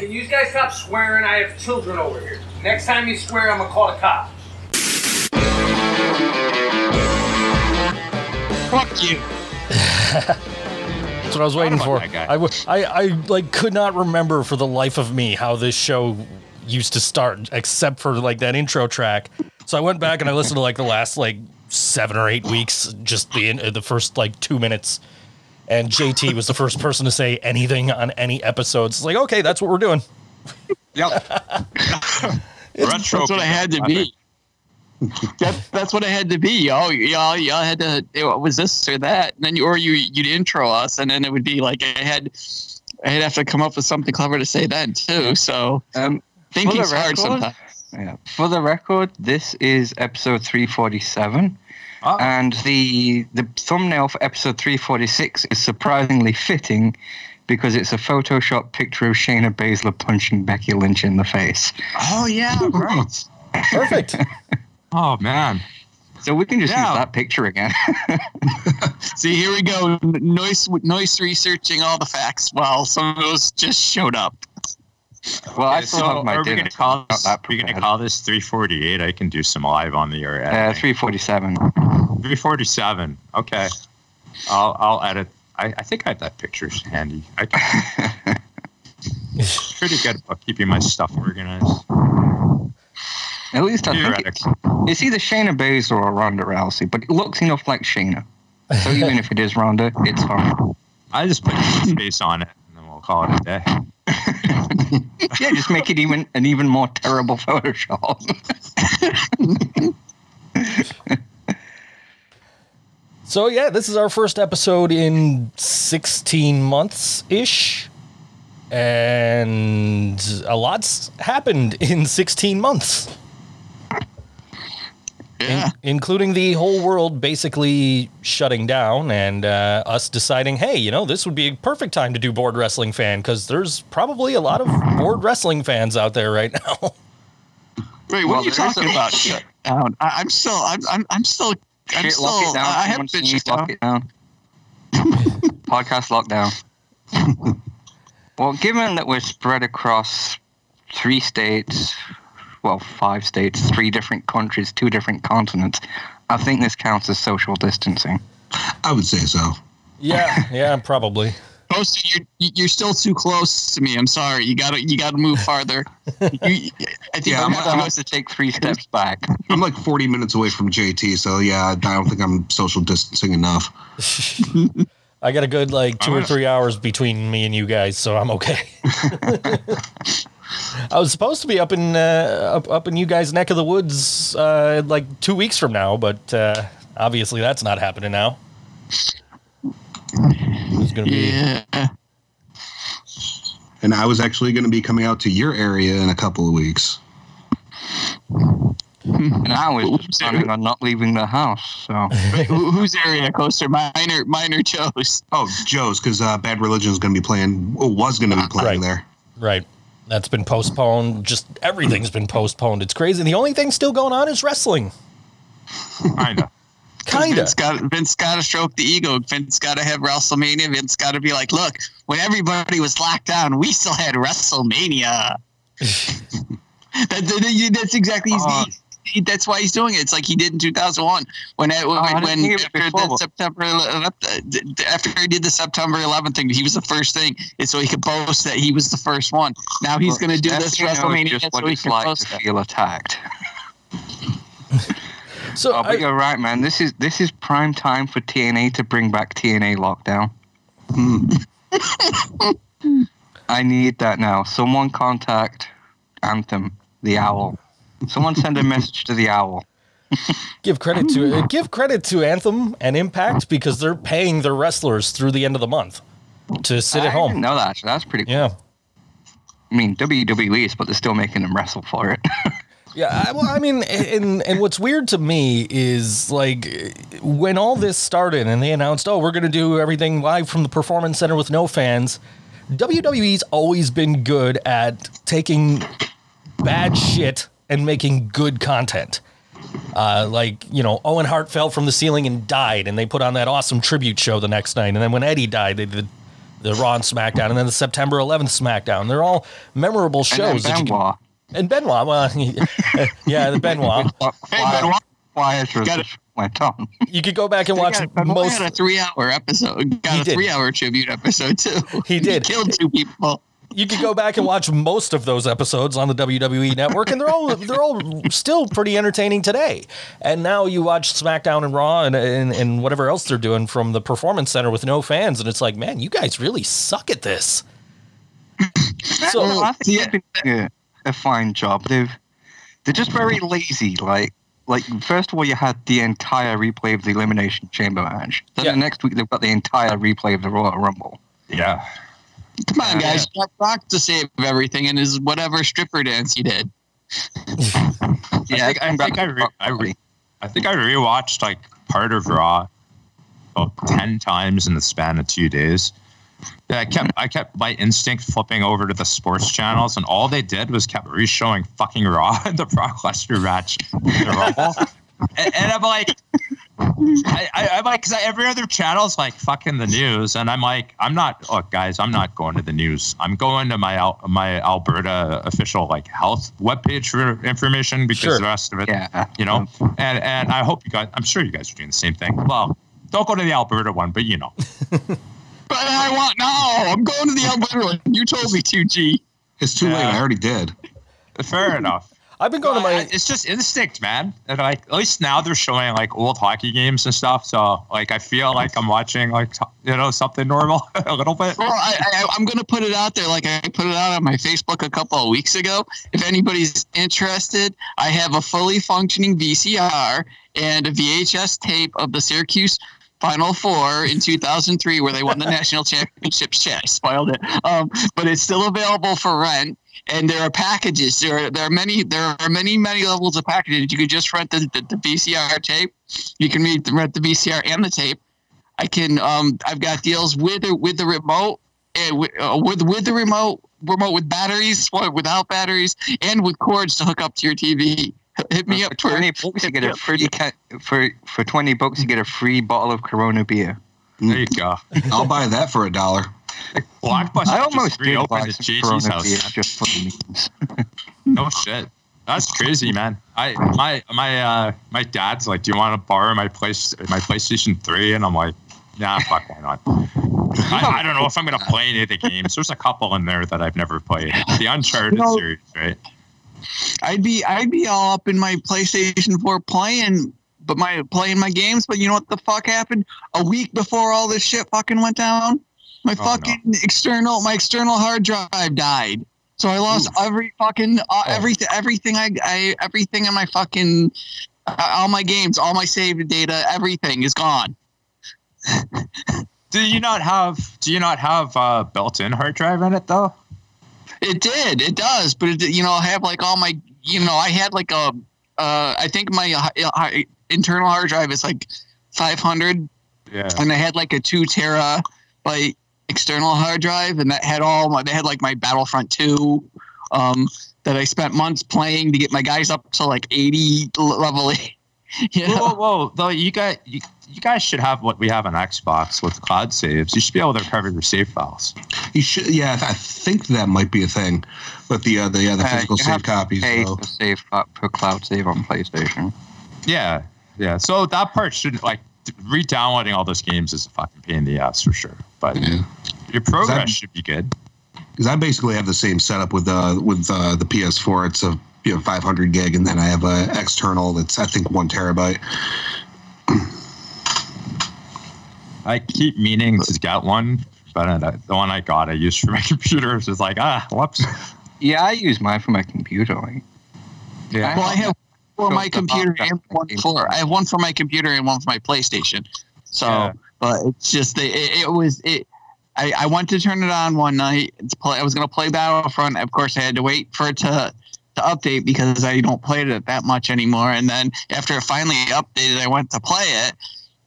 Can you guys stop swearing? I have children over here. Next time you swear, I'm gonna call the cops. Fuck you. That's what I was waiting about for. that guy. I, w- I, I like could not remember for the life of me how this show used to start, except for like that intro track. So I went back and I listened to like the last like seven or eight weeks, just the in- the first like two minutes. And JT was the first person to say anything on any episodes. It's like, okay, that's what we're doing. Yep. Retro. That's what I had to be. That, that's what it had to be, y'all. Y'all, y'all had to. It was this or that, and then you, or you you'd intro us, and then it would be like I had, I'd have to come up with something clever to say then too. So Um, thinking's for hard sometimes. Yeah. For the record, this is episode 347, Oh. and the the thumbnail for episode 346 is surprisingly fitting because it's a Photoshop picture of Shayna Baszler punching Becky Lynch in the face. Oh yeah, right. Perfect. Oh man. So we can just Yeah. use that picture again. See, here we go. Noise, noise researching all the facts while some of those just showed up. Well, I Okay, still so have my are we dinner. gonna call this? Are we gonna call this 348? I can do some live on the air. Uh, 347. 347. Okay. I'll I'll edit. I, I think I have that pictures handy. I can, pretty good about keeping my stuff organized. At least I think it's, it's either Shayna Baszler or Ronda Rousey, but it looks enough like Shayna. So even if it is Ronda, it's fine. I just put space on it and then we'll call it a day. Yeah, just make it even an even more terrible Photoshop. So yeah, this is our first episode in 16 months ish. And a lot's happened in 16 months. Yeah. in- including the whole world basically shutting down and uh, us deciding, hey, you know, this would be a perfect time to do board wrestling fan because there's probably a lot of board wrestling fans out there right now. Wait, what Well, are you talking a- about? Shut down. I, I'm still. I'm. I'm. I'm still. I'm Shit, still. lock it down. I haven't been shut lock down. it down. Podcast lockdown. well, given that we're spread across three states, well, five states, three different countries, two different continents, I think this counts as social distancing. I would say so. yeah, yeah, probably. Poster, you're you're still too close to me. I'm sorry. You gotta you gotta move farther. You, I think Yeah, I'm I'm gonna gonna go- have to take three steps back. I'm like 40 minutes away from JT, so yeah, I don't think I'm social distancing enough. I got a good like two or three hours between me and you guys, so I'm okay. I was supposed to be up in uh, up up in you guys' neck of the woods uh, like two weeks from now, but uh, obviously that's not happening now. It's gonna be Yeah. And I was actually going to be coming out to your area in a couple of weeks. And I was just planning on not leaving the house, so. Whose area coaster? Minor minor chose. Oh, Joe's, because uh, Bad Religion is going to be playing, was going to be playing Right. there. right. That's been postponed. Just everything's been postponed. It's crazy. The only thing still going on is wrestling. Kinda. Kinda. Vince got Vince got to stroke the ego. Vince got to have WrestleMania. Vince got to be like, look, when everybody was locked down, we still had WrestleMania. that, that- that's exactly he's, Uh, he, that's why he's doing it. It's like he did in 2001 when it, when, I when after the September 11th, uh, after he did the September 11th thing, he was the first thing. It's so he could boast that he was the first one. Now he's going to do this Steph, you know WrestleMania just so what he it's can like boast to that. feel attacked. So Oh, but I- you're right, man. This is this is prime time for TNA to bring back TNA lockdown. Hmm. I need that now. Someone contact Anthem, the owl. Someone send a message to the owl. give credit to uh, give credit to Anthem and Impact because they're paying their wrestlers through the end of the month to sit at home. didn't know that. Actually. That's pretty cool. Yeah. I mean, WWE is, but they're still making them wrestle for it. Yeah, I, well, I mean, and and what's weird to me is like when all this started and they announced, "Oh, we're going to do everything live from the performance center with no fans." WWE's always been good at taking bad shit and making good content. Uh, like you know, Owen Hart fell from the ceiling and died, and they put on that awesome tribute show the next night. And then when Eddie died, they did the Raw and SmackDown, and then the September 11th SmackDown. They're all memorable shows. that then you can- and Benoit, well, yeah, the Benoit. Hey, Benoit. Flyers Got versus went on. You could go back and watch got- Benoit most. had a three-hour episode. He Got a did. three-hour tribute episode too. He did. killed two people. You could go back and watch most of those episodes on the WWE network, and they're all they're all still pretty entertaining today. And now you watch SmackDown and Raw and, and and whatever else they're doing from the Performance Center with no fans, and it's like, man, you guys really suck at this. So No, yeah. they've been doing a, a fine job. They've they're just very lazy. Like like first of all, you had the entire replay of the Elimination Chamber match. Then Yeah. the next week they've got the entire replay of the Royal Rumble. Yeah. Come on, guys. You got Brock to save everything and his whatever stripper dance he did. Yeah, I think I, think I, re- I, re- I think I rewatched like part of Raw about ten times in the span of two days. Yeah, I kept I kept my instinct flipping over to the sports channels, and all they did was kept re-showing fucking Raw and the Brock Lesnar match, and, and I'm like, I, I, I'm like, because every other channel's like fucking the news, and I'm like, I'm not. Look, guys, I'm not going to the news. I'm going to my Al- my Alberta official like health webpage for information because Sure. the rest of it, Yeah, you know. And and I hope you guys. I'm sure you guys are doing the same thing. Well, don't go to the Alberta one, but you know. But I want no. I'm going to the Alberta one. You told me to, G. It's too late. I already did. Fair enough. I've been going to my I- it's just instinct, man. And like at least now they're showing like old hockey games and stuff. So like I feel like I'm watching like you know something normal a little bit. Well, I, I, I'm going to put it out there like I put it out on my Facebook a couple of weeks ago. If anybody's interested, I have a fully functioning VCR and a VHS tape of the Syracuse Final Four in 2003 where they won the national championship. Shit, I spoiled it. Um, but it's still available for rent. And there are packages. There are, there are many there are many many levels of packages. You could just rent the, the, the VCR tape. You can read rent the VCR and the tape. I can um I've got deals with the with the remote and with, uh, with with the remote remote with batteries or without batteries and with cords to hook up to your TV. Hit me for up for twenty bucks you get a free for for twenty bucks you get a free bottle of Corona beer. There you go. I'll buy that for a dollar. Blockbuster I almost did reopened at JG's house. just for memes. No shit. That's crazy, man. I my my uh my dad's like, do you want to borrow my place my PlayStation Three? And I'm like, nah, fuck, why not? I, I don't know if I'm gonna play any of the games. There's a couple in there that I've never played. The Uncharted No. series, right? I'd be I'd be all up in my PlayStation 4 playing but my playing my games, but you know what the fuck happened? A week before all this shit fucking went down, my Oh, fucking external my external hard drive died. So I lost every fucking uh, everything everything I, I everything in my fucking uh, all my games, all my saved data, everything is gone. Do you not have do you not have uh built-in hard drive in it though? It did. It does. But it, you know, I have like all my. You know, I had like a. Uh, I think my uh, internal hard drive is like 500, Yeah. and I had like a two terabyte external hard drive, and that had all my. They had like my Battlefront 2, um, that I spent months playing to get my guys up to like 80 l- level. you Whoa, know? whoa, whoa! Though you guys, you, you guys should have what we have on Xbox with cloud saves. You should be able to recover your save files. You should. Yeah, I think that might be a thing with the uh, the uh, the Uh, physical you save have to copies. Pay So. for save for cloud save on PlayStation. Yeah, yeah. So that part shouldn't like re-downloading all those games is a fucking pain in the ass for sure. But Yeah. Your progress That- should be good. because I basically have the same setup with uh with uh, the PS4. It's a you know 500 gig, and then I have a external that's I think one terabyte. I keep meaning to get one, but uh, the one I got, I used for my computer. is just like ah, whoops. Yeah, I use mine for my computer. Like, Yeah. Well, I have for my computer and one for I have one for my computer and one for my PlayStation. So, Yeah. but it's just it, it was it. I, I went to turn it on one night. It's play, I was gonna play Battlefront. Of course, I had to wait for it to to update because I don't play it that much anymore. And then after it finally updated, I went to play it,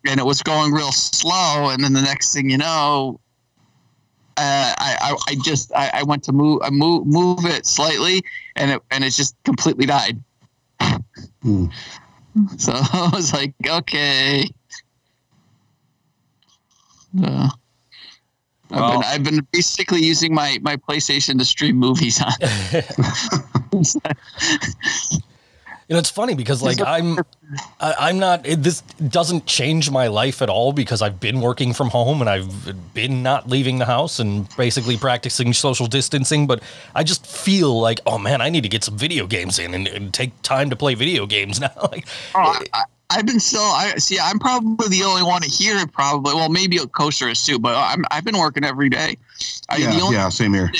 and it was going real slow. And then the next thing you know, uh, I, I I just I, I went to move I move move it slightly, and it and it just completely died. Hmm. So I was like, okay. Uh, I've, been, I've been basically using my, my PlayStation to stream movies on. You know, it's funny because like I'm, I, I'm not. It, this doesn't change my life at all because I've been working from home and I've been not leaving the house and basically practicing social distancing. But I just feel like, oh man, I need to get some video games in and, and take time to play video games now. like, Oh, I, I've been still. I see. I'm probably the only one here. Probably. Well, maybe a Coaster is too, but I'm. I've been working every day. I, yeah, the only yeah, same here.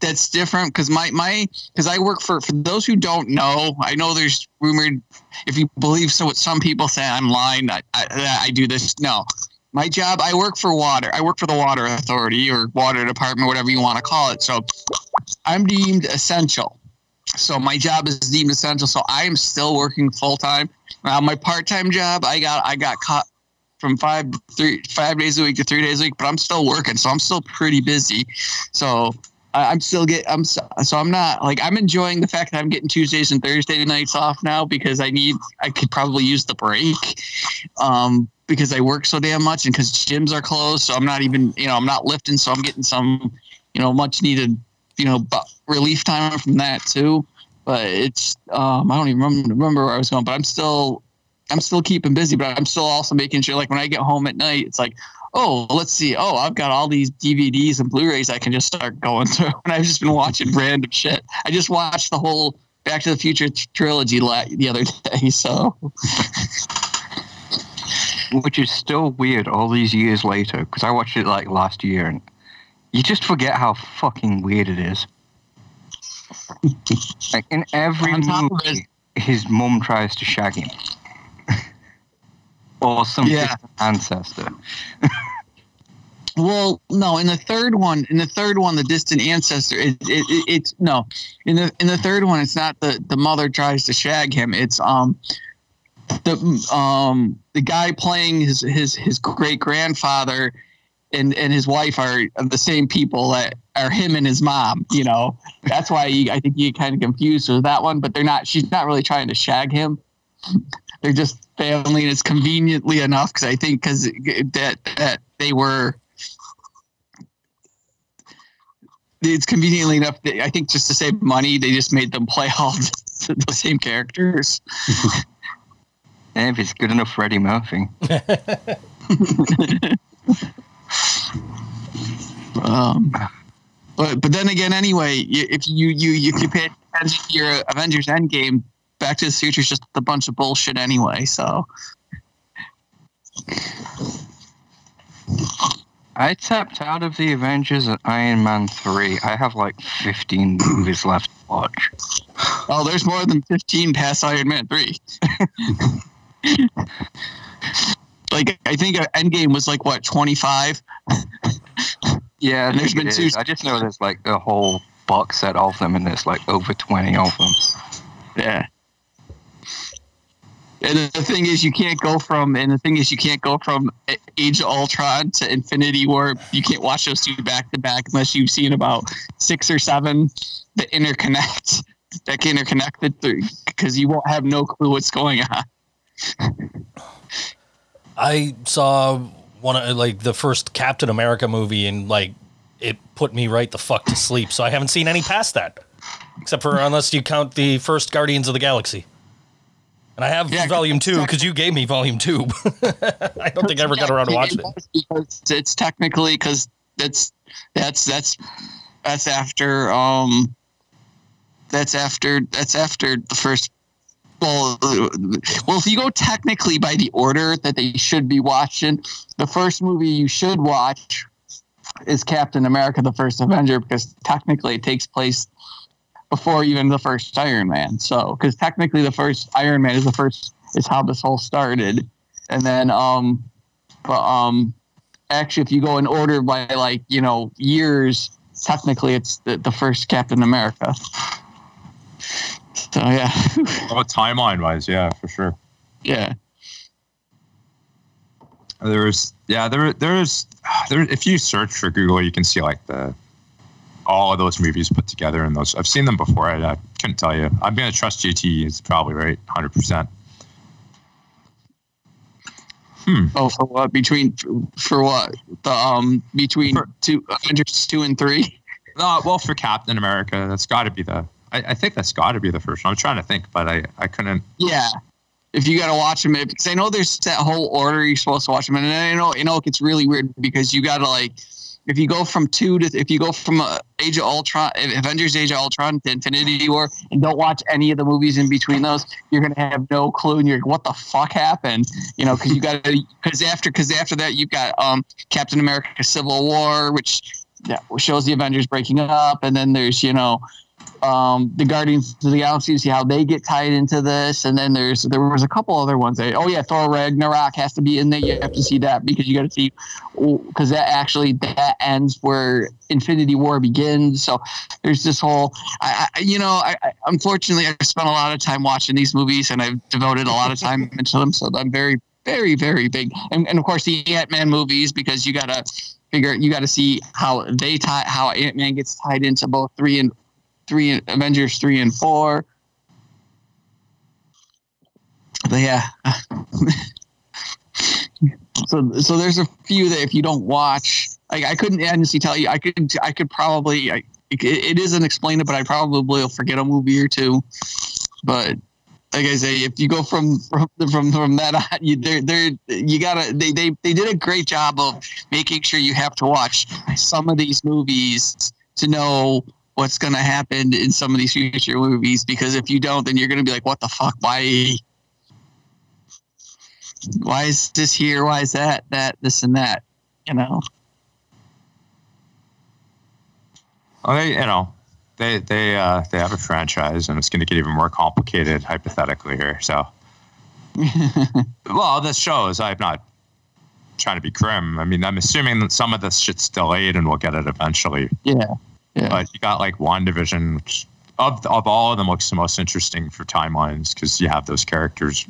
that's different because my my because I work for for those who don't know. I know there's rumored. If you believe so, what some people say, I'm lying. I, I I do this. No, my job. I work for water. I work for the water authority or water department, whatever you want to call it. So I'm deemed essential. So my job is deemed essential. So I am still working full time. Now my part time job, I got I got caught from five three five days a week to three days a week, but I'm still working, so I'm still pretty busy. So I'm still get I'm so, so I'm not like I'm enjoying the fact that I'm getting Tuesdays and Thursday nights off now because I need I could probably use the break. Um, because I work so damn much and because gyms are closed, so I'm not even you know I'm not lifting, so I'm getting some you know much needed you know relief time from that too. But it's um, I don't even remember, remember where I was going, but I'm still I'm still keeping busy, but I'm still also making sure like when I get home at night, it's like oh let's see oh I've got all these DVDs and Blu-rays I can just start going through, and I've just been watching random shit. I just watched the whole Back to the Future trilogy la- the other day, so which is still weird all these years later because I watched it like last year and you just forget how fucking weird it is. like in every On top of movie, his mum tries to shag him. or some Yeah. distant ancestor. Well, no, in the third one, in the third one, the distant ancestor, it, it, it, it's no, in the in the third one, it's not the the mother tries to shag him. It's um the um the guy playing his his his great grandfather and and his wife are the same people that are him and his mom. You know, that's why you, I think you get kind of confused with that one. But they're not. She's not really trying to shag him. They're just family, and it's conveniently enough because I think because that that they were it's conveniently enough. that I think just to save money, they just made them play all the, the same characters. And if it's good enough for Eddie Murphy. Um, but but then again, anyway, if you you if you pay attention to your Avengers Endgame, Back to the Future is just a bunch of bullshit anyway. So I tapped out of the Avengers at Iron Man 3. I have like 15 movies left to watch. oh, there's more than fifteen past Iron Man three. like I think Endgame was like what twenty five. Yeah, I And there's been two- I just know there's like a whole box set of them, and there's like over 20 of them. Yeah. And the thing is, you can't go from, and the thing is, you can't go from eh, Age of Ultron to Infinity War. You can't watch those two back to back unless you've seen about six or seven that interconnect, that can interconnect the three, because you won't have no clue what's going on. I saw one of like the first Captain America movie and like it put me right the fuck to sleep. So I haven't seen any past that, except for unless you count the first Guardians of the Galaxy. And I have Yeah, volume two because you gave me volume two. I don't think I ever got around to watching it. Because it's technically because that's that's that's that's after um that's after that's after the first well if you go technically by the order that they should be watching the first movie you should watch is Captain America the First Avenger because technically it takes place before even the first Iron Man. So because technically the first Iron Man is the first is how this whole started. And then um but um actually if you go in order by like you know years technically it's the, the first captain america so yeah Oh, timeline wise, yeah, for sure. yeah There's yeah, there there's there if you search for Google, you can see like the all of those movies put together and those I've seen them before. I, I couldn't tell you. I'm gonna trust JT. It's probably right, hundred percent. Hmm. Oh, for what? Between for what? The um between For- two Avengers two and three. No, well, for Captain America, that's got to be the. I, I think that's got to be the first one. I'm trying to think, but I, I couldn't. Yeah. If you got to watch them, because I know there's that whole order you're supposed to watch them, and I know you know it gets really weird because you got to like, if you go from two to if you go from uh, Age of Ultron, Avengers Age of Ultron to Infinity War, and don't watch any of the movies in between those, you're gonna have no clue, and you're like, what the fuck happened? You know, because you got because after because after that you've got um Captain America: Civil War, which yeah, shows the Avengers breaking up, and then there's you know um, the Guardians of the Galaxy, see how they get tied into this, and then there's there was a couple other ones. That, oh yeah, Thor Ragnarok has to be in there. You have to see that because you got to see because that actually that ends where Infinity War begins. So there's this whole, I, I you know, I, I unfortunately I've spent a lot of time watching these movies and I've devoted a lot of time into them. So I'm very very very big, and, and of course the Ant Man movies because you gotta figure you got to see how they tie how Ant Man gets tied into both three and three Avengers three and four. But yeah. so so there's a few that if you don't watch, like I couldn't honestly tell you. I could I could probably I, it, it isn't explained, but I probably will forget a movie or two. But like I say, if you go from from from, from that on, you you gotta they, they they did a great job of making sure you have to watch some of these movies to know what's going to happen in some of these future movies because if you don't then you're going to be like what the fuck why why is this here why is that that this and that you know Well, they, you know, they they uh, they have a franchise, and it's going to get even more complicated hypothetically here. So, well, this shows I'm not trying to be grim. I mean, I'm assuming that some of this shit's delayed, and we'll get it eventually. yeah yeah But you got like WandaVision, which of of all of them looks the most interesting for timelines because you have those characters.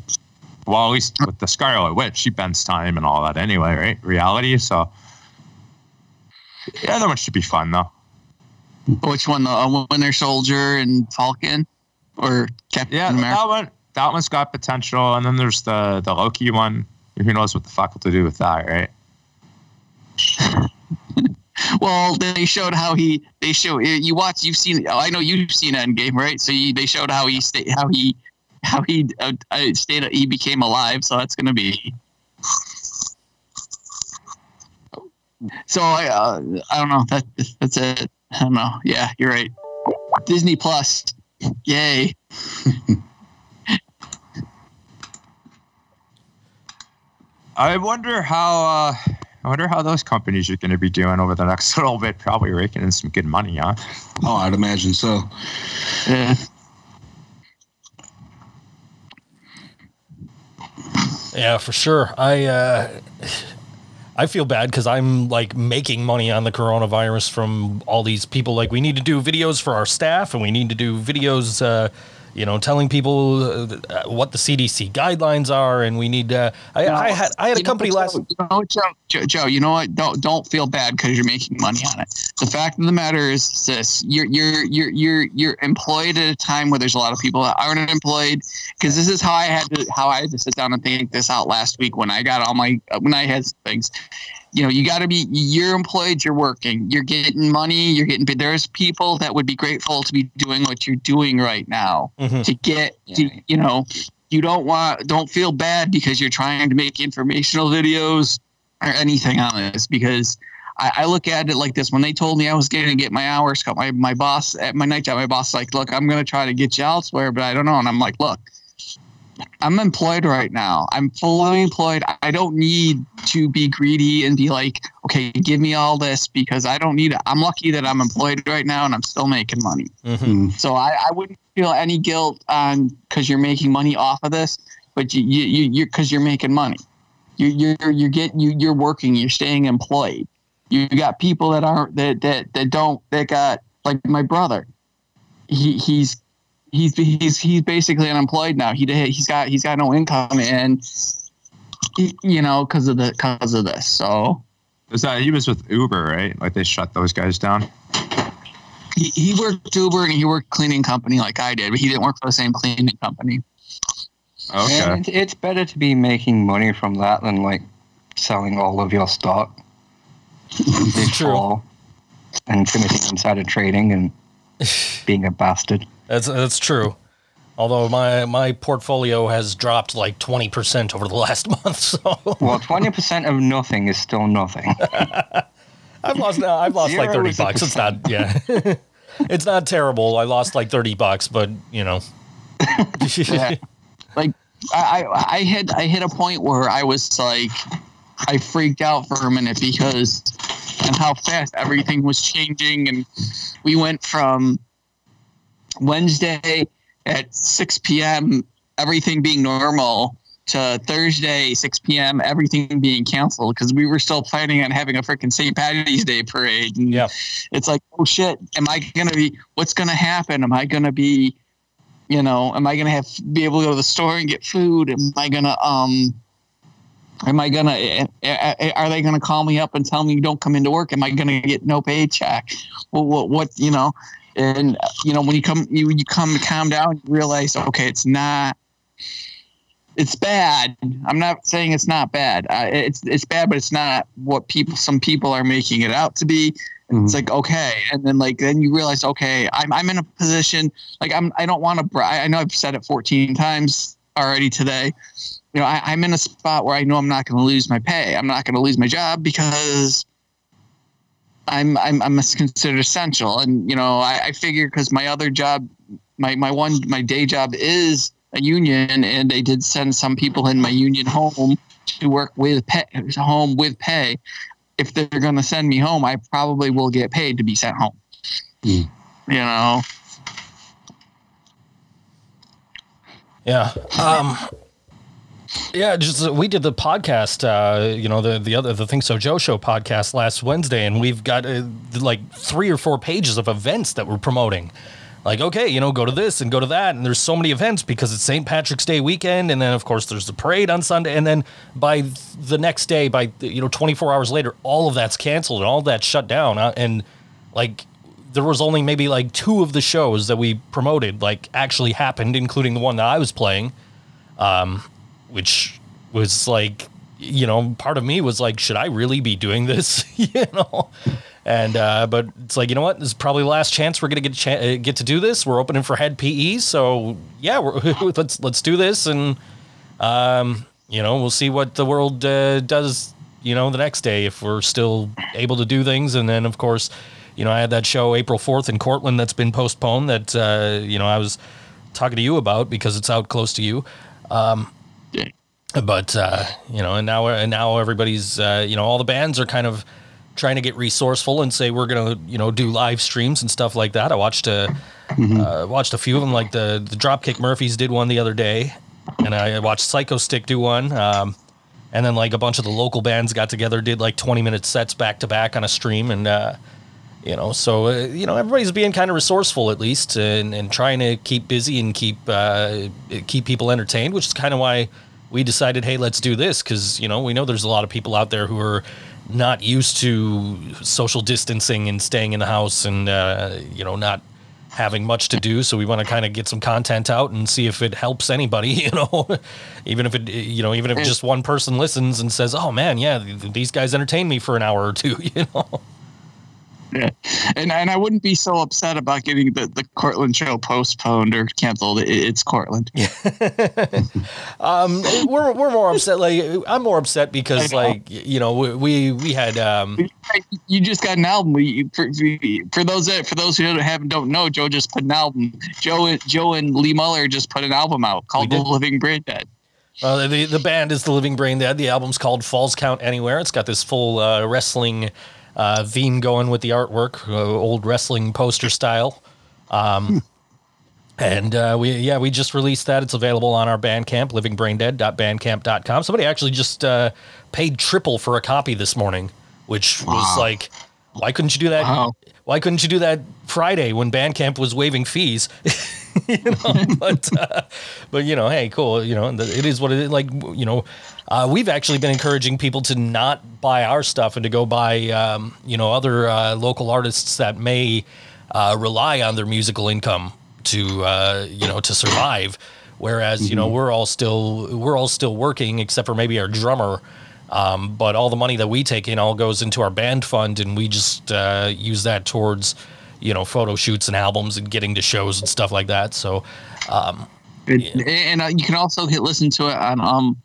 Well, at least with the Scarlet Witch, she bends time and all that anyway, right? Reality. So, yeah, that one should be fun though. which one the uh, winter soldier and falcon or captain Yeah, america that one that one's got potential, and then there's the the Loki one. Who knows what the fuck to do with that, right? well they showed how he they show you watch you've seen i know you've seen endgame right? So you, they showed how he stayed how he how he uh, uh, stayed he became alive so that's gonna be so i uh, i don't know that that's it. I don't know. Yeah you're right. Disney plus. Yay. I wonder how uh, I wonder how those companies are going to be doing over the next little bit. Probably raking in some good money, huh? Oh, I'd imagine so. yeah Yeah, for sure. I uh, I feel bad because I'm like making money on the coronavirus from all these people. Like, we need to do videos for our staff, and we need to do videos, uh, you know, telling people uh, what the CDC guidelines are, and we need. Uh, I, I had I had a know company last. You know Joe, Joe, Joe, you know what? Don't don't feel bad because you're making money on it. The fact of the matter is this: you're you're you're you're you're employed at a time where there's a lot of people that aren't employed. Because this is how I had to how I had to sit down and think this out last week when I got all my when I had things. You know, you got to be. You're employed. You're working. You're getting money. You're getting. paid. There's people that would be grateful to be doing what you're doing right now Mhm. to get. To, you know, you don't want don't feel bad because you're trying to make informational videos or anything on this because I, I look at it like this when they told me I was going to get my hours cut my, my boss at my night job my boss like look I'm going to try to get you elsewhere but I don't know and I'm like look I'm employed right now I'm fully employed I don't need to be greedy and be like okay give me all this because I don't need it I'm lucky that I'm employed right now and I'm still making money Mhm. so I, I wouldn't feel any guilt on because you're making money off of this, but you you you you're because you're making money. You you're you're getting you you're working. You're staying employed. You got people that aren't that that that don't that got like my brother. He he's he's he's he's basically unemployed now. He he's got he's got no income and he, you know because of the because of this. So Is that uh, he was with Uber, right? Like they shut those guys down. he, he worked Uber and he worked cleaning company like I did, but he didn't work for the same cleaning company. Okay. And it's, it's better to be making money from that than like selling all of your stock true. and finishing insider trading and being a bastard. That's that's true. Although my my portfolio has dropped like twenty percent over the last month, so Well, 20% of nothing is still nothing. I've lost now. I've lost like thirty bucks. It's not yeah, it's not terrible. I lost like thirty bucks, but you know, Yeah. like I, I I hit I hit a point where I was like I freaked out for a minute because and how fast everything was changing and we went from Wednesday at 6 p.m. everything being normal to Thursday 6 p.m. everything being canceled because we were still planning on having a freaking St. Patty's Day parade and yeah. it's like oh shit am I gonna be what's gonna happen am I gonna be you know am i gonna have be able to go to the store and get food am i gonna um am i gonna eh, eh, eh, are they gonna call me up and tell me you don't come into work? Am i gonna get no paycheck? Well what, what you know? And you know when you come you you come to calm down you realize okay it's not it's bad. I'm not saying it's not bad. Uh, it's it's bad but it's not what people some people are making it out to be. It's like okay. And then like then you realize okay i'm, I'm in a position like i'm i don't want to i know i've said it 14 times already today you know I, i'm in a spot where i know i'm not going to lose my pay i'm not going to lose my job because i'm i'm, I'm considered essential and you know i, I figure because my other job my my one my day job is a union and they did send some people in my union home to work with pay home with pay if they're going to send me home, I probably will get paid to be sent home. Hmm. You know, Yeah. Um yeah, just uh, we did the podcast, uh, you know, the the other the Think So Joe show podcast last Wednesday, and we've got uh, like three or four pages of events that we're promoting. Like, okay, you know, go to this and go to that, and there's so many events because it's St. Patrick's Day weekend, and then of course there's the parade on Sunday, and then by the next day, by you know 24 hours later, all of that's canceled and all that's shut down, uh, and like there was only maybe like two of the shows that we promoted like actually happened, including the one that I was playing, um, which was like, you know, part of me was like, should I really be doing this? you know, and uh, but it's like, you know what? This is probably the last chance we're gonna get cha- uh, get to do this. We're opening for Hed PE, so yeah, let's let's do this, and um, you know, we'll see what the world uh, does. You know, the next day if we're still able to do things, and then of course you know, I had that show April 4th in Cortland that's been postponed that, uh, you know, I was talking to you about because it's out close to you. Um. But, uh, you know, and now, and now everybody's, uh, you know, all the bands are kind of trying to get resourceful and say, we're going to, you know, do live streams and stuff like that. I watched a, uh, watched a few of them, like the, the Dropkick Murphys did one the other day. And I watched Psychostick do one. Um, and then like a bunch of the local bands got together, did like 20 minute sets back to back on a stream. And, uh, you know so uh, you know everybody's being kind of resourceful at least and, and trying to keep busy and keep uh, keep people entertained which is kind of why we decided hey let's do this because you know we know there's a lot of people out there who are not used to social distancing and staying in the house and uh, you know not having much to do. So we want to kind of get some content out and see if it helps anybody you know? Even if it you know even if just one person listens and says oh man yeah th- these guys entertain me for an hour or two you know yeah. And and I wouldn't be so upset about getting the, the Cortland show postponed or canceled. It, it's Cortland. um, we're we're more upset. Like I'm more upset because like you know we we, had um You just got an album. We, for, for those that for those who haven't don't know, Joe just put an album. Joe and Joe and Lee Muller just put an album out called The. Living Brain Dead. uh, the the band is the Living Brain Dead. The album's called Falls Count Anywhere. It's got this full uh, wrestling uh, going with the artwork, uh, old wrestling poster style. Um, and uh, we yeah we just released that. It's available on our Bandcamp, livingbraindead.bandcamp.com. Somebody actually just uh, paid triple for a copy this morning, which was like, why couldn't you do that? Wow. Why couldn't you do that Friday when Bandcamp was waiving fees? you know, but uh, but you know, hey, cool. You know, it is what it is. Like you know, uh, we've actually been encouraging people to not buy our stuff and to go buy um, you know other uh, local artists that may uh, rely on their musical income to uh, you know to survive. Whereas you know we're all still we're all still working except for maybe our drummer. Um, but all the money that we take in all goes into our band fund, and we just uh, use that towards, you know, photo shoots and albums and getting to shows and stuff like that. So, um, And, and uh, you can also hit listen to it on um,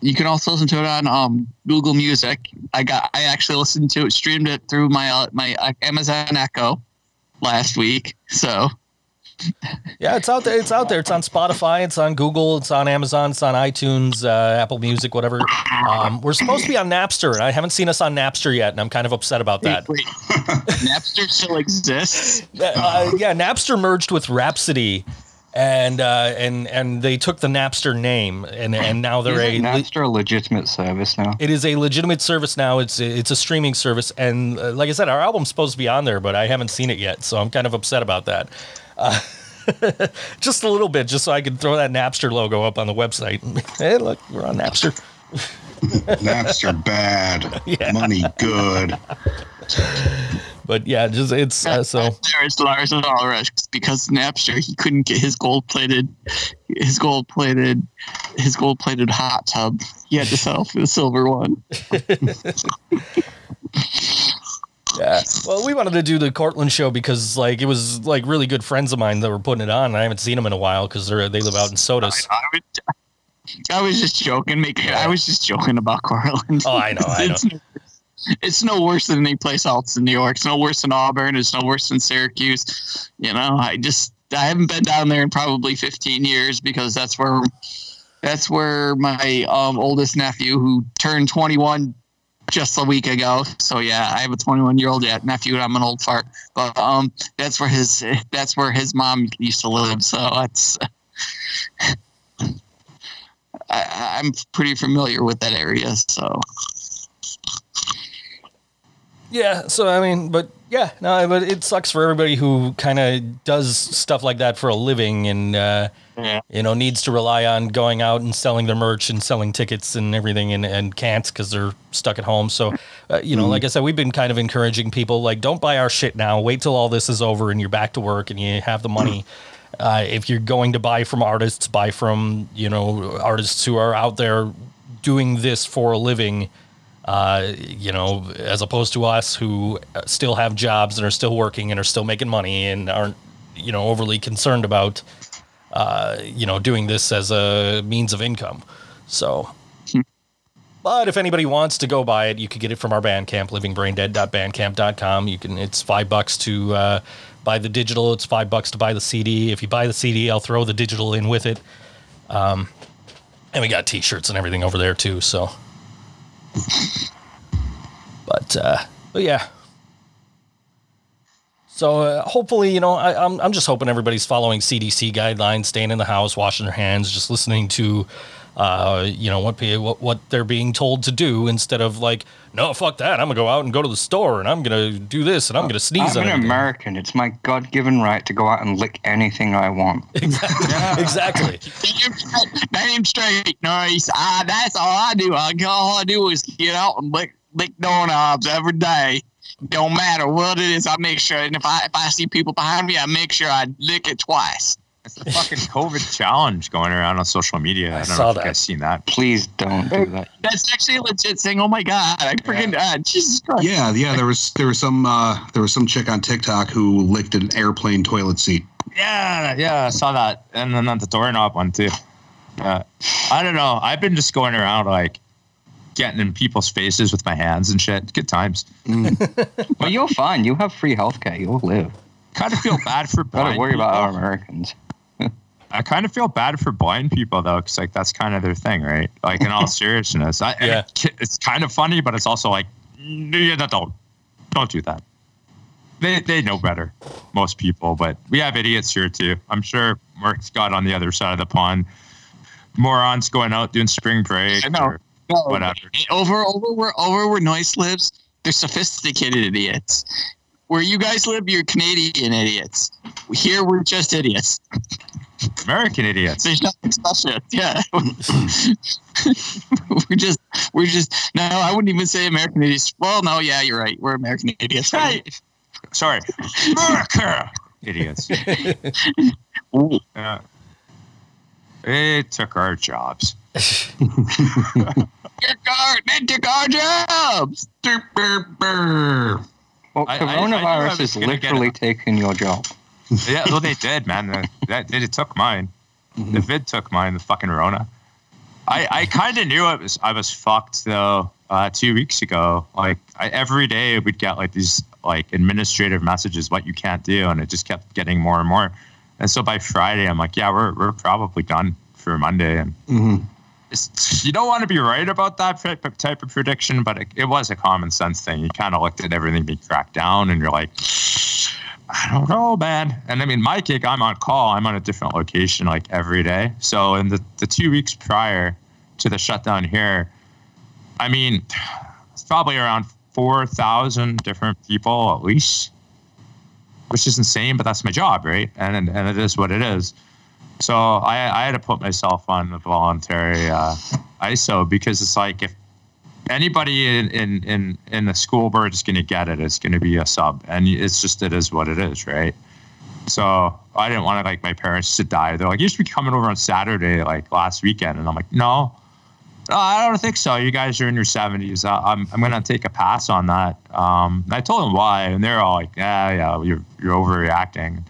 you can also listen to it on um Google Music. I got I actually listened to it, streamed it through my uh, my uh, Amazon Echo last week. So yeah, it's out there. It's out there. It's on Spotify. It's on Google. It's on Amazon. It's on iTunes, uh, Apple Music, whatever. Um, we're supposed to be on Napster, and I haven't seen us on Napster yet, and I'm kind of upset about that. Wait, Napster still exists. uh, yeah, Napster merged with Rhapsody, and uh, and and they took the Napster name, and and now they're a. Isn't Napster a legitimate service now? It is a legitimate service now. It's it's a streaming service, and uh, like I said, our album's supposed to be on there, but I haven't seen it yet, so I'm kind of upset about that. Uh, just a little bit, just so I could throw that Napster logo up on the website. hey, look, we're on Napster. Napster bad, Yeah. money good. But yeah, just it's uh, so. There's Lars Ulrich because Napster he couldn't get his gold plated, his gold plated, his gold plated hot tub. He had to sell for the silver one. Yeah. Well, we wanted to do the Cortland show because like it was like really good friends of mine that were putting it on. And I haven't seen them in a while because they're they live out in Sodus. I was, I was just joking, making. I was just joking about Cortland. Oh, I know, I know. It's, no- worse than any place else in New York. It's no worse than Auburn. It's no worse than Syracuse. You know, I just I haven't been down there in probably 15 years because that's where that's where my um, oldest nephew, who turned 21 just a week ago. So yeah, I have a 21 year old nephew. and I'm an old fart, but um, that's where his that's where his mom used to live. So that's. I, I'm pretty familiar with that area, so Yeah. So I mean, but yeah, no, but it sucks for everybody who kind of does stuff like that for a living and uh, yeah. you know needs to rely on going out and selling their merch and selling tickets and everything and, and can't because they're stuck at home. So uh, you know, like I said, we've been kind of encouraging people like don't buy our shit now. Wait till all this is over and you're back to work and you have the money. Uh, if you're going to buy from artists, buy from you know artists who are out there doing this for a living. Uh, you know, as opposed to us who still have jobs and are still working and are still making money and aren't, you know, overly concerned about, uh, you know, doing this as a means of income. So, but if anybody wants to go buy it, you could get it from our Bandcamp, livingbraindead.bandcamp.com. You can, it's five bucks to uh, buy the digital. It's five bucks to buy the CD. If you buy the CD, I'll throw the digital in with it. Um, and we got T-shirts and everything over there too. So. But uh, but yeah. So uh, hopefully, you know, I, I'm I'm just hoping everybody's following CDC guidelines, staying in the house, washing their hands, just listening to, uh, you know, what what what they're being told to do instead of like, no, fuck that, I'm gonna go out and go to the store and I'm gonna do this and I'm gonna sneeze I'm an everything. American. It's my God-given right to go out and lick anything I want. exactly. Exactly. Name straight, nice. Ah, that's all I do. I, all I do is get out and lick lick doorknobs every day. Don't matter what it is. I make sure, and if I if I see people behind me, I make sure I lick it twice. It's the fucking COVID challenge going around on social media. I, don't saw know if that. you guys seen that. Please don't do that. That's actually a legit thing. Oh my god, I freaking uh, Jesus Christ. Yeah, yeah. There was there was some uh, there was some chick on TikTok who licked an airplane toilet seat. Yeah, yeah, I saw that, and then on the doorknob one too. Uh, I don't know. I've been just going around like getting in people's faces with my hands and shit. Good times. But you're fine. You have free healthcare. You'll live. Kind of feel bad for Don't blind worry about our. Americans. I kind of feel bad for blind people though, because like that's kind of their thing, right? Like in all seriousness, I, Yeah. it- it's kind of funny, but it's also like, yeah, no, don't, don't do that. They they know better, most people, but we have idiots here too. I'm sure Mark's got on the other side of the pond. Morons going out doing spring break. I know. or No, whatever. Over over where over where Noise lives, they're sophisticated idiots. Where you guys live, you're Canadian idiots. Here, we're just idiots. American idiots. There's nothing special. Yeah. we're just, we're just, no, I wouldn't even say American idiots. Well, no, yeah, you're right. We're American idiots. Hey, sorry, America idiots. Ooh. Yeah. They took our jobs. took our, they took our jobs. Well, I- I- I I coronavirus was has gonna get literally it. taken your job. Yeah, well, they did, man. That, it took mine. Mm-hmm. The vid took mine. The fucking Rona. I, I kind of knew it was I was fucked though. Uh, two weeks ago, like I, every day we'd get like these like administrative messages what you can't do, and it just kept getting more and more. And so by Friday, I'm like, yeah, we're we're probably done for Monday, and Mhm. it's, you don't want to be right about that type of- type of prediction, but it, it was a common sense thing. You kind of looked at everything being cracked down, and you're like, I don't know, man. And I mean, my gig, I'm on call. I'm on a different location like every day. So in the, the two weeks prior to the shutdown here, I mean, it's probably around 4,000 different people at least, which is insane, but that's my job, right? And, and it is what it is. So I, I had to put myself on the voluntary uh, ISO because it's like if anybody in in in, in the school board is going to get it, it's going to be a sub, and it's just it is what it is, right? So I didn't want to like my parents to die. They're like, you should be coming over on Saturday, like last weekend, and I'm like, no. I don't think so. You guys are in your 70s. I, I'm, I'm going to take a pass on that. Um, I told them why, and they're all like, yeah, yeah, you're, you're overreacting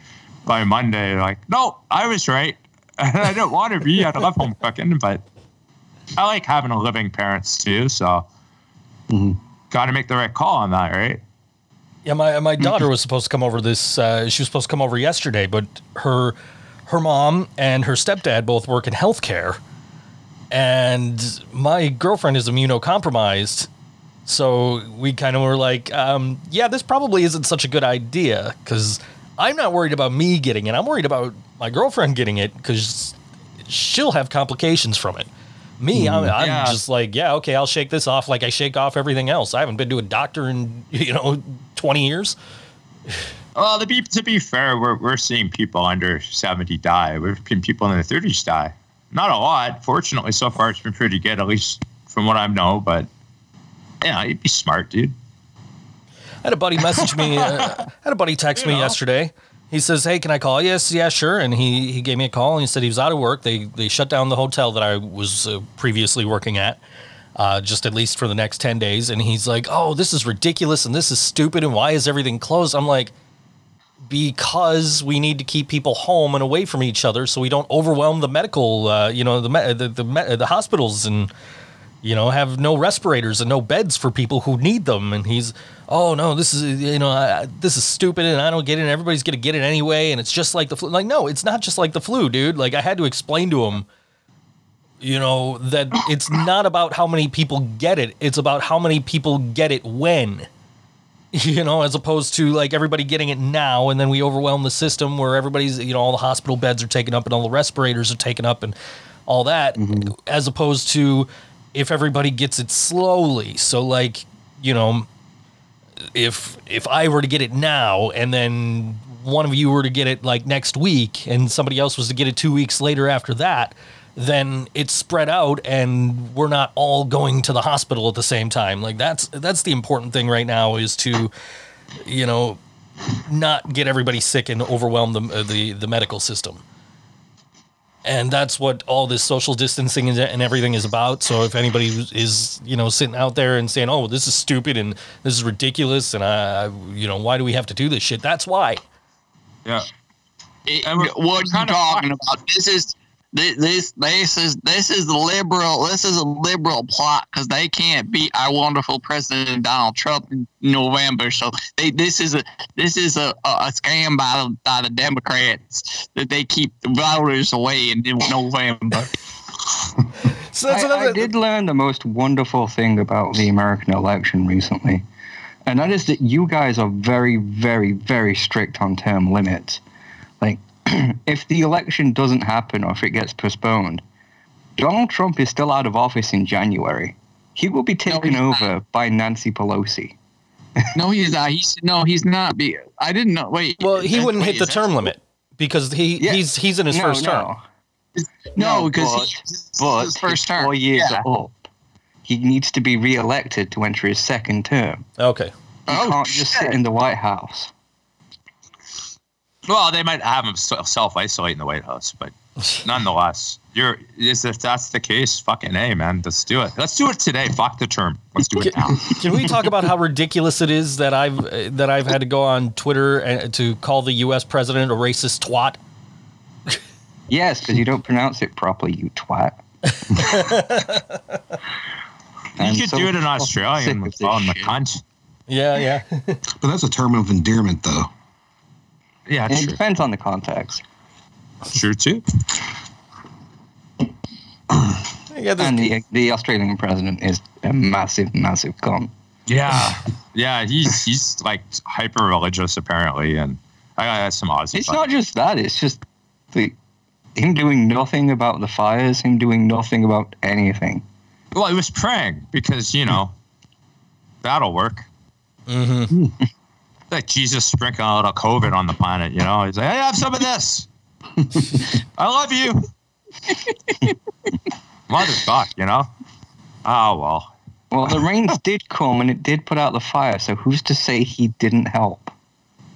by Monday, like, no, I was right. I don't want to be. I love home cooking, but I like having a living parents too. So Mhm. got to make the right call on that, right? Yeah, my my daughter was supposed to come over this. Uh, she was supposed to come over yesterday, but her her mom and her stepdad both work in healthcare, and my girlfriend is immunocompromised. So we kind of were like, um, yeah, this probably isn't such a good idea because I'm not worried about me getting it. I'm worried about my girlfriend getting it because she'll have complications from it. Me, I'm, I'm Yeah. just like, yeah, okay, I'll shake this off like I shake off everything else. I haven't been to a doctor in you know 20 years. Well, to be to be fair, we're we're seeing people under 70 die. We've seen people in their 30s die. Not a lot. Fortunately, so far it's been pretty good, at least from what I know. But yeah, you'd be smart, dude. I had a buddy message me. Uh, had a buddy text me know. yesterday. He says, "Hey, can I call?" Yes, yeah, sure. And he he gave me a call and he said he was out of work. They they shut down the hotel that I was uh, previously working at, uh, just at least for the next ten days. And he's like, "Oh, this is ridiculous and this is stupid and why is everything closed?" I'm like, because we need to keep people home and away from each other so we don't overwhelm the medical, uh, you know, the the the, the hospitals and you know, have no respirators and no beds for people who need them. And he's, oh no, this is, you know, I, this is stupid and I don't get it. And everybody's going to get it anyway. And it's just like the flu. Like, no, it's not just like the flu, dude. Like, I had to explain to him, you know, that it's not about how many people get it, it's about how many people get it when. You know, as opposed to like everybody getting it now, and then we overwhelm the system where everybody's, you know, all the hospital beds are taken up and all the respirators are taken up and all that, mm-hmm. as opposed to if everybody gets it slowly. So like, you know, if if I were to get it now and then one of you were to get it like next week and somebody else was to get it 2 weeks later after that, then it's spread out and we're not all going to the hospital at the same time. Like that's that's the important thing right now is to you know not get everybody sick and overwhelm the uh, the the medical system and that's what all this social distancing and- and everything is about. So if anybody is you know sitting out there and saying, "Oh, this is stupid and this is ridiculous," and I, I you know, why do we have to do this shit? That's why. Yeah. It- what we're you talking fucked. about? This is thi- this this is this is the liberal this is a liberal plot because they can't beat our wonderful president Donald Trump in November. So they this is a this is a, a, a scam by the by the Democrats that they keep the voters away in November. So that's I, another. I did learn the most wonderful thing about the American election recently, and that is that you guys are very, very, very strict on term limits. Like, if the election doesn't happen or if it gets postponed, Donald Trump is still out of office in January. He will be taken he's not. over by Nancy Pelosi. no, he's not. He's no, he's not. Be I didn't know. Wait. well, he wouldn't wait, hit the is that term limit because he Yeah. he's he's in his no, first no. term. No, No, because but- he's But his first term. four years Yeah. up. He needs to be re-elected to enter his second term. Okay. He Oh, can't just sit in the White House. Well, they might have him self isolate in the White House, but nonetheless, you're is if that's the case, fucking a man, let's do it. Let's do it today. Fuck the term. Let's do it now. Can we talk about how ridiculous it is that I've uh, that I've had to go on Twitter and, to call the U.S. president a racist twat? Yes, because you don't pronounce it properly, you twat. You And could so do it in fucking Australian with this calling the cunt. Yeah, yeah. But that's a term of endearment, though. Yeah, It true. depends on the context. Sure too. yeah And the the Australian president is a massive, massive con. Yeah, yeah. He's he's like hyper religious apparently, and I got some Aussie. It's not just that. It's just the him doing nothing about the fires. Him doing nothing about anything. Well, he was praying because you know that'll work. hmm Like Jesus sprinkling out a COVID on the planet. You know, he's like, "Hey, I have some of this. I love you, motherfuck." You know. Oh well. Well, the rains did come and it did put out the fire. So who's to say he didn't help?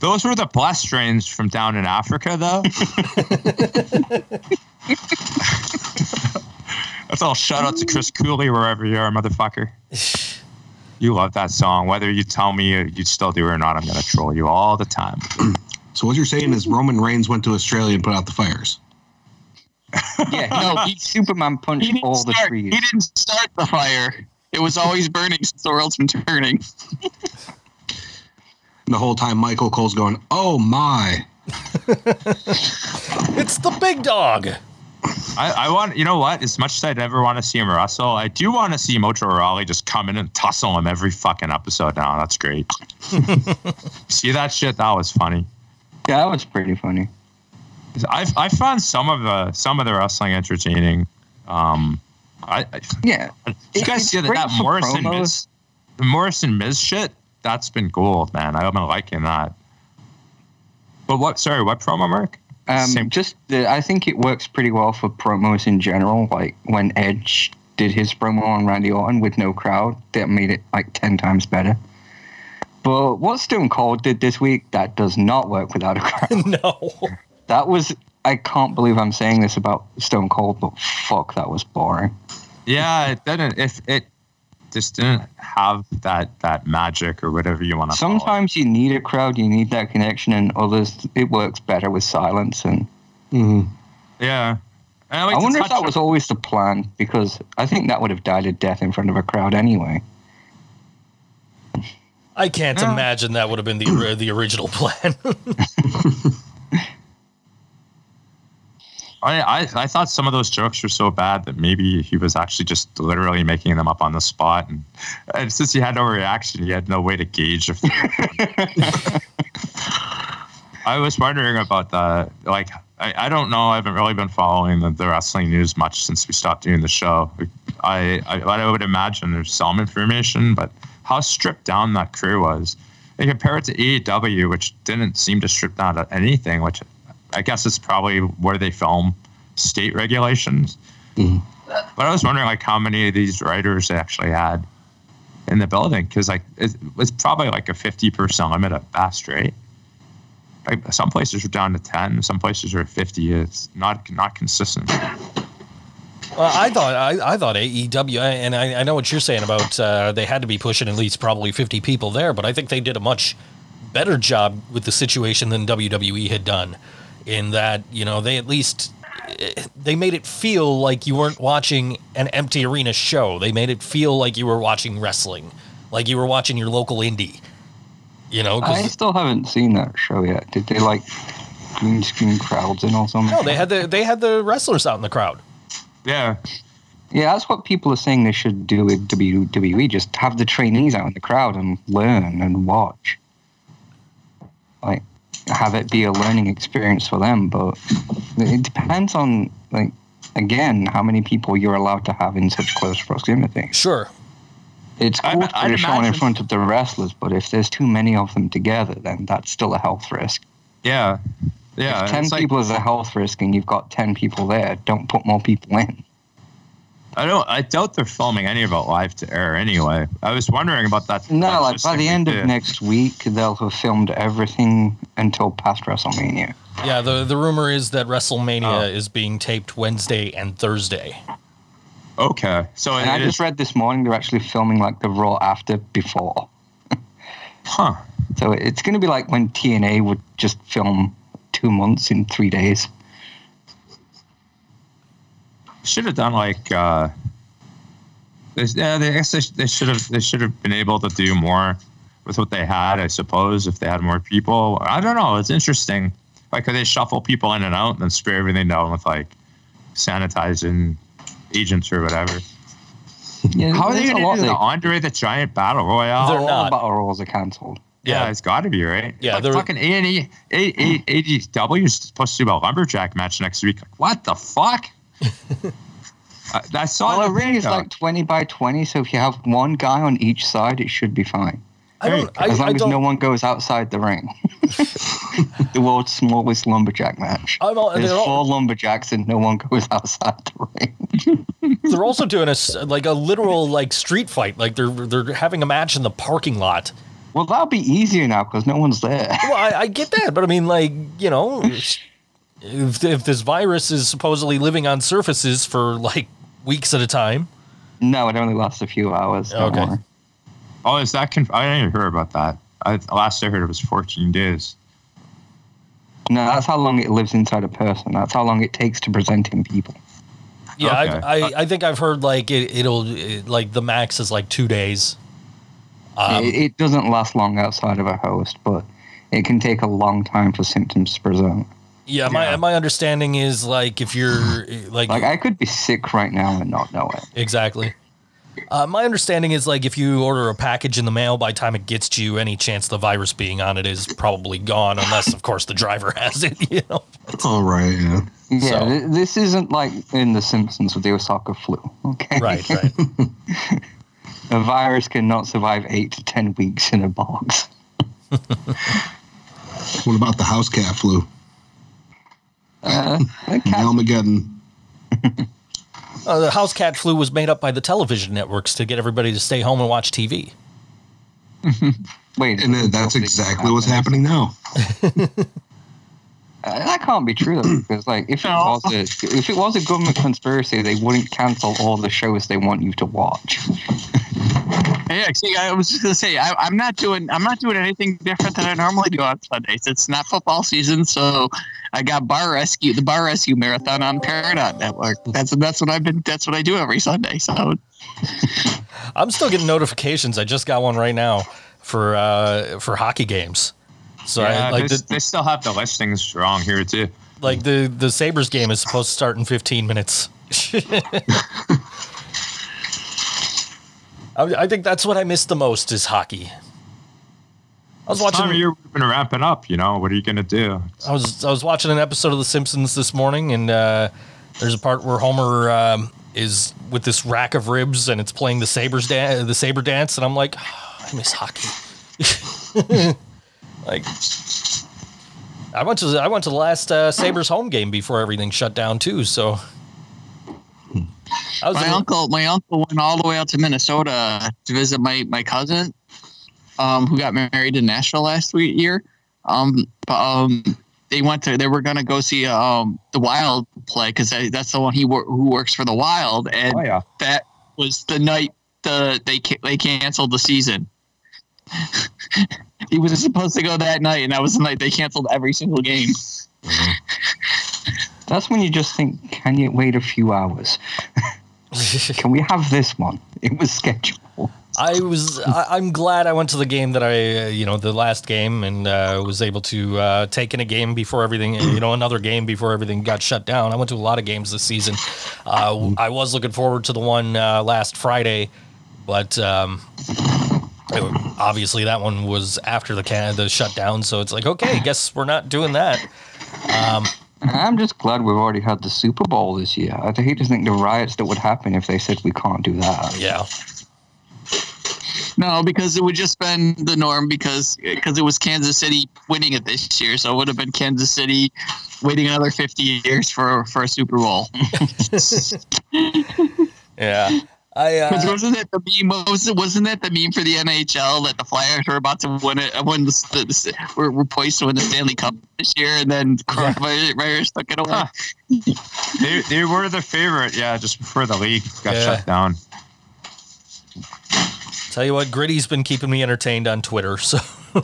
Those were the blessed rains from down in Africa, though. That's all shout out to Chris Cooley, wherever you are, motherfucker. You love that song. Whether you tell me you you still do or not, I'm going to troll you all the time. So what you're saying is Roman Reigns went to Australia and put out the fires. Yeah, No, no, he- Superman punched He didn't, all the trees. he didn't start the fire. It was always burning since the world's been turning. The whole time Michael Cole's going, "Oh my." It's the big dog. I, I want, you know what? As much as I'd ever want to see him wrestle, I do want to see Mojo Rawley just come in and tussle him every fucking episode now. That's great. see that shit? That was funny. Yeah, that was pretty funny. I I found some of the some of the wrestling entertaining. Um, I, I Yeah, you guys see that, that Morrison promos. Miz, the Morrison Miz shit? That's been gold, man. I've been liking that. But what? Sorry, what promo, Mark? Um, Same- just the, I think it works pretty well for promos in general. Like when Edge did his promo on Randy Orton with no crowd, that made it like ten times better. But what Stone Cold did this week, that does not work without a crowd. no. that was I can't believe I'm saying this about Stone Cold, but fuck, that was boring. Yeah, it didn't. If it just didn't have that that magic or whatever you want to. Call it. Sometimes you need a crowd, you need that connection, and others it works better with silence. And Mm-hmm. Yeah. And I, like I wonder if that on- was always the plan because I think that would have died a death in front of a crowd anyway. I can't No. imagine that would have been the the original plan. I, I I thought some of those jokes were so bad that maybe he was actually just literally making them up on the spot, and, and since he had no reaction, he had no way to gauge if. They were I was wondering about that. Like, I, I don't know. I haven't really been following the, the wrestling news much since we stopped doing the show. I, I I would imagine there's some information, but how stripped down that crew was. And compare it to AEW, which didn't seem to strip down anything, which I guess it's probably where they film state regulations. Mhm. But I was wondering, like, how many of these writers they actually had in the building, because like it was probably like a fifty percent limit at best, right? Like some places are down to ten, some places are fifty. It's not not consistent. Well, I thought I, I thought AEW, and I, I know what you're saying about uh, they had to be pushing at least probably 50 people there, but I think they did a much better job with the situation than WWE had done. In that, you know, they at least they made it feel like you weren't watching an empty arena show. They made it feel like you were watching wrestling, like you were watching your local indie. You know, I still haven't seen that show yet. Did they like green screen crowds in or something? no, they had the they had the wrestlers out in the crowd. Yeah, Yeah, that's what people are saying they should do with WWE. Just have the trainees out in the crowd and learn and watch. Like, have it be a learning experience for them. But it depends on, like, again, how many people you're allowed to have in such close proximity. Sure, It's I'd- cool to I'd put a show on in front of the wrestlers, but if there's too many of them together, then that's still a health risk. yeah, yeah. if 10 it's like- people is a health risk and you've got 10 people there, don't put more people in. I don't. I doubt they're filming any of it live to air anyway. I was wondering about that. No, that like by the logistically end of next week, they'll have filmed everything until past WrestleMania. Yeah, the the rumor is that WrestleMania Oh. is being taped Wednesday and Thursday. Okay, so And I it just is, read this morning they're actually filming like the Raw after before. huh? So it's going to be like when TNA would just film two months in three days. Should have done like. uh they, yeah, they, I guess they, they should have. They should have been able to do more with what they had. I suppose if they had more people. I don't know. It's interesting. Like, could they shuffle people in and out and then spray everything down with like sanitizing agents or whatever? Yeah, How are they going to do the they- Andre the Giant Battle Royale? They're all not. the battle royals are cancelled. Yeah, Yeah. it's got to be right. Yeah, like they're- fucking A and E, A AEW is supposed to do a lumberjack match next week. Like, what the fuck? uh, I saw Well, the the ring is like 20 by 20, so if you have one guy on each side, it should be fine. I don't. I, As long I as don't. no one goes outside the ring. the world's smallest lumberjack match. I'm all, There's all, four lumberjacks and no one goes outside the ring. they're also doing a s- like a literal like street fight. Like they're they're having a match in the parking lot. Well, that'll be easier now because no one's there. Well, I, I get that, but I mean, like you know, if, if this virus is supposedly living on surfaces for like weeks at a time, No, it only lasts a few hours. don't Okay. worry. oh, is that? Conf- I didn't even hear about that. I, last I heard it was 14 days. No, that's how long it lives inside a person. That's how long it takes to present in people. yeah, Okay. I, I I think I've heard like it, it'll it, like the max is like two days. Um, it, it doesn't last long outside of a host, but it can take a long time for symptoms to present. Yeah, my yeah. my understanding is like if you're like, Like I could be sick right now and not know it. exactly. Uh, my understanding is like if you order a package in the mail, by the time it gets to you, any chance the virus being on it is probably gone, unless of course the driver has it. You know. All right. Yeah. Yeah, So- th- this isn't like in The Simpsons with the Osaka flu. Okay, Right, right. A virus cannot survive eight to ten weeks in a box. What about the house cat flu? Uh, a cat- Almageddon. Uh, the house cat flu was made up by the television networks to get everybody to stay home and watch TV. wait, And then that's exactly what's happening now. Uh, that can't be true though, because like if it was a if it was a government conspiracy, they wouldn't cancel all the shows they want you to watch. Yeah, see, I was just gonna say I, I'm not doing I'm not doing anything different than I normally do on Sundays. It's not football season, so I got bar rescue the bar rescue marathon on Paramount Network. That's that's what I've been that's what I do every Sunday. So I'm still getting notifications. I just got one right now for uh, for hockey games. So yeah, I, like they, the they still have the listings wrong here too. like the the Sabres game is supposed to start in 15 minutes. I, I think that's what I miss the most is hockey. I was time watching. year we've been ramping up. You know, what are you gonna do? I was I was watching an episode of The Simpsons this morning, and uh, there's a part where Homer um, is with this rack of ribs, and it's playing the sabers dan- the saber dance, and I'm like, "Ah, I miss hockey. like, I went to the, I went to the last uh, Sabres home game before everything shut down too. So I was my in- uncle my uncle went all the way out to Minnesota to visit my my cousin, um, who got married in Nashville last week year. Um, but, um, they went to they were gonna go see um the Wild play because that's the one he wor- who works for the Wild, and Oh yeah. that was the night the they ca- they canceled the season. he was supposed to go that night, and that was the night they canceled every single game. That's when you just think, can you wait a few hours? Can we have this one? It was scheduled. I was. I, I'm glad I went to the game that I, uh, you know, the last game, and uh, was able to uh, take in a game before everything, you know, another game before everything got shut down. I went to a lot of games this season. Uh, I was looking forward to the one uh, last Friday, but um, it- obviously that one was after the Canada the shutdown. So it's like, okay, guess we're not doing that. Um, I'm just glad we've already had the Super Bowl this year. I'd hate to think the riots that would happen if they said we can't do that. yeah, No, because it would just been the norm because because it was Kansas City winning it this year, so it would have been Kansas City waiting another fifty years for for a Super Bowl. yeah. I uh, wasn't it the meme? Wasn't, wasn't that the meme for the NHL that the Flyers were about to win it? Win the, the, the were, were poised to win the Stanley Cup this year, and then coronavirus took it away. Huh. They, they were the favorite, yeah, just before the league got Yeah. shut down. Tell you what, Gritty's been keeping me entertained on Twitter. So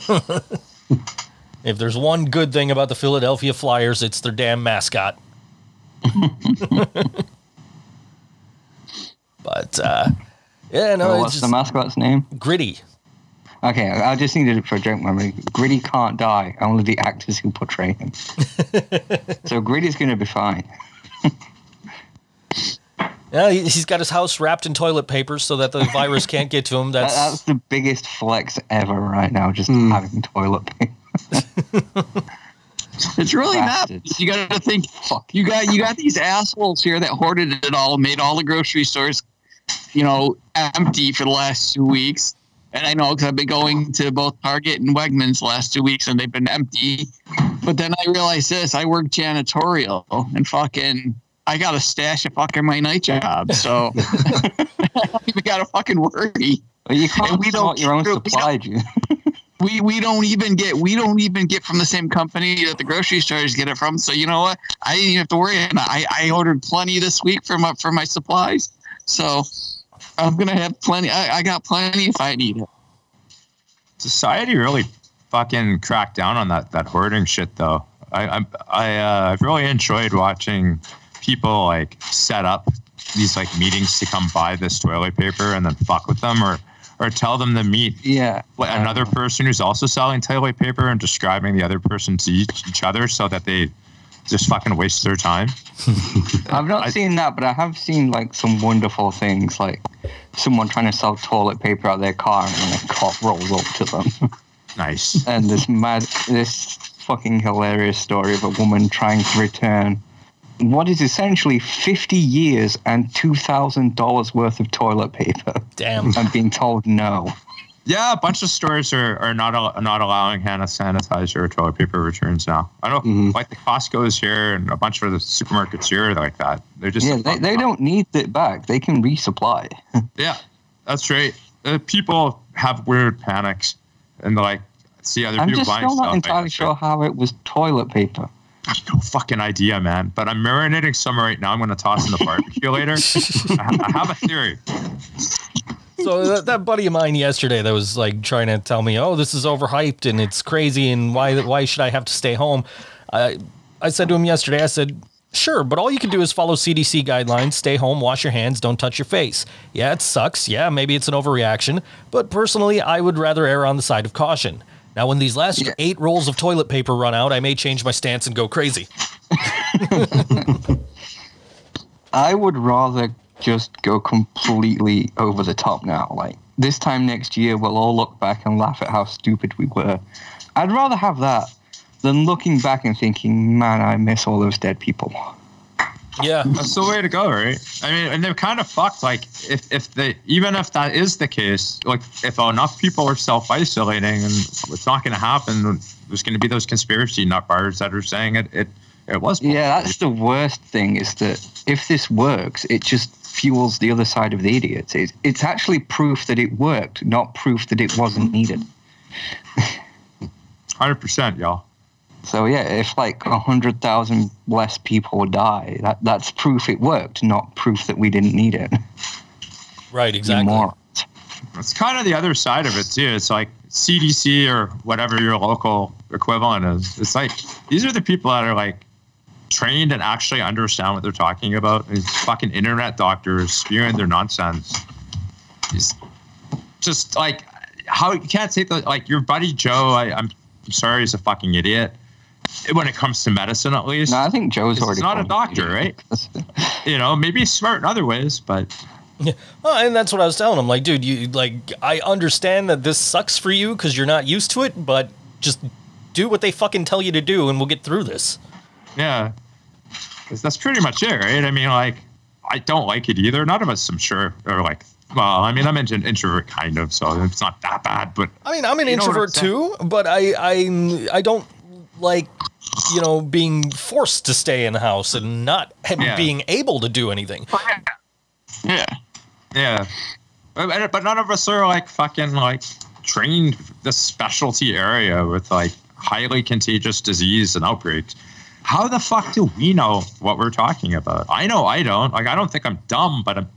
if there's one good thing about the Philadelphia Flyers, it's their damn mascot. but uh, yeah, no, it's what's just the mascot's name? Gritty. Okay, I just needed it for a joke memory. Gritty can't die, only the actors who portray him. so Gritty's going to be fine. Yeah, he- he's got his house wrapped in toilet paper so that the virus can't get to him. That, That's, that's the biggest flex ever right now, just Hmm. having toilet paper. It's really Bastards. not. You got to think. Fuck. You got you got these assholes here that hoarded it all, made all the grocery stores, you know, empty for the last two weeks. And I know because I've been going to both Target and Wegmans the last two weeks, and they've been empty. But then I realized this: I work janitorial, and fucking, I got a stash of fucking my night job, so I don't even got to fucking worry. But you can't we don't- your own supply, June. we we don't even get we don't even get from the same company that the grocery stores get it from. So you know what? I didn't even have to worry. And I I ordered plenty this week for my for my supplies. So I'm gonna have plenty. I, I got plenty if I need it. Society really fucking cracked down on that that hoarding shit, though. I I I uh, I've really enjoyed watching people like set up these like meetings to come buy this toilet paper and then fuck with them or or tell them to meet Yeah. what, another person who's also selling toilet paper and describing the other person to each, each other so that they just fucking waste their time. I've not I- seen that, but I have seen like some wonderful things, like someone trying to sell toilet paper out of their car and a cop rolls up to them. Nice. and this mad, this fucking hilarious story of a woman trying to return what is essentially 50 years and $2,000 worth of toilet paper damn. I'm being told no. Yeah, a bunch of stores are, are not al- not allowing hand sanitizer or toilet paper returns now. I don't know, Mhm. like the Costco's here and a bunch of the supermarkets here are like that. They're just Yeah, they, they don't need it back. They can resupply. Yeah, that's right. Uh, people have weird panics and like see other I'm people just buying still stuff. not entirely that's sure how it was toilet paper. I have no fucking idea, man. But I'm marinating some right now. I'm going to toss in the barbecue later. I, I have a theory. So uh, that, that buddy of mine yesterday that was like trying to tell me, "Oh, this is overhyped and it's crazy, and why why should I have to stay home?" I I said to him yesterday, I said, "Sure, but all you can do is follow CDC guidelines, stay home, wash your hands, don't touch your face. Yeah, it sucks. Yeah, maybe it's an overreaction, but personally, I would rather err on the side of caution." Now, when these last Yeah. eight rolls of toilet paper run out, I may change my stance and go crazy. I would rather just go completely over the top now. Like this time next year, we'll all look back and laugh at how stupid we were. I'd rather have that than looking back and thinking, man, I miss all those dead people. Yeah, That's the way to go, right? I mean, and they're kind of fucked. Like, if if they even if that is the case, like if enough people are self isolating and it's not going to happen, there's going to be those conspiracy nut bars that are saying it. It it was. Yeah, that's the worst thing is that if this works, it just fuels the other side of the idiots. It's, it's actually proof that it worked, not proof that it wasn't needed. hundred percent, y'all. So yeah, if like a hundred thousand less people die, that that's proof it worked, not proof that we didn't need it. right, exactly. morons. It's kind of the other side of it too. It's like CDC or whatever your local equivalent is. It's like these are the people that are like trained and actually understand what they're talking about. These fucking internet doctors spewing their nonsense. It's just like how you can't say that. Like your buddy Joe, I, I'm, I'm sorry, he's a fucking idiot. When it comes to medicine, at least, No, I think Joe's He's already. not a doctor, right? you know, maybe he's smart in other ways, but Oh, and that's what I was telling him. Like, dude, you like I understand that this sucks for you because you're not used to it, but just do what they fucking tell you to do, and we'll get through this. Yeah. 'Cause That's pretty much it, right? I mean, like, I don't like it either. None of us, I'm sure, are like, well, I mean, I'm an introvert kind of, so it's not that bad, but I mean, I'm an You know what I'm introvert too, but I I I don't like you know being forced to stay in the house and not ha- Yeah. being able to do anything. Oh, yeah. Yeah, but, but none of us are like fucking like trained this specialty area with like highly contagious disease and outbreaks. How the fuck do we know what we're talking about? I know I don't. Like I don't think I'm dumb, but I'm.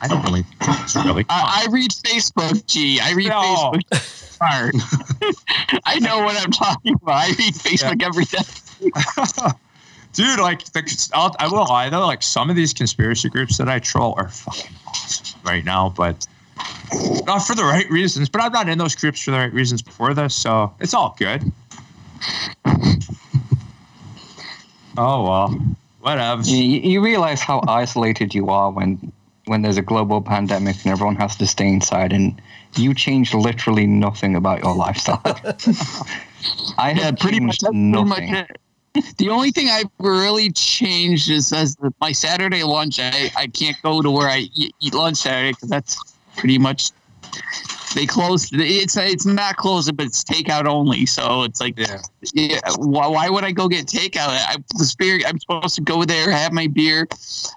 I don't really think it's really. I, I read Facebook, G. I read No. Facebook. Smart. I know what I'm talking about. I read Facebook every day. Dude, like, the, I'll, I will lie though. Like, some of these conspiracy groups that I troll are fucking awesome right now, but not for the right reasons. But I'm not in those groups for the right reasons before this, so it's all good. Oh well, whatever. You, you realize how isolated you are when when there's a global pandemic and everyone has to stay inside, and you changed literally nothing about your lifestyle. I Yeah, have pretty much. changed That's pretty nothing. much. The only thing I've really changed is as my Saturday lunch. I, I can't go to where I eat, eat lunch Saturday because that's pretty much they closed. It's it's not closing, but it's takeout only. So it's like, Yeah. yeah, why, why would I go get takeout? I was very, I'm supposed to go there, have my beer,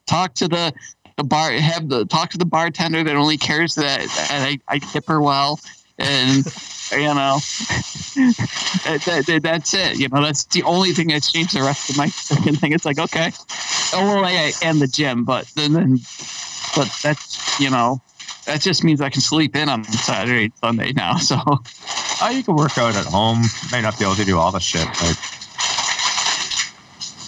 talk to the the bar, have the talk to the bartender that only cares that, that I, I tip her well, and you know, that, that, that- that's it. You know, that's the only thing that's changed. The rest of my second thing, it's like okay, oh well, and the gym, but then, then but that's you know. That just means I can sleep in on Saturday, Sunday now. So Oh, you can work out at home. May not be able to do all the shit, but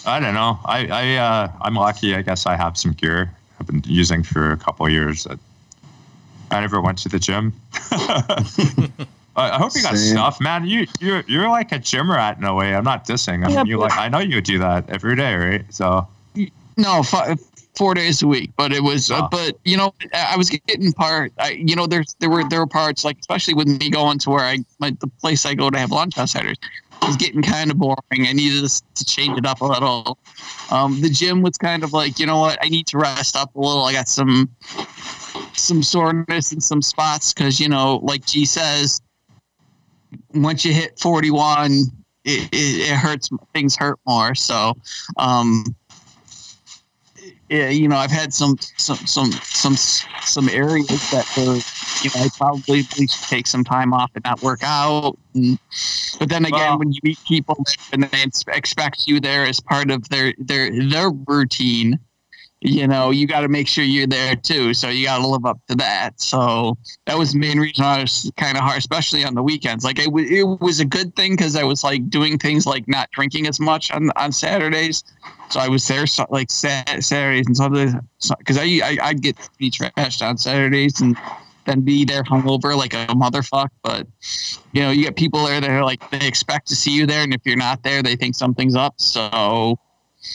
I don't know. I I uh, I'm lucky. I guess I have some gear I've been using for a couple of years. That I never went to the gym. I I hope you got Same. stuff, man. You you're you're like a gym rat in a way. I'm not dissing. I mean, Yeah, you but- like I know you do that every day, right? So No, five, four days a week. But it was, uh, but you know, I was getting part. I, you know, there's there were there were parts like especially with me going to where I my the place I go to have lunch on Saturdays was getting kind of boring. I needed to, change it up a little. Um, the gym was kind of like, you know what, I need to rest up a little. I got some some soreness in some spots because you know, like G says, once you hit 41, it, it, it hurts. Things hurt more. So. Um, you know, I've had some some some some some areas that were, you know, I probably should take some time off and not work out. And, but then again, Well- when you meet people and they expect you there as part of their their their routine, you know, you got to make sure you're there too. So you got to live up to that. So that was the main reason I was kind of hard, especially on the weekends. Like it, w- it was a good thing because I was like doing things like not drinking as much on on Saturdays. So I was there so, like Sat- Saturdays and Sundays because I, I I'd get pretty trashed on Saturdays and then be there hungover like a motherfucker. But you know, you get people there that are like they expect to see you there, and if you're not there, they think something's up. So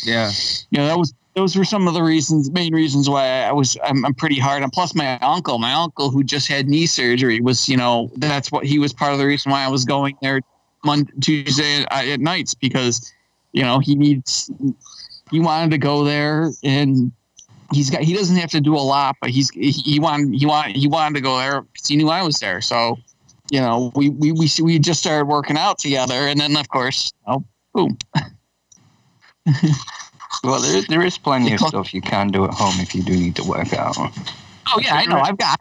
yeah, you know that was those were some of the reasons main reasons why i was i'm, I'm pretty hard and plus my uncle my uncle who just had knee surgery was you know that's what he was part of the reason why i was going there monday tuesday at, at nights because you know he needs he wanted to go there and he's got he doesn't have to do a lot but he's he, he wanted he wanted he wanted to go there because he knew i was there. So you know we we we, we just started working out together and then of course oh boom Well, there, there is plenty of stuff you can do at home if you do need to work out. Oh yeah, I know. I've got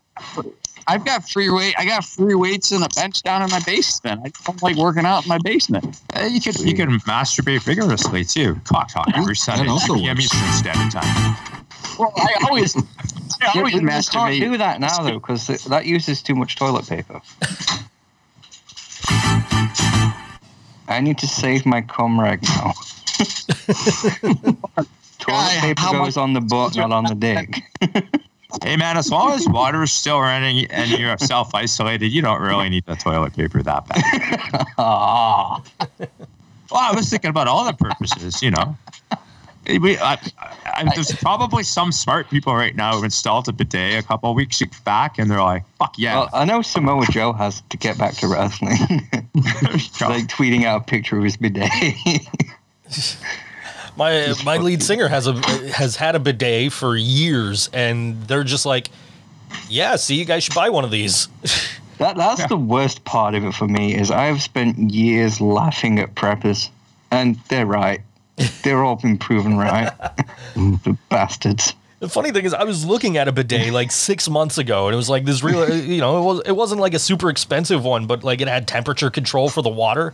I've got free weight. I got free weights and a bench down in my basement. I don't like working out in my basement. Uh, you could you can masturbate vigorously too. Cock talk every Sunday, also 2 p.m. works. Eastern Standard Time. Well, I always, I Yeah, always we, we can't do that now though because that uses too much toilet paper. I need to save my cum rag now. Toilet uh, paper how goes much- on the butt, not on the dick. Hey man, as long as water is still running and you're self isolated, you don't really need the toilet paper that bad. Well, I was thinking about all the purposes, you know. We, I, I, there's probably some smart people right now who installed a bidet a couple weeks back, and they're like, "Fuck yeah!" well, I know Samoa Joe has to get back to wrestling. like tweeting out a picture of his bidet. My my lead singer has a has had a bidet for years, and they're just like, "Yeah, see, you guys should buy one of these." That that's the worst part of it for me is I've spent years laughing at preppers, and they're right. They're all been proven right. the bastards. The funny thing is, I was looking at a bidet like six months ago, and it was like this real. You know, it was it wasn't like a super expensive one, but like it had temperature control for the water.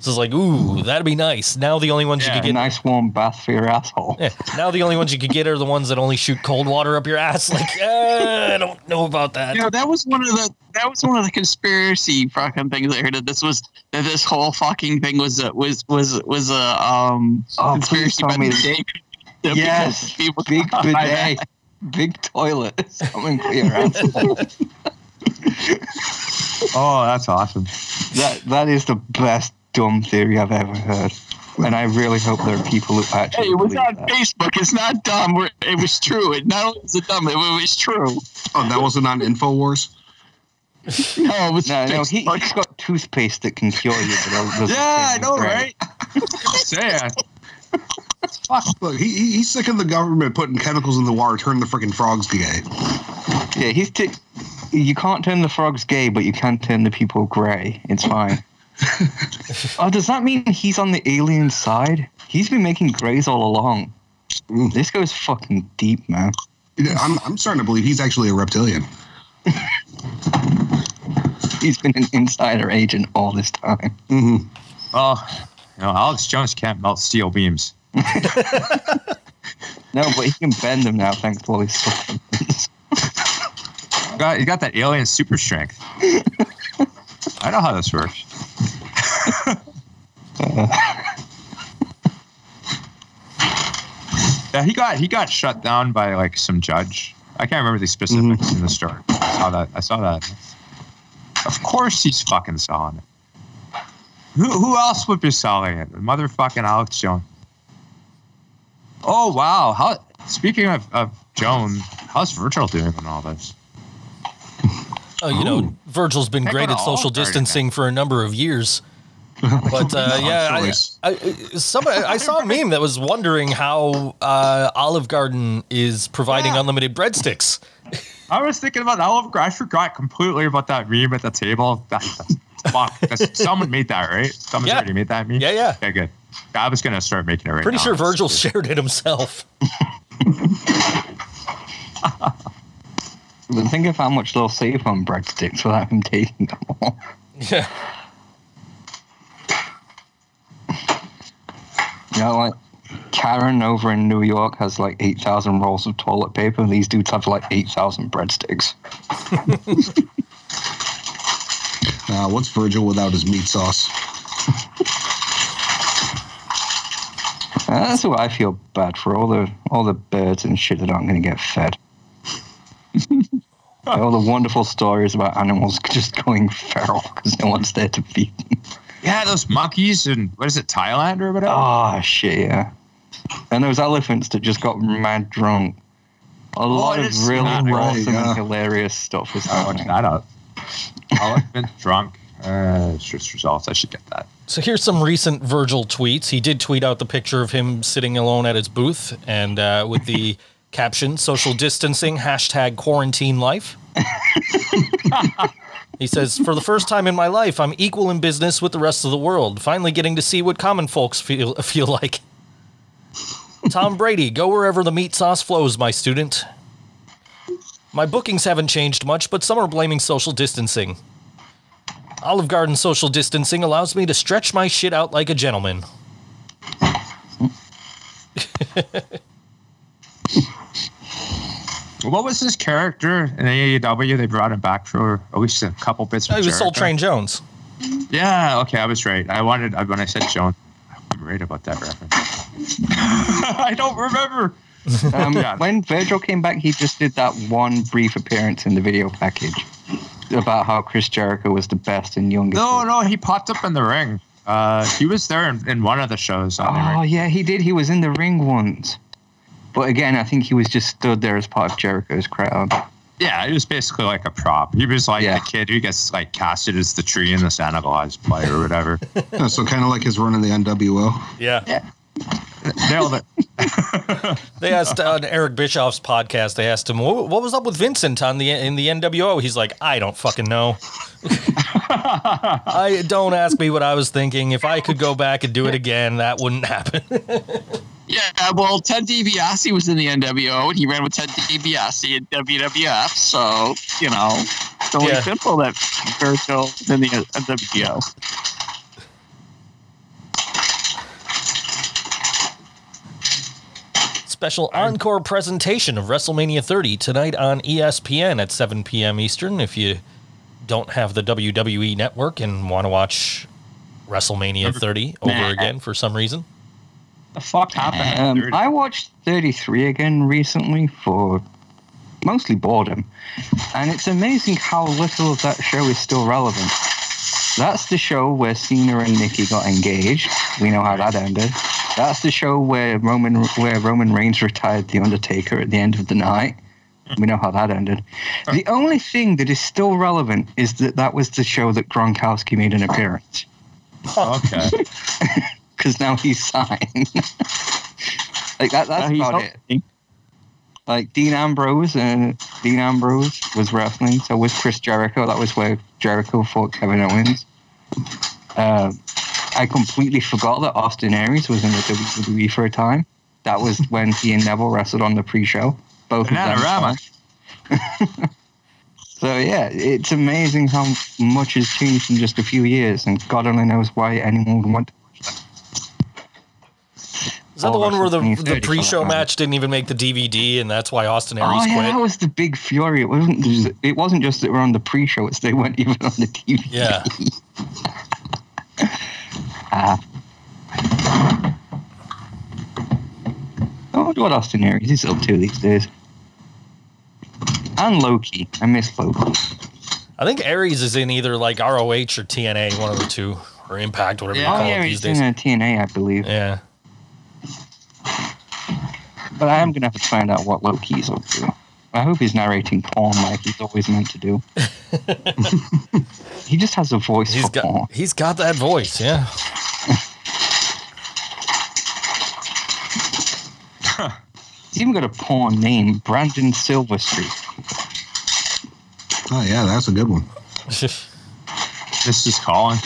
So it's like, ooh, that'd be nice. Now the only ones you Yeah. could A get. nice warm bath for your asshole. Yeah, now the only ones you could get are the ones that only shoot cold water up your ass. Like, eh, I don't know about that. You know, that was one of the that was one of the conspiracy fucking things I heard that this was that this whole fucking thing was a was was was a um Oh, conspiracy tell by me the that- day. Yes, people big bidet, big toilet. Coming for your asshole. Oh, that's awesome. That that is the best dumb theory I've ever heard, and I really hope there are people who actually Hey, it was believe on that. Facebook. It's not dumb. We're- It was true. It not only was it dumb, it was true. Oh, that wasn't on Infowars. No, it was No, no, he, he's got toothpaste that can cure you. But Yeah, I know, right? Sad. Look, he, he- he's sick of the government putting chemicals in the water, turning the freaking frogs gay. Yeah, he's. T- you can't turn the frogs gay, but you can turn the people grey. It's fine. Oh, does that mean he's on the alien side? He's been making greys all along. Mm. This goes fucking deep, man. You I'm, I'm starting to believe he's actually a reptilian. He's been an insider agent all this time. Mm-hmm. Well, you know, Alex Jones can't melt steel beams. No, but he can bend them now thanks to all his supplements. He got, he got that alien super strength. I know how this works. Yeah, he got he got shut down by like some judge. I can't remember the specifics mm-hmm. in the story. I saw that. I saw that. Of course, he's fucking selling it. Who, who else would be selling it? Motherfucking Alex Jones. Oh wow! How speaking of, of Joan, how's Virgil doing on all this? Oh, you know, Virgil's been Heck, great at social Olive Garden, distancing for a number of years. But uh, yeah, I. I, somebody, I saw a meme that was wondering how uh, Olive Garden is providing Yeah. unlimited breadsticks. I was thinking about Olive Garden. I forgot completely about that meme at the table. That, that's, fuck. That's, someone made that, right? Someone's Yeah. already made that meme? Yeah, yeah. Okay, good. I was going to start making it right Pretty now. sure Virgil shared it himself. But think of how much they'll save on breadsticks without him taking them all. Yeah. You know, like Karen over in New York has like 8,000 rolls of toilet paper. and These dudes have like 8,000 breadsticks. Uh, what's Virgil without his meat sauce? That's what I feel bad for all the all the birds and shit that aren't going to get fed. all the wonderful stories about animals just going feral because no one's there to feed them. Yeah, those monkeys in, what is it, Thailand or whatever? Oh shit, yeah. And those elephants that just got mad drunk. A lot I of didn't really that. Right, awesome yeah. and hilarious stuff is I watched happening. that up. Elephant drunk. Uh, it's just results. I should get that. So here's some recent Virgil tweets. He did tweet out the picture of him sitting alone at his booth and uh, with the caption social distancing, hashtag quarantine life. He says, For the first time in my life, I'm equal in business with the rest of the world, finally getting to see what common folks feel, feel like. Tom Brady, go wherever the meat sauce flows, my student. My bookings haven't changed much, but some are blaming social distancing. Olive Garden social distancing allows me to stretch my shit out like a gentleman. What was his character in AEW? They brought him back for at least a couple bits. Oh, with he was Soul Train Jones. Yeah, okay, I was right. I wanted when I said Joan. I'm right about that reference. I don't remember. Um, Yeah. When Virgil came back, he just did that one brief appearance in the video package about how Chris Jericho was the best and youngest. No, no, he popped up in the ring. Uh, he was there in, in one of the shows on the Oh ring. yeah, he did. He was in the ring once. But again, I think he was just stood there as part of Jericho's crowd. Yeah, he was basically like a prop. He was like Yeah. the kid who gets like casted as the tree in the Santa Claus play or whatever. Yeah, so kind of like his run in the NWO. Yeah. Nailed it. They asked on Eric Bischoff's podcast. They asked him, "What, what was up with Vincent on the in the NWO?" He's like, "I don't fucking know. I don't ask me what I was thinking. If I could go back and do it again, that wouldn't happen." Yeah, well, Ted DiBiase was in the NWO, and he ran with Ted DiBiase in WWF. So you know, it's only Yeah. simple that Virgil was in the NWO. Special encore presentation of WrestleMania 30 tonight on ESPN at 7 p.m. Eastern. If you don't have the WWE network and want to watch WrestleMania 30 over again for some reason. The fuck happened? Um, I watched 33 again recently for mostly boredom, and it's amazing how little of that show is still relevant. That's the show where Cena and Nikki got engaged. We know how that ended. That's the show where Roman where Roman Reigns retired the Undertaker at the end of the night. We know how that ended. The only thing that is still relevant is that that was the show that Gronkowski made an appearance okay. because now he's signed. like that. That's Uh, he's about it. like Dean Ambrose and Dean Ambrose was wrestling. So was Chris Jericho. That was where Jericho fought Kevin Owens. Uh, I completely forgot that Austin Aries was in the WWE for a time. That was when he and Neville wrestled on the pre-show. Both of them. So yeah, it's amazing how much has changed in just a few years, and God only knows why anyone would want to watch that. Is that the one where the, the pre-show match didn't even make the DVD, and that's why Austin Aries Oh yeah, quit? that was the big fury. It wasn't. Just, it wasn't just that we're on the pre-show; it's they weren't even on the TV. Yeah. Ah. I wonder what Austin Aries is up to these days. And Loki. I miss Loki. I think Aries is in either like ROH or TNA, one of the two, or Impact, whatever you Oh call yeah, it these he's days. in TNA, I believe. Yeah. But I am gonna have to find out what Loki's up to. I hope he's narrating porn like he's always meant to do. he just has a voice He's for porn. he's got that voice, yeah. He's even got a porn name, Brandon Silver Street. Oh yeah, that's a good one. This is Colin.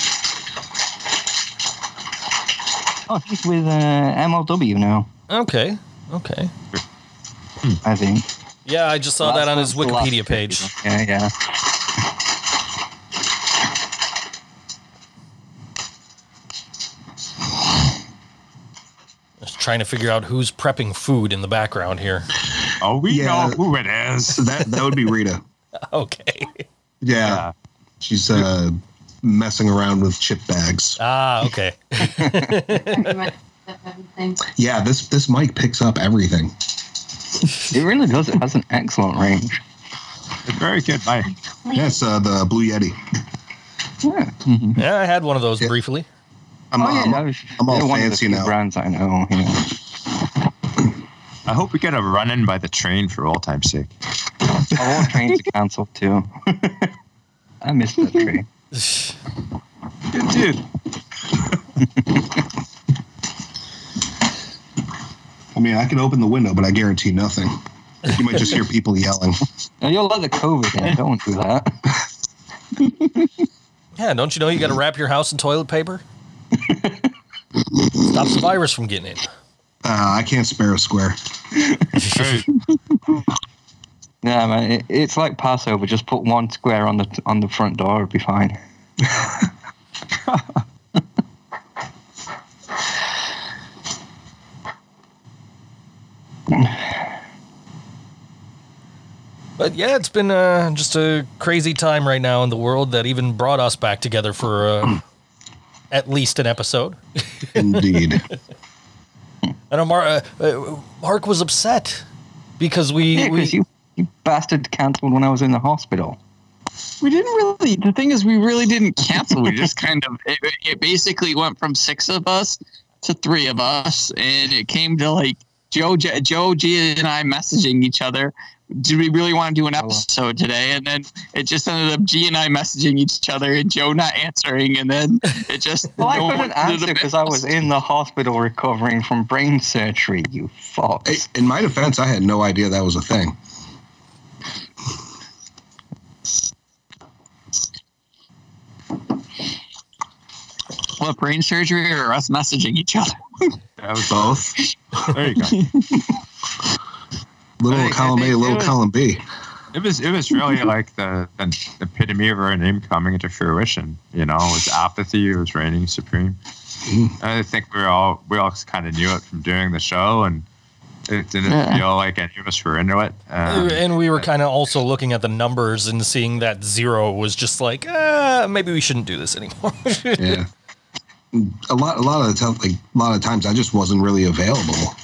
Oh, he's with uh, MLW now, okay. Okay. I think. Yeah, I just saw that on his That's the last Wikipedia page. Yeah, yeah. Just trying to figure out who's prepping food in the background here. Oh, we Yeah. know who it is. That that would be Rita. Okay. Yeah, Yeah. she's uh, messing around with chip bags. Ah, okay. Yeah, this this mic picks up everything. It really does. It has an excellent range. It's very good, Mike. Yeah, it's uh, the Blue Yeti. Yeah. Yeah, I had one of those Yeah. briefly. I'm, oh, yeah, I'm- was, I'm all they're one of the fancy few now. brands I know. You know. I hope we get a run in by the train for all time's sake. All trains are cancelled too. I missed that train. Good dude. I mean, I can open the window, but I guarantee nothing. You might just hear people yelling. Now, you'll let the COVID in. Don't do that. Yeah, don't you know you got to wrap your house in toilet paper? Stops the virus from getting in. Uh, I can't spare a square. Hey, Yeah, man. It, it's like Passover. Just put one square on the on the front door. It'll be fine. But yeah, it's been uh, just a crazy time right now in the world that even brought us back together for uh, at least an episode. Indeed. I know Mar- uh, uh, Mark was upset because we, Yeah, we you, you bastard cancelled when I was in the hospital. We didn't really. The thing is, we really didn't cancel. We just kind of. It, it basically went from six of us to three of us, and it came to like Joe, Joe, Gia, and I messaging each other. Do we really want to do an episode today? And then it just ended up G and I messaging each other, and Joe not answering, and then it just. Well, I no couldn't one did answer because I was in the hospital recovering from brain surgery. You Hey, fox. in my defense, I had no idea that was a thing. What brain surgery or us messaging each other? that was Both. There you go. Little I column A, little it was- column B. It was it was really like the, the epitome of our name coming into fruition. You know, it was apathy. It was reigning supreme. Mhm. I think we all we all kind of knew it from doing the show, and it didn't Yeah. feel like any of us were into it. Um, and we were kind of also looking at the numbers and seeing that zero was just like, uh, maybe we shouldn't do this anymore. Yeah. A lot, a lot of the time, like a lot of times, I just wasn't really available.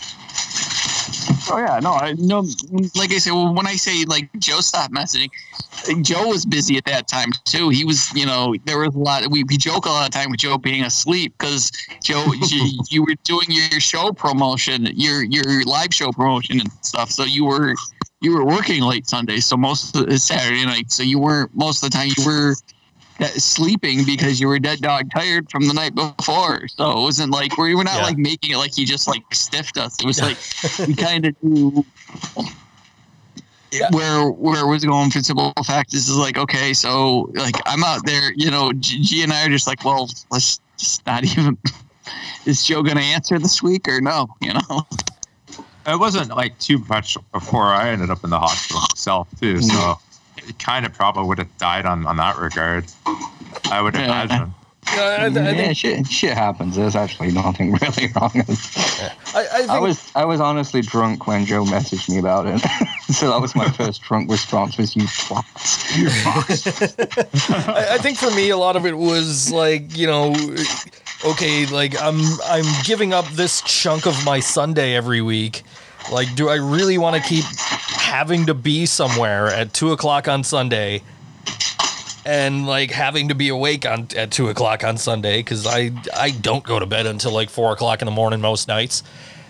Oh yeah, no, I no. Like I said, well, when I say like Joe stopped messaging, Joe was busy at that time too. He was, you know, there was a lot. We, we joke a lot of time with Joe being asleep because Joe, you, you were doing your show promotion, your your live show promotion and stuff. So you were you were working late Sunday, so most of the Saturday night. So you weren't most of the time you were Uh, sleeping because you were dead dog tired from the night before. So it wasn't like we were not Yeah. like making it like he just like stiffed us. It was like we kind of do where where it was going for simple fact this is like okay so like i'm out there you know G, G and i are just like well let's just not even is joe gonna answer this week or no you know it wasn't like too much before I ended up in the hospital myself too. So mm. It kind of probably would have died on on that regard. I would Yeah. imagine. Uh, I, I yeah, think shit, shit happens. There's actually nothing really wrong. I, I think I was I was honestly drunk when Joe messaged me about it. so that was my first drunk response was you twats. I, I think for me, a lot of it was like, you know, okay, like I'm I'm giving up this chunk of my Sunday every week. Like, do I really want to keep having to be somewhere at two o'clock on Sunday? And like having to be awake on at two o'clock on Sunday because I I don't go to bed until like four o'clock in the morning most nights,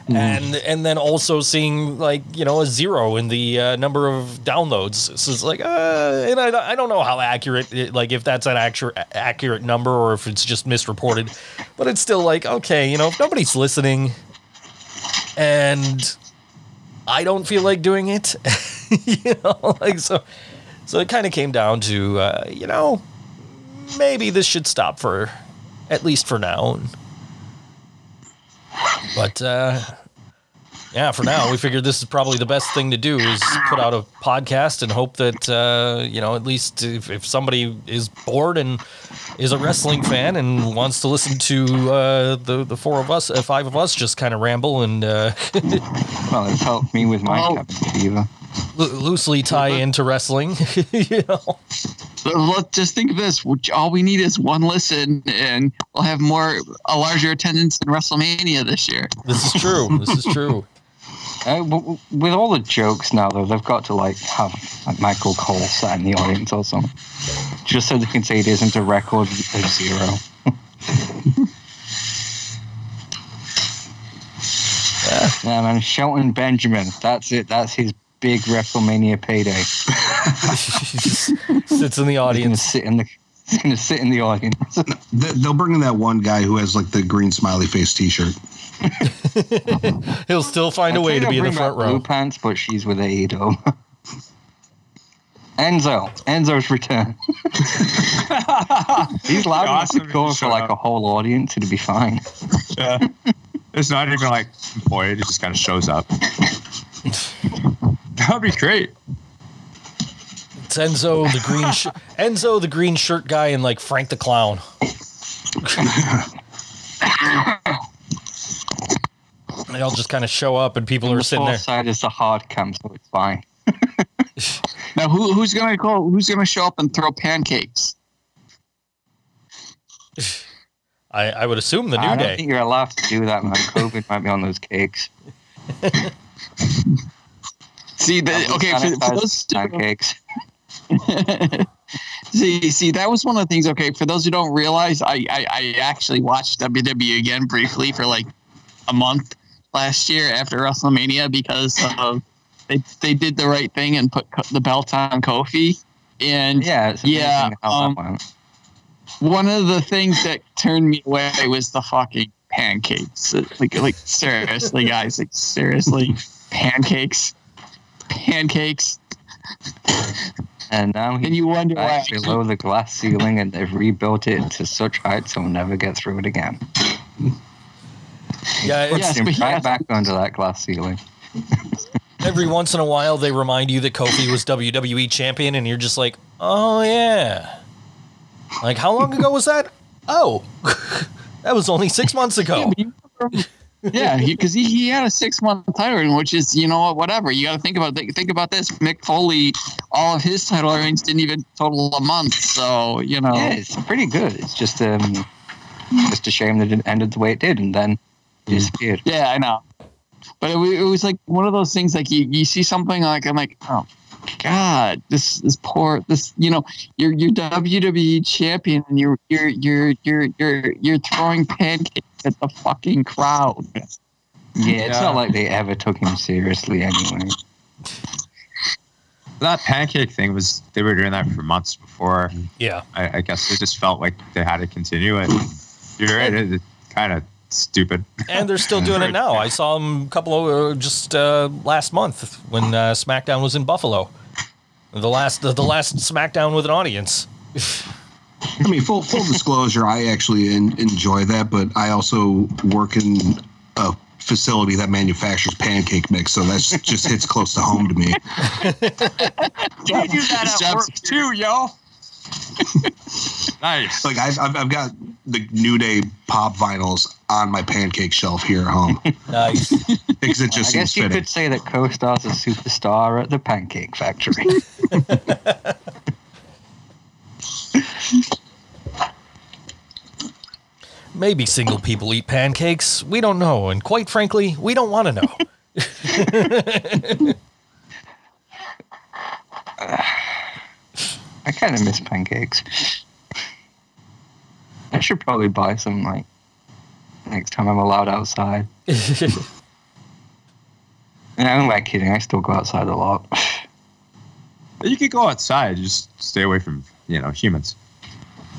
and and then also seeing like you know a zero in the uh, number of downloads. So it's like, uh, and I, I don't know how accurate, it, like if that's an accurate accurate number or if it's just misreported, but it's still like okay, you know, if nobody's listening, and I don't feel like doing it, you know, like so. So it kind of came down to, uh, you know, maybe this should stop for, at least for now. But uh, yeah, for now, we figured this is probably the best thing to do is put out a podcast and hope that uh, you know at least if, if somebody is bored and is a wrestling fan and wants to listen to uh, the the four of us, uh, five of us, just kind of ramble and uh, Well, it's helped me with my Oh. cabin fever. lo- loosely tie into wrestling. you know, let's just think of this all we need is one listen and we'll have more a larger attendance in wrestlemania this year this is true. This is true. Uh, w- w- with all the jokes now, though, they've got to like have like Michael Cole sat in the audience or something, just so they can say it isn't a record of zero. yeah, man, Shelton Benjamin. That's it. That's his big WrestleMania payday. He sits in the audience. sit in the. He's gonna sit in the audience. They'll bring in that one guy who has like the green smiley face T-shirt. He'll still find a way to be in the front back Blue row. Pants, but she's with AEW. Enzo. Enzo's return. He's loud enough Awesome to if go he for like up. a whole audience. It'd be fine. Yeah. It's not even like employed. It just kind of shows up. That would be great. It's Enzo the green sh- Enzo the green shirt guy and like Frank the clown. They all just kind of show up and people are the sitting there. side is the hard cam, so it's fine. now who, who's gonna call who's gonna show up and throw pancakes I, I would assume the I new don't day. think you're allowed to do that, man. COVID might be on those cakes. see the, okay for, for those pancakes. see, see, that was one of the things. Okay, for those who don't realize, I, I, I actually watched WWE again briefly for like a month last year after WrestleMania because of they they did the right thing and put co- the belt on Kofi. And Yeah, Yeah, um, one of the things that turned me away was the fucking pancakes. Like, like seriously, guys, like seriously, pancakes, pancakes. And now And you wonder why. below the glass ceiling, and they've rebuilt it to such heights he'll never get through it again. Yeah, it's, Yes, Him right has- back under that glass ceiling. every once in a while they remind you that Kofi was WWE champion, and you're just like, oh yeah. Like how long ago was that? Oh, that was only six months ago. Yeah, because he, he, had a six month title reign, which is you know whatever. You got to think about think, think about this. Mick Foley, all of his title reigns didn't even total a month, so you know. Yeah, it's pretty good. It's just um, just a shame that it ended the way it did, and then disappeared. Mm. Yeah, I know. But it, it was like one of those things. Like you, you see something like I'm like, oh God, this this poor this. You know, you're you're WWE champion, and you're you're you're you're you're you're throwing pancakes at the fucking crowd. Yeah, it's Yeah. not like they ever took him seriously anyway. That pancake thing was they were doing that for months before. Yeah, I, I guess they just felt like they had to continue it. You're right. it- It's kind of stupid. and they're still doing it now. I saw them a couple of uh, just uh, last month when uh, SmackDown was in Buffalo. The last the, the last SmackDown with an audience. I mean, full full disclosure, I actually en- enjoy that, but I also work in a facility that manufactures pancake mix, so that just hits close to home to me. You do that at work too, yo. nice. Like I've, I've I've got the New Day pop vinyls on my pancake shelf here at home Nice. because it just I just guess seems you fitting. could say that Co-Star's a superstar at the Pancake Factory. Maybe single people eat pancakes. We don't know, and quite frankly, we don't want to know. I kind of miss pancakes. I should probably buy some like next time I'm allowed outside. And I'm like kidding. I still go outside a lot. You could go outside. Just stay away from you know humans.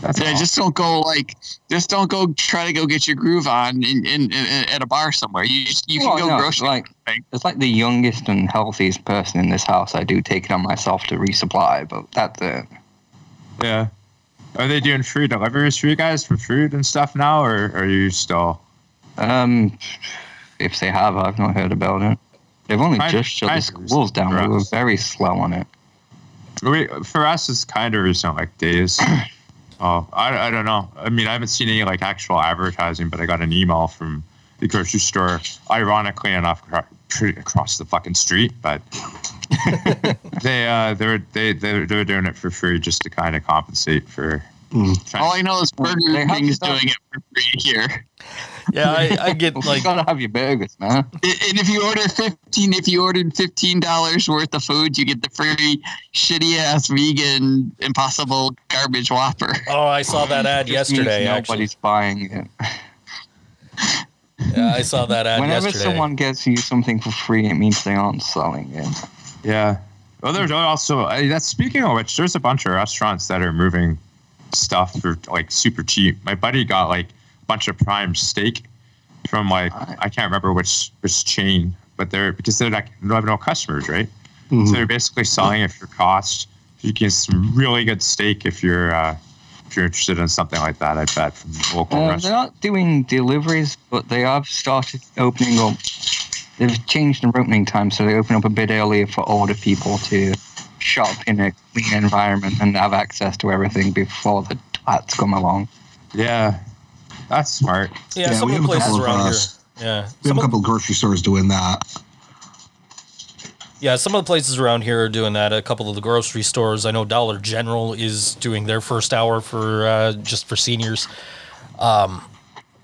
That's Yeah, all. just don't go like, just don't go try to go get your groove on in, in, in at a bar somewhere. You just, you can oh, go no, grocery. like it's like the youngest and healthiest person in this house. I do take it on myself to resupply, but that's it. Yeah. Are they doing free deliveries for you guys for food and stuff now, or are you still? Um, if they have, I've not heard about it. They've only Kind- just shut the schools down. We were very slow on it. We, for us, it's kind of recent, like days. Oh, I, I don't know. I mean, I haven't seen any like actual advertising, but I got an email from the grocery store, ironically enough, pretty across the fucking street. But they uh, they were they they were, they were doing it for free just to kind of compensate for. Mm. All I know is Burger King is doing it for free here. Yeah, I, I get Like, like you gotta have your burgers, man. And if you order fifteen, if you ordered fifteen dollars worth of food, you get the free shitty ass vegan Impossible garbage Whopper. oh, I saw that ad Just means yesterday. Actually, nobody's buying it. Yeah, I saw that ad Whenever yesterday. someone gets you something for free, it means they aren't selling it. Yeah. Well, there's also uh, that's speaking of which, there's a bunch of restaurants that are moving stuff for like super cheap. My buddy got like a bunch of prime steak from like I can't remember which which chain, but they're because they're like they don't have no customers, right? Mhm. So they're basically selling it for cost. You get some really good steak if you're uh, if you're interested in something like that. I bet from the local Uh, they're not doing deliveries, but they have started opening up. They've changed their opening time, so they open up a bit earlier for older people to shop in a clean environment and have access to everything before the twats come along. Yeah, that's smart. yeah, Yeah, some we of the have a places couple of, around uh, here. Yeah, We have a couple of grocery stores doing that. Yeah, some of the places around here are doing that. A couple of the grocery stores. I know Dollar General is doing their first hour for uh, just for seniors. Um,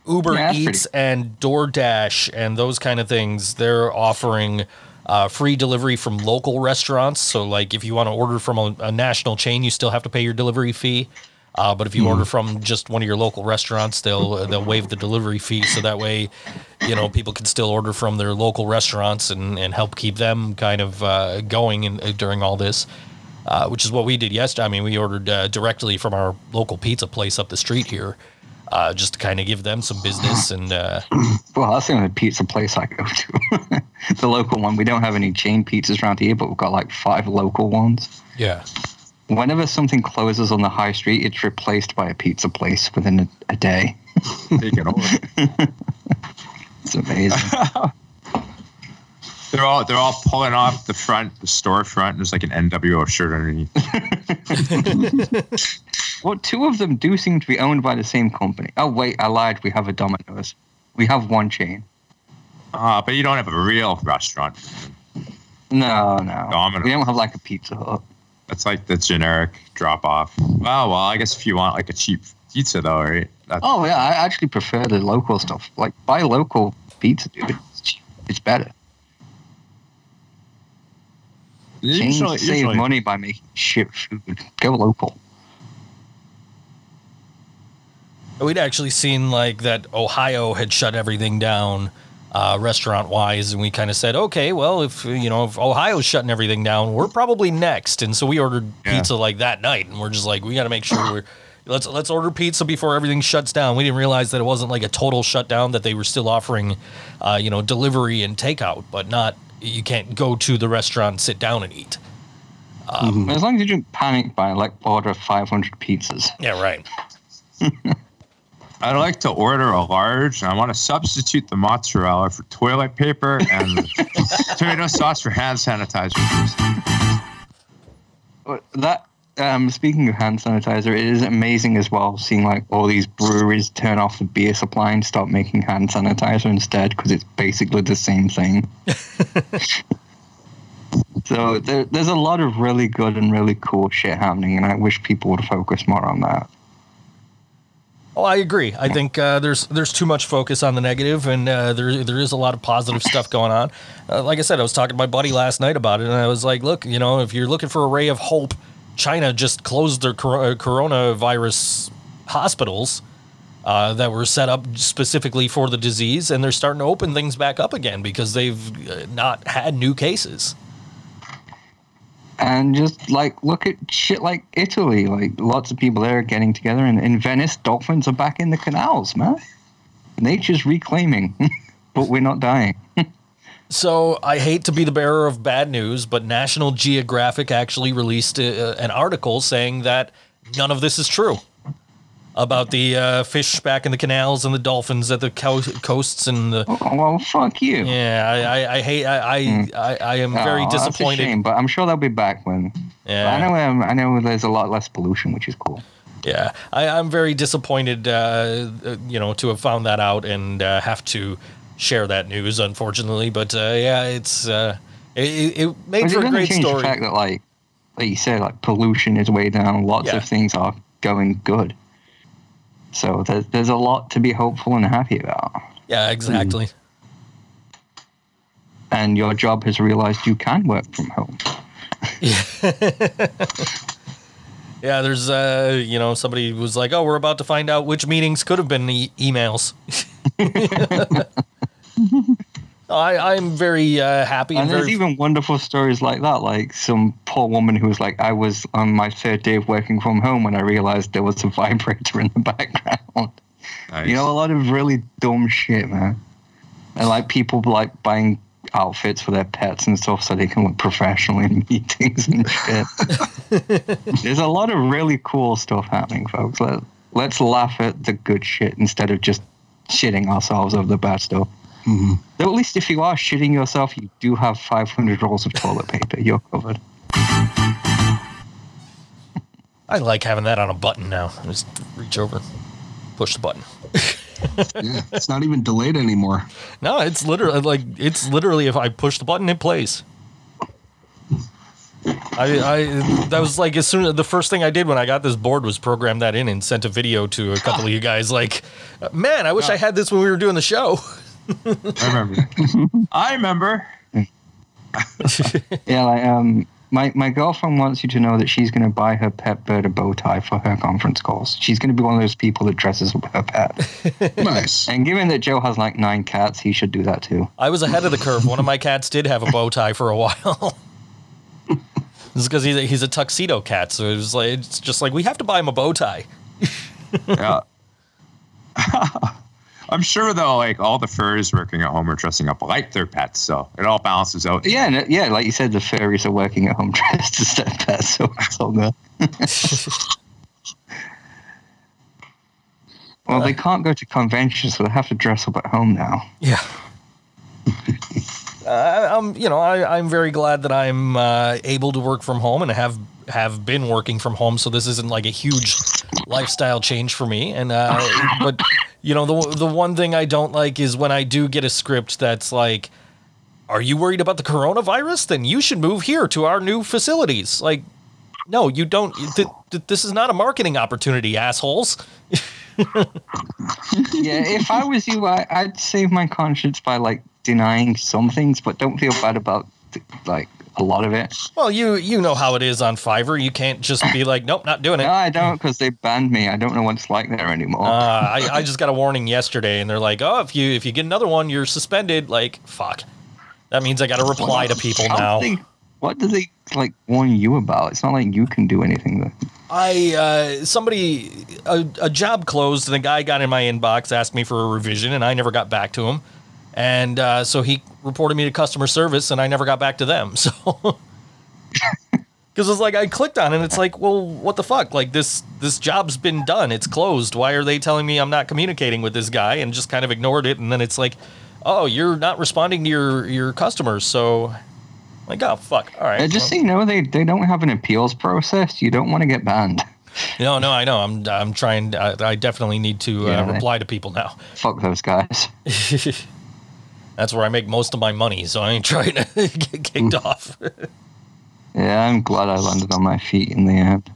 Uber Yeah, Eats and DoorDash and those kind of things. They're offering uh, free delivery from local restaurants. So, like, if you want to order from a, a national chain, you still have to pay your delivery fee. Uh, but if you order from just one of your local restaurants, they'll they'll waive the delivery fee. So that way, you know, people can still order from their local restaurants and, and help keep them kind of uh, going in, uh, during all this. Uh, which is what we did yesterday. I mean, we ordered uh, directly from our local pizza place up the street here, uh, just to kind of give them some business and. Uh, Well, that's the only pizza place I go to. the local one. We don't have any chain pizzas around here, but we've got like five local ones. yeah. Whenever something closes on the high street, it's replaced by a pizza place within a, a day. Take it over. It's amazing. They're all they're all pulling off the front, the storefront. And there's like an NWO shirt underneath. well, two of them do seem to be owned by the same company. Oh wait, I lied. We have a Domino's. We have one chain. Uh, but you don't have a real restaurant. No, no. Domino's. We don't have like a Pizza Hut. That's like the generic drop off. Oh well, I guess if you want like a cheap pizza though, right? That's, Oh yeah, I actually prefer the local stuff. Like buy local pizza, dude. It's, cheap. it's better. Chains usually, save usually- money by making shit food. Go local. We'd actually seen like that Ohio had shut everything down uh, restaurant wise, and we kind of said, okay, well, if you know if Ohio's shutting everything down, we're probably next. And so we ordered Yeah. pizza like that night, and we're just like, we got to make sure we're let's let's order pizza before everything shuts down. We didn't realize that it wasn't like a total shutdown; that they were still offering, uh, you know, delivery and takeout, but not you can't go to the restaurant sit down and eat. Um, As long as you don't panic buy like order 500 pizzas. Yeah, right. I'd like to order a large, and I want to substitute the mozzarella for toilet paper and the tomato sauce for hand sanitizer. But That um, speaking of hand sanitizer, it is amazing as well seeing like all these breweries turn off the beer supply and start making hand sanitizer instead because it's basically the same thing. so there, there's a lot of really good and really cool shit happening, and I wish people would focus more on that. Oh, I agree. I think uh, there's there's too much focus on the negative, and uh, there there is a lot of positive stuff going on. Uh, like I said, I was talking to my buddy last night about it, and I was like, "Look, you know, if you're looking for a ray of hope, China just closed their cor- uh, coronavirus hospitals uh, that were set up specifically for the disease, and they're starting to open things back up again because they've uh, not had new cases." And just like look at shit like Italy, like lots of people there are getting together, and in Venice, dolphins are back in the canals, man. Nature's reclaiming, but we're not dying. So I hate to be the bearer of bad news, but National Geographic actually released uh, an article saying that none of this is true about the uh, fish back in the canals and the dolphins at the co- coasts and the. Oh, well, fuck you. Yeah, I, I, I hate. I, I, I, I am very Oh, That's a disappointed. shame, but I'm sure they'll be back when. Yeah, I know. Um, I know. There's a lot less pollution, which is cool. yeah. I, I'm very disappointed. Uh, uh, you know, to have found that out and uh, have to share that news, unfortunately. But uh, yeah, it's uh, it, it made But it for a great change story. the fact that, like, like you said, like pollution is way down. Lots Yeah. of things are going good. So there's there's a lot to be hopeful and happy about. yeah, exactly. And your job has realized you can work from home. Yeah, there's uh, you know, somebody was like, "Oh, we're about to find out which meetings could have been e- emails." I I'm very uh, happy and, And there's very even wonderful stories like that, like some poor woman who was like, I was on my third day of working from home when I realized there was a vibrator in the background. Nice. You know, a lot of really dumb shit, man. And like people like buying outfits for their pets and stuff so they can look professional in meetings and shit. There's a lot of really cool stuff happening, folks. Let, let's laugh at the good shit instead of just shitting ourselves over the bad stuff. Though at least if you are shitting yourself, you do have 500 rolls of toilet paper. You're covered. I like having that on a button now. Just reach over, push the button. Yeah, it's not even delayed anymore. No, it's literally like it's literally if I push the button, it plays. I, I that was like as soon as the first thing I did when I got this board was program that in and sent a video to a couple of you guys like, man, I wish I had this when we were doing the show. I remember. I remember. Yeah, like um, my my girlfriend wants you to know that she's going to buy her pet bird a bow tie for her conference calls. She's going to be one of those people that dresses up her pet. Nice. and given that Joe has like nine cats, he should do that too. I was ahead of the curve. One of my cats did have a bow tie for a while. This is because he's a, he's a tuxedo cat, so it was like it's just like we have to buy him a bow tie. Yeah. I'm sure though, like all the furries working at home are dressing up like their pets, so it all balances out. Yeah, and, uh, yeah, like you said, the furries are working at home dressed as their pets, so it's all good. Well, they can't go to conventions, so they have to dress up at home now. Yeah. uh, I'm, you know, I, I'm very glad that I'm uh, able to work from home and have have been working from home. So this isn't like a huge lifestyle change for me. And uh, but you know, the the one thing I don't like is when I do get a script that's like, "Are you worried about the coronavirus? Then you should move here to our new facilities." Like, no, you don't. Th- th- this is not a marketing opportunity, assholes. yeah, if I was you, I, I'd save my conscience by like denying some things, but don't feel bad about like a lot of it. Well, you you know how it is on Fiverr. You can't just be like, "Nope, not doing it." No, I don't, because they banned me. I don't know what it's like there anymore. Uh, I, I just got a warning yesterday, and they're like, "Oh, if you if you get another one, you're suspended." Like, fuck. That means I got to reply to people now. they- what do they like warn you about? It's not like you can do anything. Though. I uh, somebody a, a job closed, and a guy got in my inbox, asked me for a revision, and I never got back to him. And uh, so he reported me to customer service, and I never got back to them. So. Because it's like I clicked on it, and it's like, well, what the fuck? Like this this job's been done. It's closed. Why are they telling me I'm not communicating with this guy? And just kind of ignored it. And then it's like, oh, you're not responding to your your customers. So, like, oh fuck. All right. Uh, just well- so you know, they they don't have an appeals process. You don't want to get banned. No, no, I know. I'm I'm trying. I, I definitely need to uh, Yeah, reply to people now. Fuck those guys. That's where I make most of my money, so I ain't trying to get kicked off. Yeah, I'm glad I landed on my feet in the end.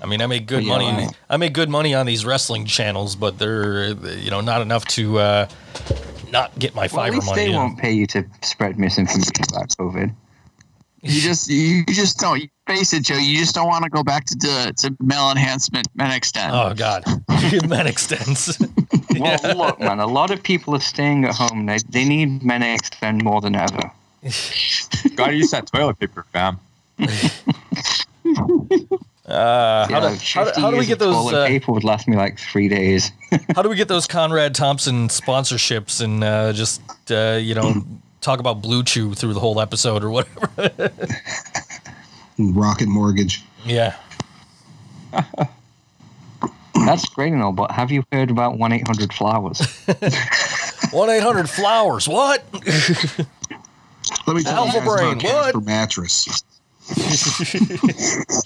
I mean, I make good Yeah, money. right. I make good money on these wrestling channels, but they're you know not enough to uh, not get my Well, at least money. they in. won't pay you to spread misinformation about COVID. You just you just don't you face it, Joe. You just don't want to go back to to, to male enhancement men extend. Oh God, men extends. Well, look, man, a lot of people are staying at home. They, they need men extend more than ever. Gotta use that toilet paper, fam. Uh, how, Yeah, do, how, 50 how do we get those? Toilet Uh, paper would last me like three days. how do we get those Conrad Thompson sponsorships and uh, just uh, you know talk about BlueChew through the whole episode or whatever? Rocket Mortgage. yeah. That's great and all, but have you heard about 1 800 Flowers? One eight hundred flowers. What? Let me tell Alpha you guys brain, about what? Casper mattress.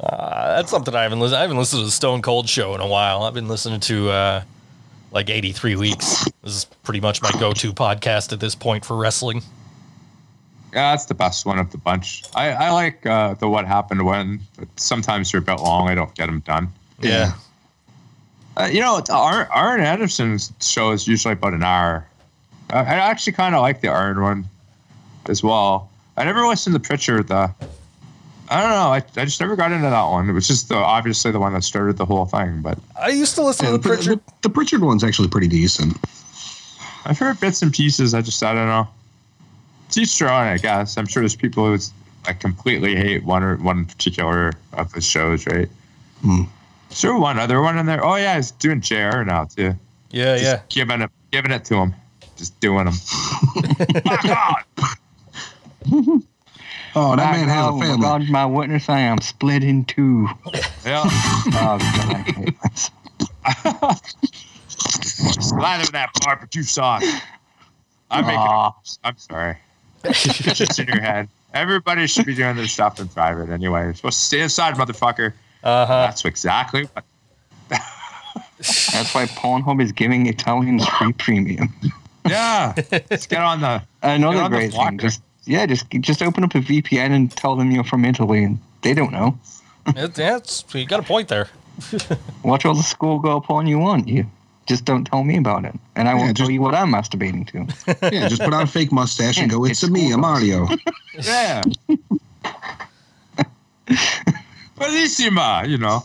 Uh, that's something I haven't listened. I haven't listened to the Stone Cold show in a while. I've been listening to uh, like eighty three weeks. This is pretty much my go to podcast at this point for wrestling. Yeah, that's the best one of the bunch. I, I like uh, the what happened when. But sometimes they're a bit long. I don't get them done. Yeah. Uh, you know, it's Ar- Arn Anderson's show is usually about an hour. I, I actually kind of like the Arn one as well. I never listened to Pritchard. The I don't know. I, I just never got into that one. It was just the, obviously the one that started the whole thing. But I used to listen Yeah, to the, the Pritchard. the, the Pritchard one's actually pretty decent. I've heard bits and pieces. I just I don't know. It's each their own, I guess. I'm sure there's people who like completely hate one or one particular of the shows, right? Hmm. Is there one other one in there? Oh yeah, he's doing JR now too. Yeah, Just yeah. giving it giving it to him. Just doing them. Fuck off. Oh, that man has a family. God, my witness, I am split in two. Yeah. Oh, God, I hate this. Slide of that barbecue sauce. I'm making. Aw. I'm sorry. It's just in your head. Everybody should be doing their stuff in private anyway. You're supposed to stay inside, motherfucker. Uh huh. That's exactly what. That's why Pornhub is giving Italians free premium. Yeah. Let's get on the. Another Get on the great block thing. Just yeah, just just open up a VPN and tell them you're from Italy, and they don't know. It, yeah, it's, you got a point there. Watch all the schoolgirl porn you want. You just don't tell me about it, and I Yeah, won't just- tell you what I'm masturbating to. Yeah, just put on a fake mustache and go, It's it's, a me, a Mario. Yeah. Bellissima, you know.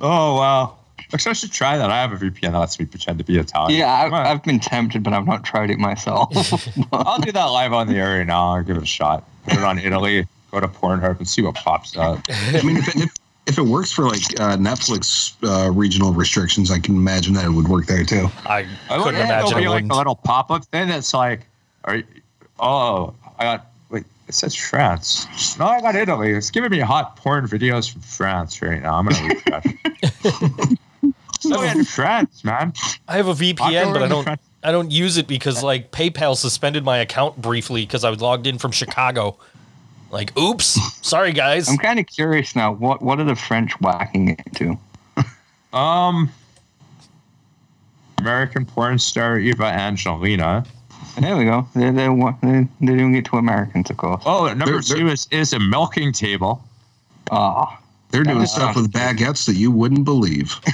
oh wow. Actually, I should try that. I have a VPN that lets me pretend to be Italian. Yeah, I've, I've been tempted, but I've not tried it myself. I'll do that live on the air now. I'll give it a shot. Put it on Italy. Go to Pornhub and see what pops up. I mean, if if, if it works for like uh, Netflix uh, regional restrictions, I can imagine that it would work there too. I I couldn't wonder if imagine It'll it be like a little pop-up thing that's like, are you, Oh, I got. Wait, it says France. No, I got Italy. It's giving me hot porn videos from France right now. I'm gonna refresh. Still in France, man. I have a VPN, but I don't. French- I don't use it because like PayPal suspended my account briefly because I was logged in from Chicago. Like, oops, sorry guys. I'm kind of curious now. What what are the French whacking into? Um, American porn star Eva Angelina. There we go. They're they're, wa- they're, they're doing it to Americans, of course. Oh, number They're- they're- two is, is a milking table. Ah, They're doing Uh, stuff with baguettes that you wouldn't believe.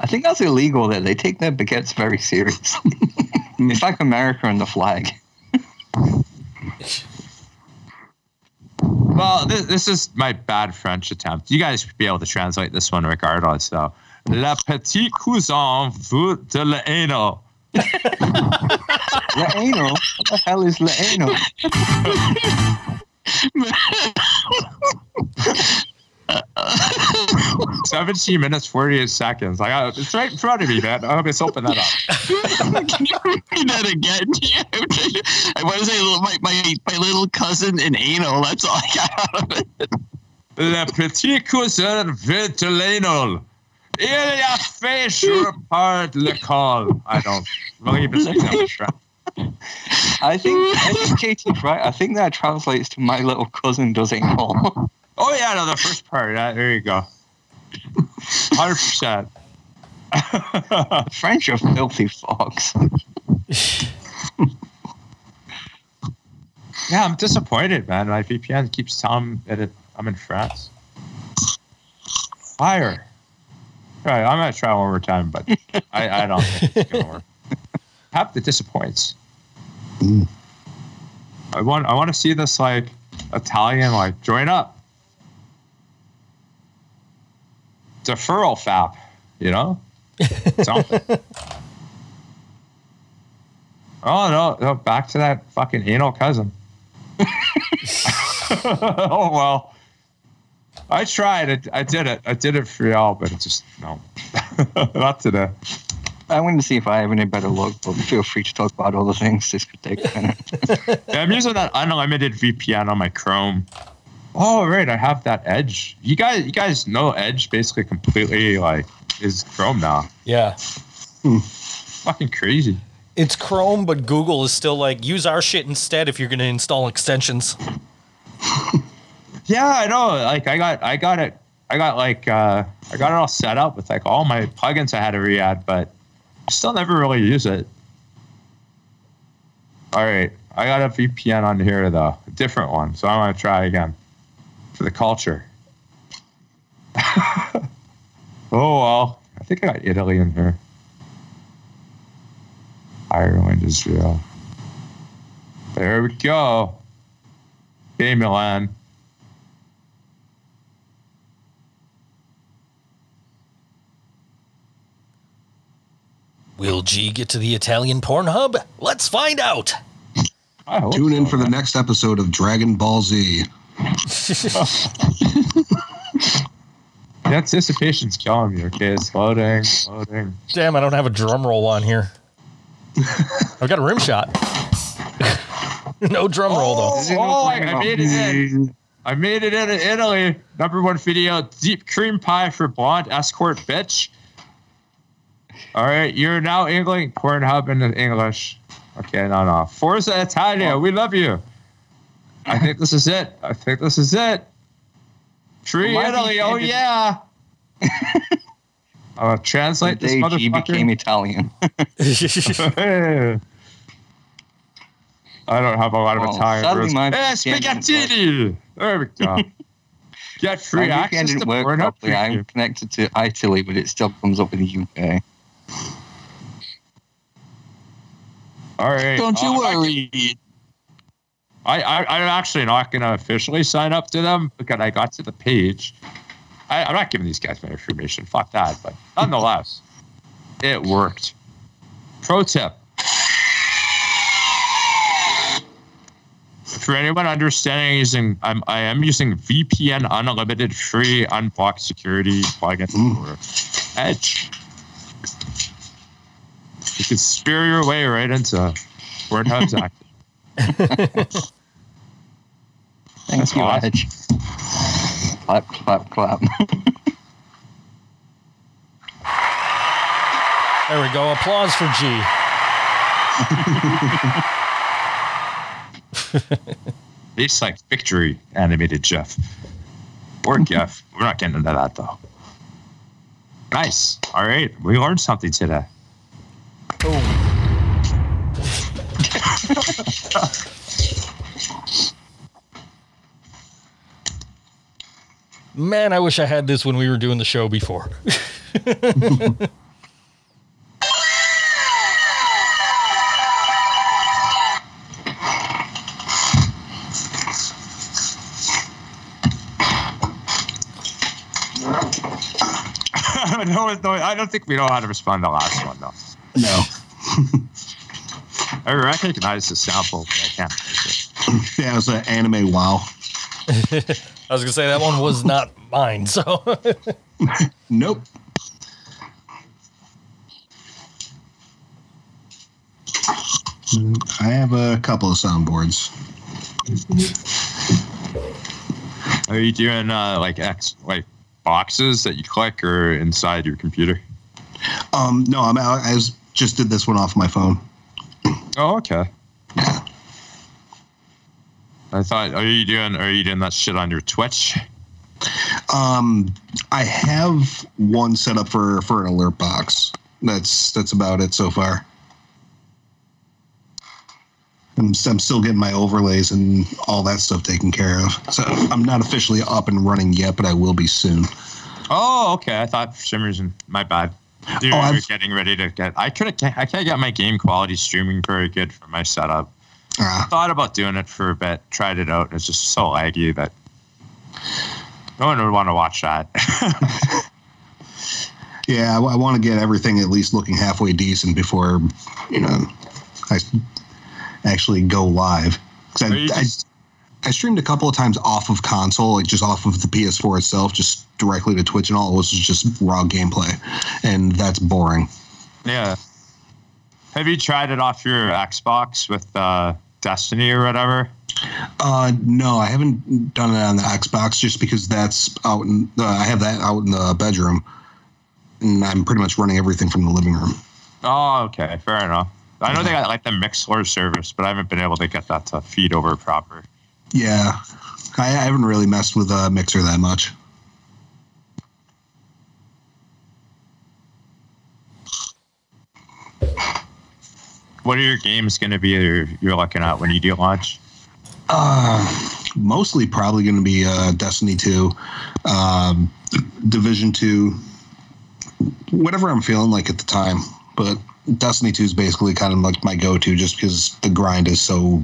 I think that's illegal. That they take their baguettes very seriously. it's like America and the flag. Well, this, this is my bad French attempt. You guys should be able to translate this one regardless. So, La petite cousin veut de l'anal. Laeno? What the hell is Laeno? 17 minutes, 48 seconds. I got it's right in front of me, man. I hope it's open that up. Can you repeat that again? I want to say my, my, my little cousin in anal. That's all I got out of it. La petite cousin veut de l'anal. Il y a fait sur part l'école. I don't believe it's extra. I think I think Katie's right. I think that translates to my little cousin does anal. Oh, yeah, no, the first part. Yeah, there you go. 100%. French are filthy fox. Yeah, I'm disappointed, man. My VPN keeps telling me that it, I'm in France. Fire. Right, I'm gonna try one more time, but I, I don't think it's gonna work. Half the disappoints. Mm. I want I want to see this like Italian like join up. Deferral fap, you know? Something. oh no, no, back to that fucking anal cousin. oh well. I tried it. I did it. I did it for y'all, but it just no. Not today. I want to see if I have any better luck, but feel free to talk about other things. This could take a minute. Yeah, I'm using that unlimited VPN on my Chrome. Oh right, I have that Edge. You guys, you guys know Edge basically completely like is Chrome now. yeah, Fucking crazy. it's Chrome, but Google is still like use our shit instead if you're going to install extensions. Yeah, I know. Like I got, I got it. I got like, uh, I got it all set up with like all my plugins I had to re-add, but I still never really use it. All right, I got a VPN on here though, a different one. So I want to try again for the culture. oh well, I think I got Italy in here. Ireland, Israel. There we go. Okay, Milan. Will G get to the Italian porn hub? Let's find out. I hope Tune in so, for the next episode of Dragon Ball Z. The anticipation's killing me. Okay, it's loading, loading. Damn, I don't have a drum roll on here. I've got a rim shot. no drum roll though. Is Oh, I, I made it in. I made it in Italy. Number one video: deep cream pie for blonde escort bitch. All right, you're now England Pornhub in English. Okay, no, no. Forza Italia, we love you. I think this is it. I think this is it. Tree Well, Italy, oh yeah. I'll translate this Day He became. Italian. I don't have a lot of Well, Italian words. Hey, spaghetti! There we go. Get free My access to didn't work properly. Preview. I'm connected to Italy, but it still comes up with the UK. All right. Don't you uh, worry. I, I, I'm actually not going to officially sign up to them because I got to the page. I, I'm not giving these guys my information. Fuck that. But nonetheless, it worked. Pro tip. For anyone understanding using, I'm, I am using VPN unlimited free unblocked security plugin for Edge. You can spear your way right into Pornhub's active. Thank That's you, awesome. Edge. Clap, clap, clap. There we go. Applause for G. It's like victory animated Jeff. Or Jeff. We're not getting into that though. Nice. All right. We learned something today. Oh, Man, I wish I had this when we were doing the show before. no, no, I don't think we know how to respond to the last one though. No. I recognize the sample, but I can't make it. Yeah, it was an anime wow. I was gonna say that one was not mine, so Nope. I have a couple of soundboards. Are you doing uh, like X like boxes that you click or inside your computer? Um, no, I'm out. I was, just did this one off my phone. Oh, okay. I thought, are you doing? Are you doing that shit on your Twitch? Um, I have one set up for for an alert box. That's that's about it so far. I'm, I'm still getting my overlays and all that stuff taken care of. So I'm not officially up and running yet, but I will be soon. Oh, okay. I thought for some reason, my bad. Dude, Oh, I've- getting ready to get. I could have. I can't get my game quality streaming very good for my setup. Uh, Thought about doing it for a bit. Tried it out. It's just so laggy that no one would want to watch that. yeah, I, want to get everything at least looking halfway decent before you know I actually go live. I, I, just- I streamed a couple of times off of console, like just off of the PS4 itself, just directly to Twitch, and all it was just raw gameplay, and that's boring. yeah. Have you tried it off your Xbox with uh, Destiny or whatever? Uh, no, I haven't done it on the Xbox just because that's out. In, uh, I have that out in the bedroom, and I'm pretty much running everything from the living room. Oh, okay, fair enough. I know they got like the Mixer service, but I haven't been able to get that to feed over proper. Yeah, I, I haven't really messed with uh, Mixer that much. What are your games going to be you're, you're looking at when you do launch? Uh, mostly probably going to be uh, Destiny 2, um, Division 2, whatever I'm feeling like at the time. But Destiny 2 is basically kind of like my go to just because the grind is so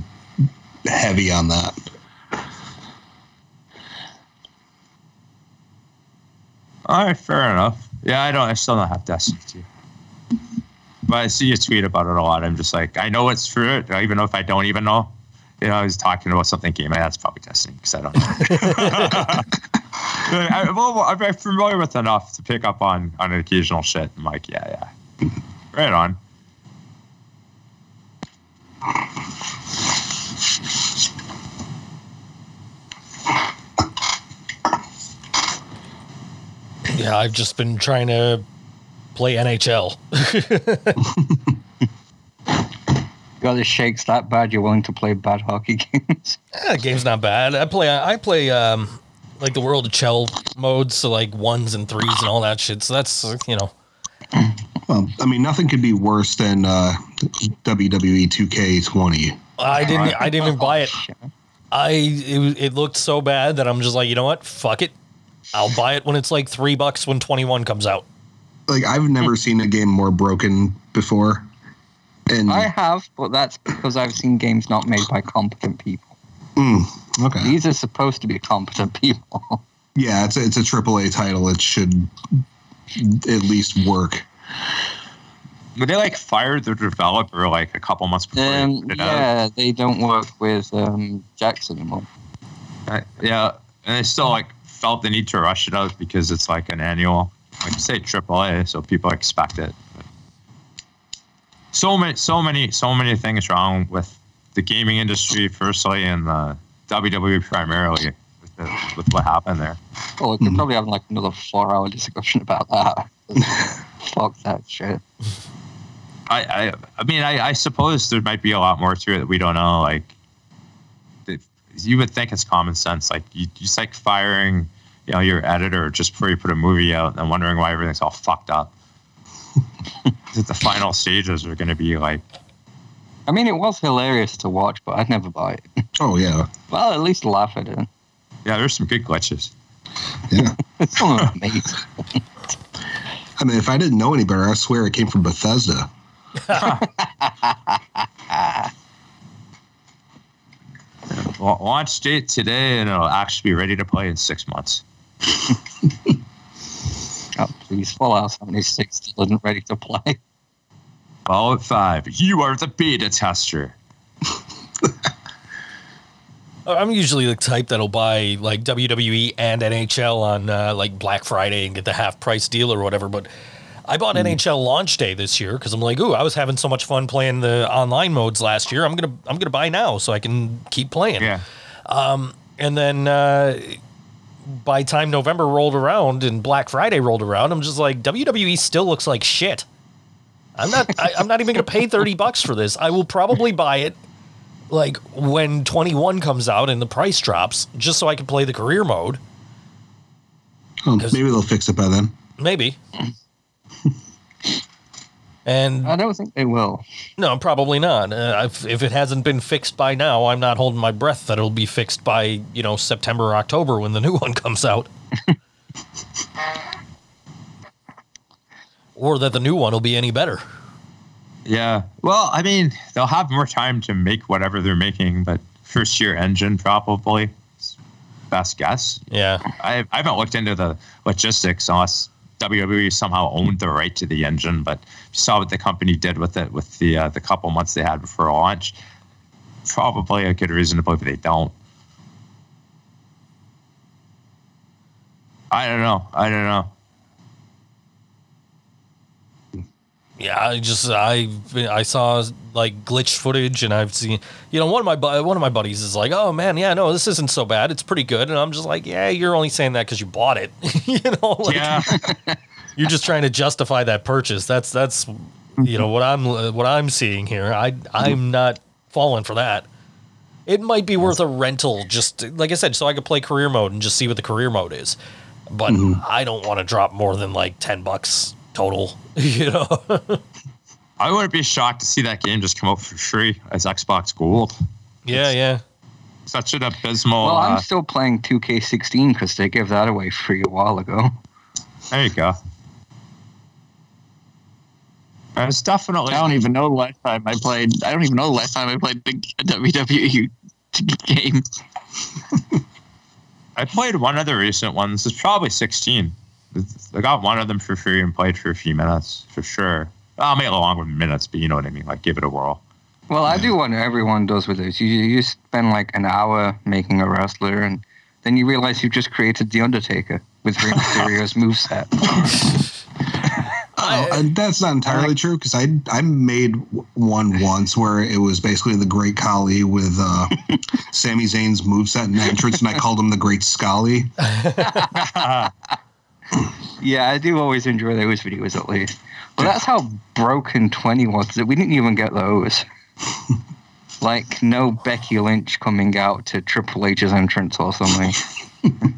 heavy on that. All right, fair enough. Yeah, I don't. I still don't have Destiny 2. But I see you tweet about it a lot. I'm just like, I know it's it, even if I don't even know. You know, I was talking about something game. That's probably Destiny because I don't know. I, well, I'm familiar with enough to pick up on on an occasional shit. I'm like, yeah, yeah, right on. Yeah, I've just been trying to play NHL. Got the shakes that bad, you're willing to play bad hockey games. Yeah, the game's not bad. I play I play um like the World of CHEL modes, so like ones and threes and all that shit. So that's you know Well, I mean, nothing could be worse than uh, WWE 2K20. I didn't I didn't even buy it. I it, was- it looked so bad that I'm just like you know what fuck it. I'll buy it when it's like three bucks when 21 comes out. Like, I've never seen a game more broken before. And I have, but that's because I've seen games not made by competent people. Mm, okay, These are supposed to be competent people. yeah, it's a, it's a AAA title. It should at least work. But they like fired the developer like a couple months before. they um, put it out. yeah, they don't work with um, Jax anymore. Uh, yeah, and they still like felt the need to rush it out because it's like an annual, like say AAA, so people expect it. so many, so many, so many things wrong with the gaming industry, firstly, and the WWE primarily with, the, with what happened there. Well, we could probably have like another four-hour discussion about that. Fuck that shit. I, I, I mean, I, I suppose there might be a lot more to it that we don't know. Like, that you would think it's common sense. Like, you just like firing, you know, your editor just before you put a movie out and wondering why everything's all fucked up. that the final stages are going to be like, I mean, it was hilarious to watch, but I'd never buy it. Oh yeah, Well, at least laugh at it. yeah, there's some good glitches. yeah. It's amazing. I mean, if I didn't know any better, I swear it came from Bethesda. La- Launch date today, and it'll actually be ready to play in six months. Oh, please, Fallout 76 still isn't ready to play. Fallout 5, you are the beta tester. I'm usually the type that'll buy like WWE and NHL on uh, like Black Friday and get the half price deal or whatever. But I bought NHL launch day this year because I'm like, ooh, I was having so much fun playing the online modes last year. I'm gonna I'm gonna buy now so I can keep playing. Yeah. And then uh, by time November rolled around and Black Friday rolled around, I'm just like, WWE still looks like shit. I'm not. I, I'm not even to pay thirty bucks for this. I will probably buy it like when 21 comes out and the price drops, just so I can play the career mode. Oh, maybe they'll fix it by then. Maybe. and I don't think they will. no, probably not. Uh, if, if it hasn't been fixed by now, I'm not holding my breath that it'll be fixed by you know September or October when the new one comes out. or that the new one will be any better. Yeah. Well, I mean, they'll have more time to make whatever they're making, but first year engine probably. Best guess. Yeah. I, I haven't looked into the logistics unless WWE somehow owned the right to the engine, but saw what the company did with it with the uh, the couple months they had before launch. Probably a good reason to believe they don't. I don't know. I don't know. Yeah, I just I I saw like glitch footage, and I've seen you know one of my bu- one of my buddies is like, oh man, yeah, no, this isn't so bad. It's pretty good, and I'm just like, yeah, you're only saying that because you bought it, you know, like yeah. you're just trying to justify that purchase. That's that's you know mm-hmm. what I'm what I'm seeing here. I I'm not falling for that. It might be worth a rental, just like I said, so I could play career mode and just see what the career mode is. But mm-hmm. I don't want to drop more than like ten bucks total, you know. I wouldn't be shocked to see that game just come out for free as Xbox Gold. yeah, yeah. Such an abysmal. Well, I'm uh, still playing 2K16 because they gave that away free a while ago. there you go. It's definitely. I don't even know the last time I played. I don't even know the last time I played the WWE game. I played one of the recent ones. It's probably 16. I got one of them for free and played for a few minutes for sure. I'll make it longer than minutes, but you know what I mean. Like, give it a whirl. Well, I do what everyone does with this. You, you spend like an hour making a wrestler, and then you realize you've just created The Undertaker with Rey Mysterio's moveset. Oh, and that's not entirely true because I I made one once where it was basically the Great Khali with uh, Sami Zayn's moveset and entrance, and I called him the Great Scally. Yeah, I do always enjoy those videos at least. But that's how broken 20 was that we didn't even get those. like, no Becky Lynch coming out to Triple H's entrance or something.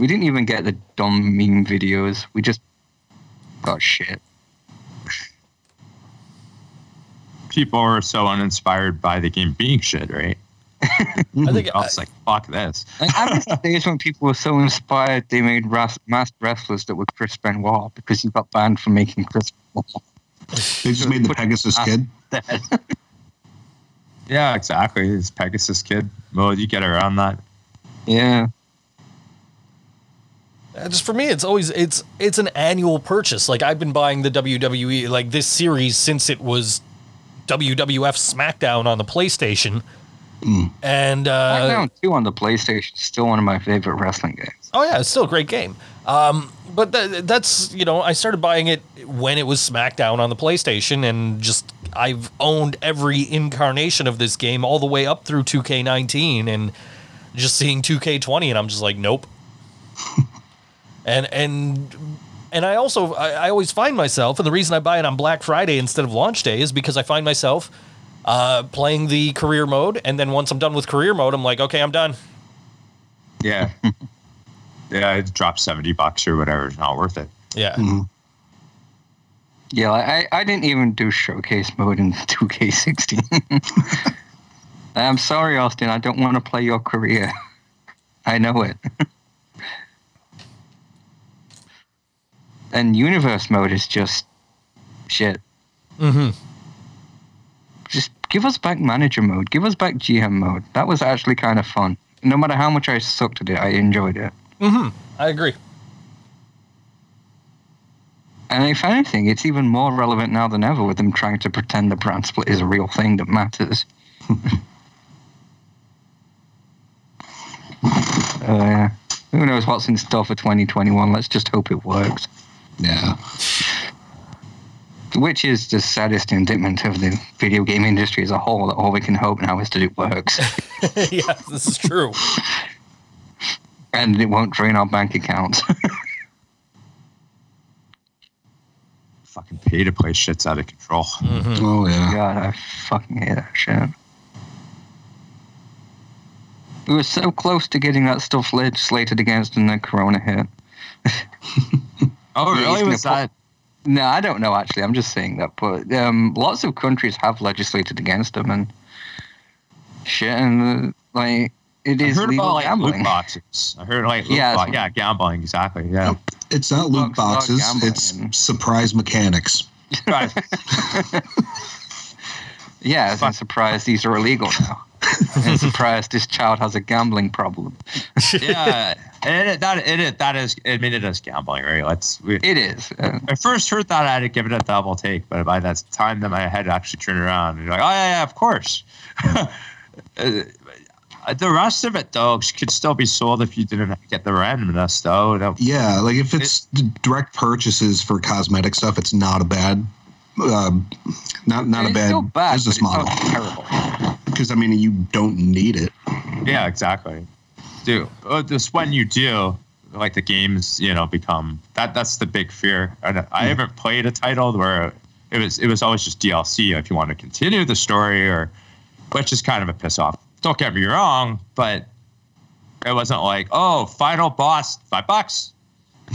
we didn't even get the dumb meme videos. We just got shit. People were so uninspired by the game being shit, right? I think I was like, fuck this. I miss the days when people were so inspired they made ras- masked wrestlers that were Chris Benoit because you got banned for making Chris Benoit. They just made the Pegasus Kid. Yeah, exactly. It's Pegasus Kid Well, You get around that. yeah. Uh, just for me, it's always it's it's an annual purchase. Like I've been buying the WWE like this series since it was WWF SmackDown on the PlayStation, and uh, SmackDown 2 on the PlayStation is still one of my favorite wrestling games. oh yeah, it's still a great game. Um, but th- that's you know I started buying it when it was SmackDown on the PlayStation, and just I've owned every incarnation of this game all the way up through 2K19, and just seeing 2K20, and I'm just like, nope. and and and I also I, I always find myself, and the reason I buy it on Black Friday instead of launch day is because I find myself uh, playing the career mode, and then once I'm done with career mode, I'm like, okay, I'm done. Yeah. yeah, it dropped 70 bucks or whatever. It's not worth it. Yeah. Mhm. Yeah, I, I didn't even do showcase mode in 2K16. I'm sorry, Austin. I don't want to play your career. I know it. and universe mode is just shit. Mm-hmm. Just give us back manager mode. Give us back GM mode. That was actually kind of fun. No matter how much I sucked at it, I enjoyed it. Mm-hmm. I agree. And if anything, it's even more relevant now than ever with them trying to pretend the brand split is a real thing that matters. uh, yeah. Who knows what's in store for 2021? Let's just hope it works. Yeah. Which is the saddest indictment of the video game industry as a whole. That all we can hope now is that it works, yeah, this is true. and it won't drain our bank accounts. Fucking pay to play shit's out of control. Mm-hmm. Oh yeah. God, I fucking hate that shit. We were so close to getting that stuff legislated against, and then Corona hit. Oh, really? he's Was gonna that? No, I don't know actually. I'm just saying that, but um, lots of countries have legislated against them and shit, and uh, like it is I heard legal about like gambling. loot boxes. I heard like loot Yeah, yeah, yeah, gambling exactly. Yeah, It's not loot Bucks not boxes. gambling. It's surprise mechanics. Right. Yeah, I'm surprised these are illegal now. and surprised this child has a gambling problem. yeah, and it, that it, that is admitted as gambling, right? Let's. We, It is. Uh, I first heard that I had to give it a double take, but by that time, that my head actually turned around and you're like, oh yeah, yeah, of course. Uh, the rest of it though could still be sold if you didn't get the randomness though. That- Yeah, like if it's d- direct purchases for cosmetic stuff, it's not a bad, um, not not a bad, still bad, business but model. it's not terrible. Because I mean, you don't need it. Yeah, exactly. Do just when you do, like the games, you know, become that. That's the big fear. And I haven't played a title where it was it was always just DLC if you want to continue the story, or which is kind of a piss off. Don't get me wrong, but it wasn't like, oh, final boss, five bucks.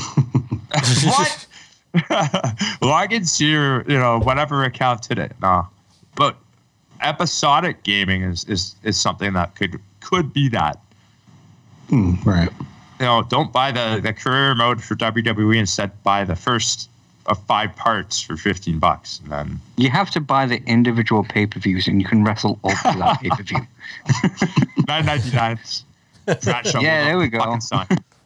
what? Log into your, you know, whatever account today. No, but episodic gaming is is is something that could could be that. Hmm, right. You know, don't buy the the career mode for WWE. Instead, buy the first of five parts for fifteen bucks, and then You have to buy the individual pay per views, and you can wrestle all through that pay per view. nine ninety nine. Yeah, there we go.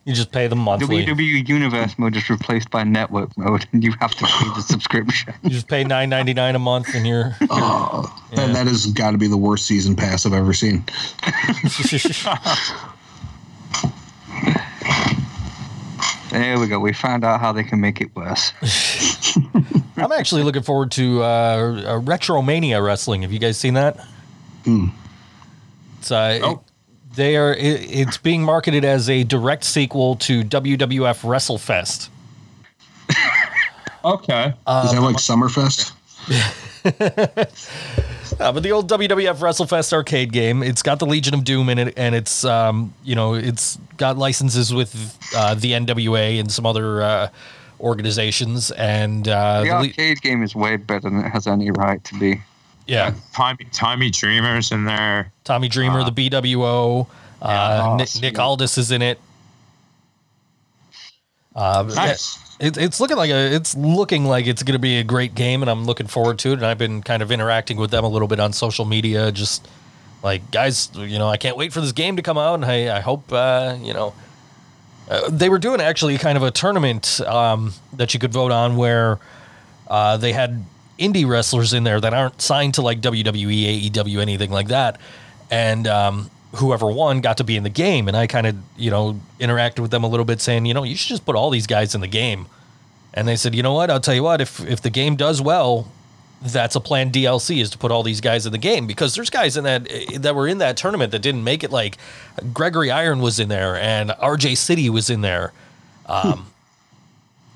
You just pay them monthly. WWE Universe mode is replaced by Network mode, and you have to pay the subscription. You just pay nine ninety nine a month, and you're. Oh, Yeah. that, that has got to be the worst season pass I've ever seen. There we go. We found out how they can make it worse. I'm actually looking forward to uh, uh, Retromania Wrestling. Have you guys seen that? Hmm. It's, uh, Oh. They are. It, it's being marketed as a direct sequel to WWF WrestleFest. Okay. Is that like Summerfest? Uh, but the old WWF WrestleFest arcade game, it's got the Legion of Doom in it, and it's um, you know, it's got licenses with uh, the NWA and some other uh, organizations, and uh, The the Le- arcade game is way better than it has any right to be. Yeah, Tommy Tommy Dreamers in there. Tommy Dreamer, Uh, the BWO, uh, oh, Nick. Nick Aldis is in it. Uh, Nice. it, it's looking like a, it's looking like it's going to be a great game, and I'm looking forward to it. And I've been kind of interacting with them a little bit on social media, just like guys, you know, I can't wait for this game to come out, and I, I hope, uh, you know, uh, they were doing actually kind of a tournament um, that you could vote on where uh, they had indie wrestlers in there that aren't signed to like WWE, AEW, anything like that, and um, whoever won got to be in the game. And I kind of, you know, interacted with them a little bit saying, you know, you should just put all these guys in the game. And they said, you know what? I'll tell you what, if, if the game does well, that's a planned DLC is to put all these guys in the game because there's guys in that that were in that tournament that didn't make it. Like Gregory Iron was in there and RJ City was in there. Um,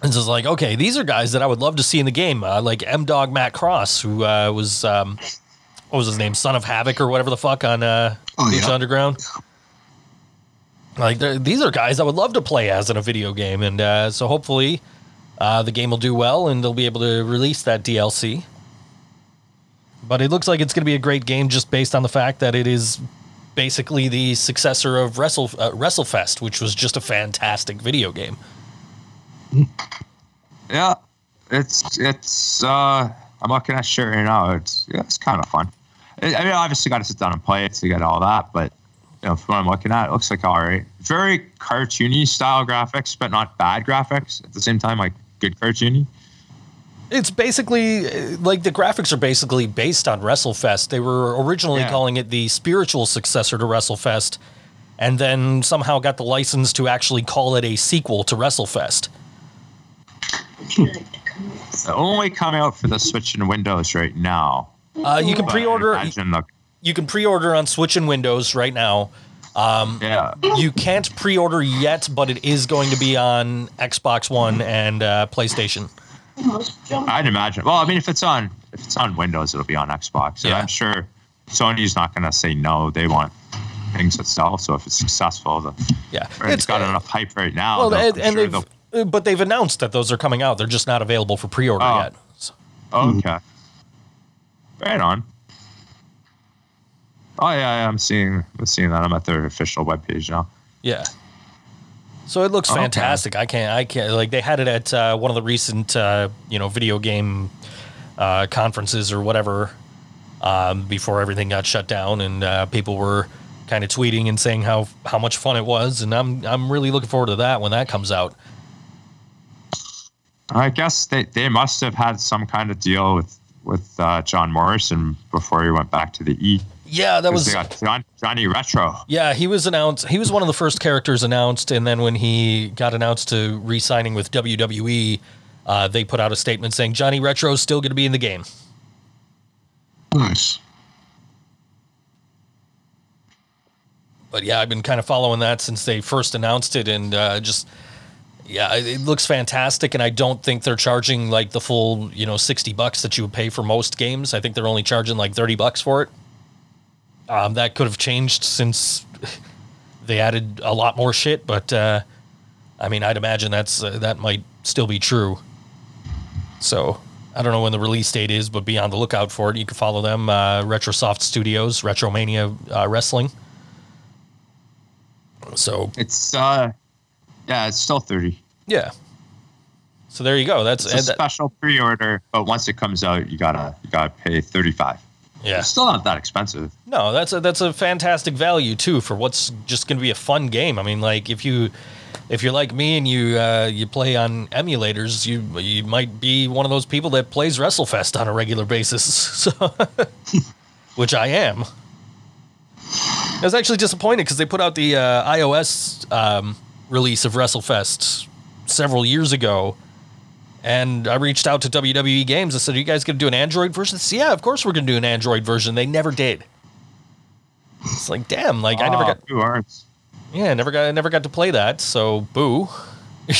and it's like, okay, these are guys that I would love to see in the game, uh, like M Dog Matt Cross, who uh, was um, what was his name, Son of Havoc or whatever the fuck on uh, Oh, yeah. Underground. Like these are guys I would love to play as in a video game, and uh, so hopefully uh, the game will do well and they'll be able to release that DLC. But it looks like it's going to be a great game just based on the fact that it is basically the successor of Wrestle uh, WrestleFest, which was just a fantastic video game. Yeah, it's it's. uh I'm looking at shit right now. It's yeah, it's kind of fun. I I mean, obviously, got to sit down and play it to get all that, but you know, from what I'm looking at, it looks like all right. Very cartoony style graphics, but not bad graphics at the same time. Like good cartoony. It's basically uh, like the graphics are basically based on WrestleFest. They were originally Yeah. calling it the spiritual successor to WrestleFest, and then somehow got the license to actually call it a sequel to WrestleFest. It's only coming out for the Switch and Windows right now. Uh, you can But pre-order. the- You can pre-order on Switch and Windows right now. yeah. You can't pre-order yet, but it is going to be on Xbox One and uh, PlayStation. I'd imagine. Well, I mean, if it's on if it's on Windows, it'll be on Xbox. Yeah. I'm sure Sony's not going to say no. They want things that sell. So if it's successful, the, Yeah, or it's got enough hype right now. Well, and, sure they've, uh, but they've announced that those are coming out. They're just not available for pre-order Oh. yet. So- okay. Right on. Oh yeah, yeah, I'm seeing I'm seeing that. I'm at their official webpage now. Yeah. So it looks Okay. fantastic. I can't. I can't. Like they had it at uh, one of the recent, uh, you know, video game uh, conferences or whatever um, before everything got shut down, and uh, people were kind of tweeting and saying how how much fun it was, and I'm I'm really looking forward to that when that comes out. I guess they, they must have had some kind of deal with with uh, John Morrison before he went back to the E. Yeah, that was. John, Johnny Retro. Yeah, he was announced. He was one of the first characters announced, and then when he got announced to re-signing with WWE, uh, they put out a statement saying Johnny Retro is still going to be in the game. Nice. But yeah, I've been kind of following that since they first announced it, and uh, just yeah, it looks fantastic. And I don't think they're charging like the full you know sixty bucks that you would pay for most games. I think they're only charging like thirty bucks for it. Um, that could have changed since they added a lot more shit, but uh, I mean, I'd imagine that's uh, that might still be true. So I don't know when the release date is, but be on the lookout for it. You can follow them, uh, Retrosoft Studios, Retromania uh, Wrestling. So It's uh, yeah, it's still thirty. yeah. So there you go. That's It's a that- special pre-order, but once it comes out, you gotta you gotta pay thirty-five. yeah. It's still not that expensive. No, that's a that's a fantastic value too for what's just to be a fun game. I mean, like if you if you're like me and you uh, you play on emulators, you you might be one of those people that plays WrestleFest on a regular basis. So, which I am. I was actually disappointed because they put out the uh, iOS um, release of WrestleFest several years ago, and I reached out to WWE Games. I said, "Are you guys going to do an Android version?" Said, yeah, of course we're going to do an Android version. They never did. It's like, damn, like I never Oh, got, Two arts. yeah, never got, I never got to play that. So, boo.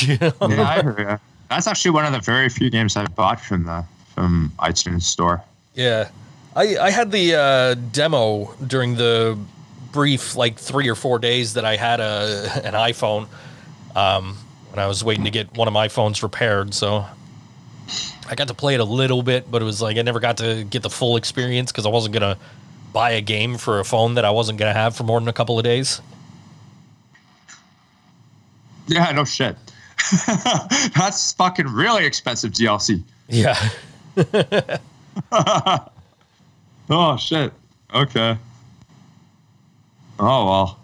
You know? Yeah, I heard ya. That's actually one of the very few games I bought from the from iTunes store. Yeah, I I had the uh, demo during the brief like three or four days that I had a an iPhone, um, and I was waiting to get one of my phones repaired. So I got to play it a little bit, but it was like I never got to get the full experience because I wasn't gonna buy a game for a phone that I wasn't gonna have for more than a couple of days. Yeah, no shit. That's fucking really expensive DLC. Yeah. Oh shit. Okay. Oh well.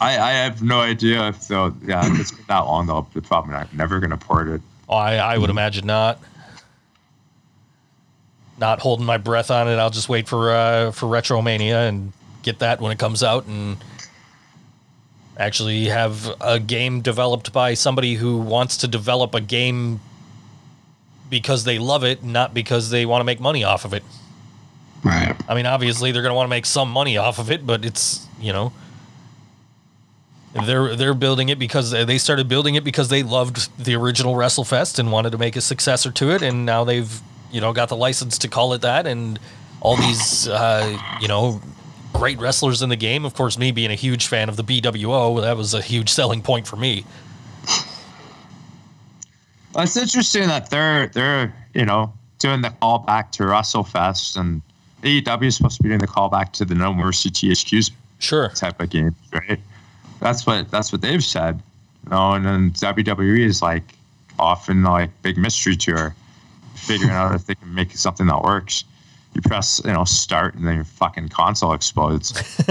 I I have no idea if they'll yeah if it's been that long though they're probably not never gonna port it. Oh, I I would imagine not. not holding my breath on it. I'll just wait for uh, for Retromania and get that when it comes out and actually have a game developed by somebody who wants to develop a game because they love it, not because they want to make money off of it. Right. I mean, obviously they're going to want to make some money off of it, but it's you know they're they're building it because they started building it because they loved the original WrestleFest and wanted to make a successor to it, and now they've you know got the license to call it that, and all these uh, you know great wrestlers in the game. Of course, me being a huge fan of the BWO, that was a huge selling point for me. Well, it's interesting that they're they're you know doing the callback to WrestleFest and AEW is supposed to be doing the callback to the No Mercy THQs Sure. type of game, right? That's what that's what they've said, you know. And then WWE is like often like big mystery tour, figuring out if they can make something that works. You press you know start and then your fucking console explodes.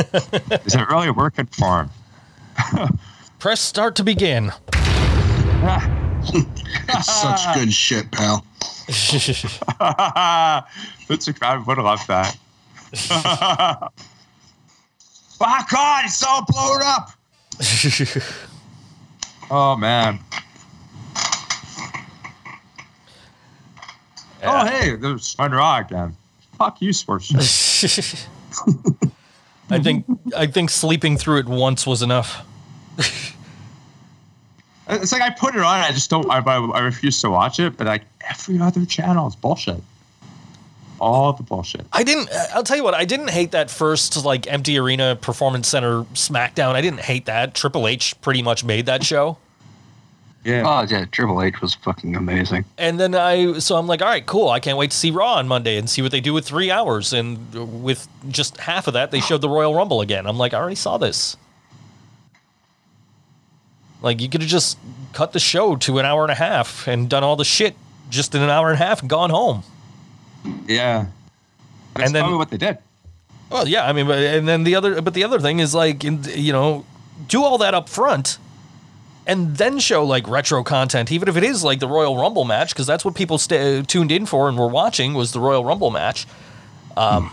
is it really working for them? Press start to begin. such good shit, pal. Vince McMahon would have loved that. oh God, it's all blown up. Oh man. Oh hey, there's Fun Raw again. Fuck you, sports. Show. I think I think sleeping through it once was enough. It's like I put it on, I just don't. I, I, I refuse to watch it. But like every other channel is bullshit. All the bullshit. I didn't. I'll tell you what. I didn't hate that first like empty arena performance center SmackDown. I didn't hate that. Triple H pretty much made that show. Yeah. Oh yeah, Triple H was fucking amazing. And then I, so I'm like, all right, cool. I can't wait to see Raw on Monday and see what they do with three hours. And with just half of that, they showed the Royal Rumble again. I'm like, I already saw this. Like, you could have just cut the show to an hour and a half and done all the shit just in an hour and a half and gone home. yeah. That's And then- probably what they did. Well, yeah, I mean, but and then the other, but the other thing is like, you know, do all that up front, and then show like retro content, even if it is like the Royal Rumble match, because that's what people sta tuned in for and were watching was the Royal Rumble match. Um,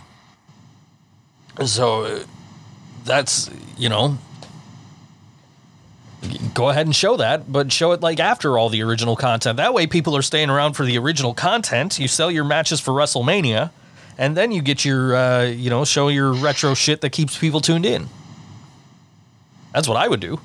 so uh, that's you know, go ahead and show that, but show it like after all the original content. That way, people are staying around for the original content. You sell your matches for WrestleMania and then you get your uh, you know show your retro shit that keeps people tuned in that's what i would do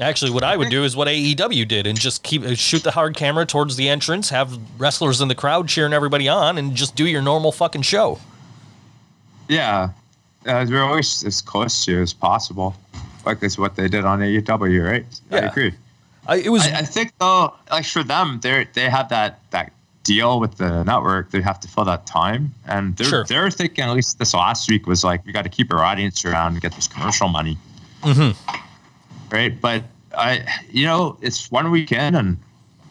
actually what i would do is what aew did and just keep uh, shoot the hard camera towards the entrance have wrestlers in the crowd cheering everybody on and just do your normal fucking show Yeah. Uh, we're always as close to as possible. Like that's what they did on AEW, right? I Yeah. agree. I, it was I, I think though, like for them, they they have that that deal with the network. They have to fill that time, and they're Sure. they're thinking at least this last week was like we got to keep our audience around and get this commercial money, Mhm. right? But I, you know, it's one weekend, and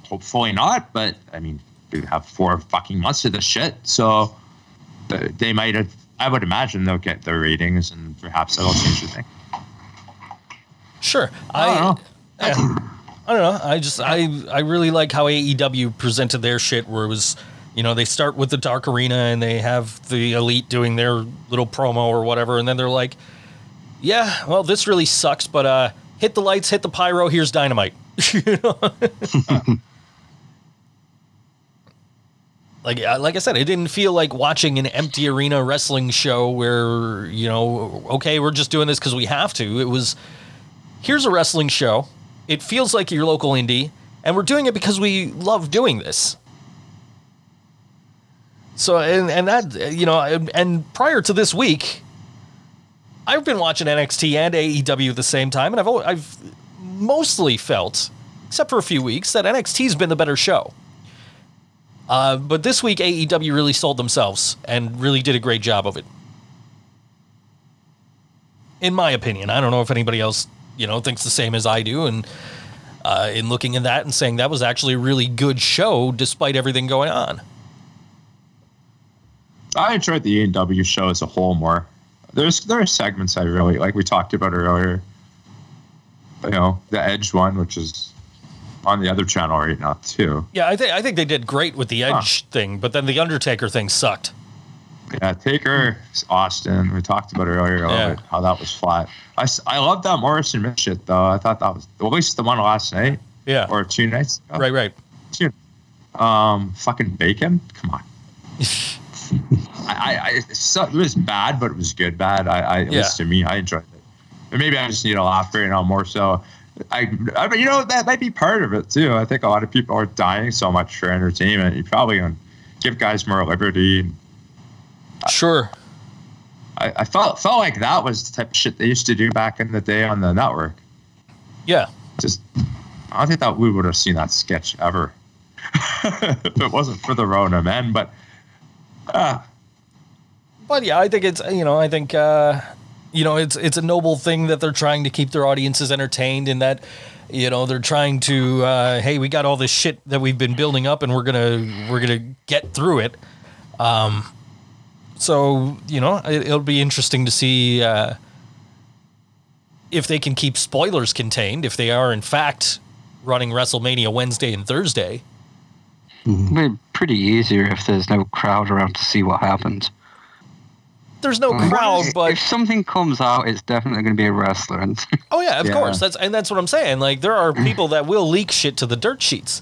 hopefully not. But I mean, we have four fucking months of this shit, so uh, they might have. I would imagine they'll get their ratings, and perhaps that'll change the thing. sure I don't know. yeah. I don't know. I just I I really like how AEW presented their shit where it was you know, they start with the Dark Arena and they have the Elite doing their little promo or whatever, and then they're like, Yeah, well, this really sucks, but uh hit the lights, hit the pyro, here's dynamite. you know? like like I said, it didn't feel like watching an empty arena wrestling show where, you know, okay, we're just doing this because we have to. It was here's a wrestling show. It feels like your local indie, and we're doing it because we love doing this. So and and that you know and, prior to this week, I've been watching NXT and AEW at the same time, and I've I've mostly felt, except for a few weeks, that NXT's been the better show. Uh, but this week AEW really sold themselves and really did a great job of it. In my opinion, I don't know if anybody else you know thinks the same as I do, and uh, in looking at that and saying that was actually a really good show despite everything going on. I enjoyed the AEW show as a whole more. There's there are segments I really like. We talked about earlier. You know, the Edge one, which is on the other channel right now too. Yeah, I think I think they did great with the Edge thing, but then the Undertaker thing sucked. Yeah, Taker, Austin. We talked about it earlier, Yeah. how that was flat. I, I love that Morrison Mick shit though. I thought that was at least the one last night Yeah. or two nights. ago. right, right. Two. Um, fucking bacon. Come on. I, I, I so, it was bad, but it was good bad. I, I at least to me, I enjoyed it. And maybe I just need a laugh right now more so. I, I mean, you know, that might be part of it too. I think a lot of people are dying so much for entertainment. You probably gonna give guys more liberty. Sure. I, I felt felt like that was the type of shit they used to do back in the day on the network. Yeah. Just, I don't think that we would have seen that sketch ever if it wasn't for the Rona men. But uh, But yeah, I think it's you know I think uh, you know it's it's a noble thing that they're trying to keep their audiences entertained and that you know they're trying to uh, hey we got all this shit that we've been building up and we're gonna we're gonna get through it. Um, so you know it, it'll be interesting to see uh, if they can keep spoilers contained if they are in fact running WrestleMania Wednesday and Thursday. It'd be pretty easier if there's no crowd around to see what happens. There's no crowd, if, but if something comes out, it's definitely going to be a wrestler. And Oh yeah, of Yeah. course. That's and that's what I'm saying. Like there are people that will leak shit to the dirt sheets.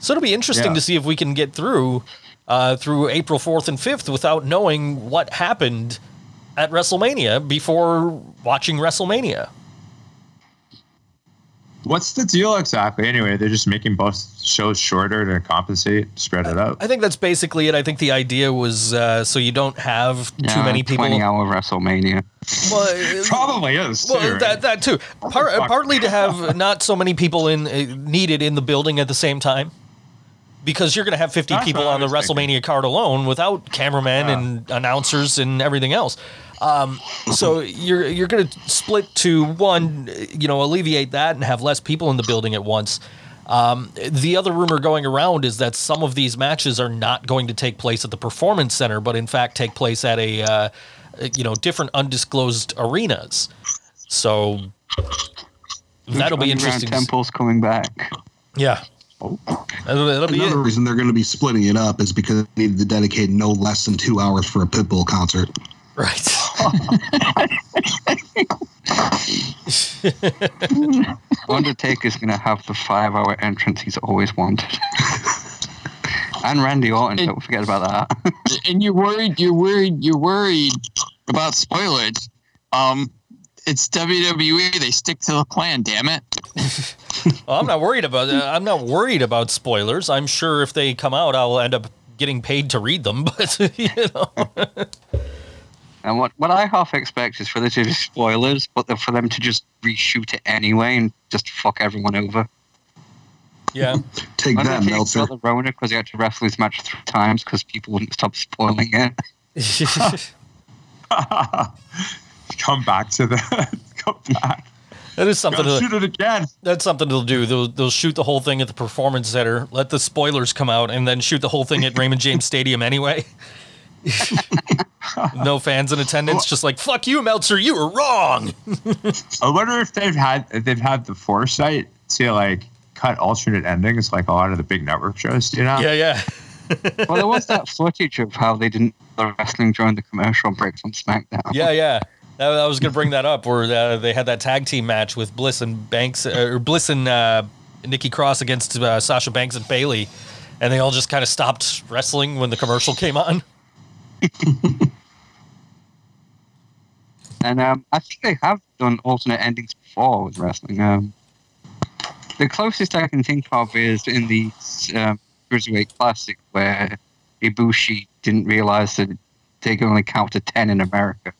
So it'll be interesting Yeah. to see if we can get through uh, through April 4th and 5th without knowing what happened at WrestleMania before watching WrestleMania. What's the deal exactly? Anyway, they're just making both shows shorter to compensate, spread it out. I think that's basically it. I think the idea was uh, so you don't have too many people. 20 hour WrestleMania. Well, Probably is. Too, Well, right? that that too. Par- partly to have not so many people in uh, needed in the building at the same time, because you're going to have 50 That's people on the was thinking. WrestleMania card alone without cameramen Yeah. and announcers and everything else. Um, so you're you're going to split to one, you know, alleviate that and have less people in the building at once. Um, the other rumor going around is that some of these matches are not going to take place at the Performance Center, but in fact take place at a, uh, you know, different undisclosed arenas. So that'll be Underground interesting. to. Temple's coming back. Yeah. That'll, that'll Another it. reason they're going to be splitting it up is because they needed to dedicate no less than two hours for a Pitbull concert. Right. Undertaker's going to have the five hour entrance he's always wanted. and Randy Orton, don't forget about that. and you're worried you're worried you're worried about spoilers um it's WWE. They stick to the plan. Damn it. Well, I'm not worried about. Uh, I'm not worried about spoilers. I'm sure if they come out, I'll end up getting paid to read them. But you know, And what, what I half expect is for there to be spoilers, but for them to just reshoot it anyway and just fuck everyone over. yeah. Take that, Undertaker Meltzer. got the Rona because he had to wrestle his match three times because people wouldn't stop spoiling it. come back to that. come back. that is something. Gotta To, shoot it again. that's something they'll do. They'll they'll shoot the whole thing at the performance center, let the spoilers come out, and then shoot the whole thing at Raymond James Stadium anyway. no fans in attendance, just like fuck you, Meltzer. You were wrong. I wonder if they've had if they've had the foresight to like cut alternate endings like a lot of the big network shows. You know? Yeah, yeah. well, there was that footage of how they didn't the wrestling during the commercial breaks on SmackDown. Yeah, yeah. That- I was going to bring that up where uh, they had that tag team match with Bliss and Banks, uh, or Bliss and uh, Nikki Cross against uh, Sasha Banks and Bayley, and they all just kind of stopped wrestling when the commercial came on. And um, I think they have done alternate endings before with wrestling. Um, the closest I can think of is in the um, Cruiserweight Classic, where Ibushi didn't realize that they could only count to 10 in America.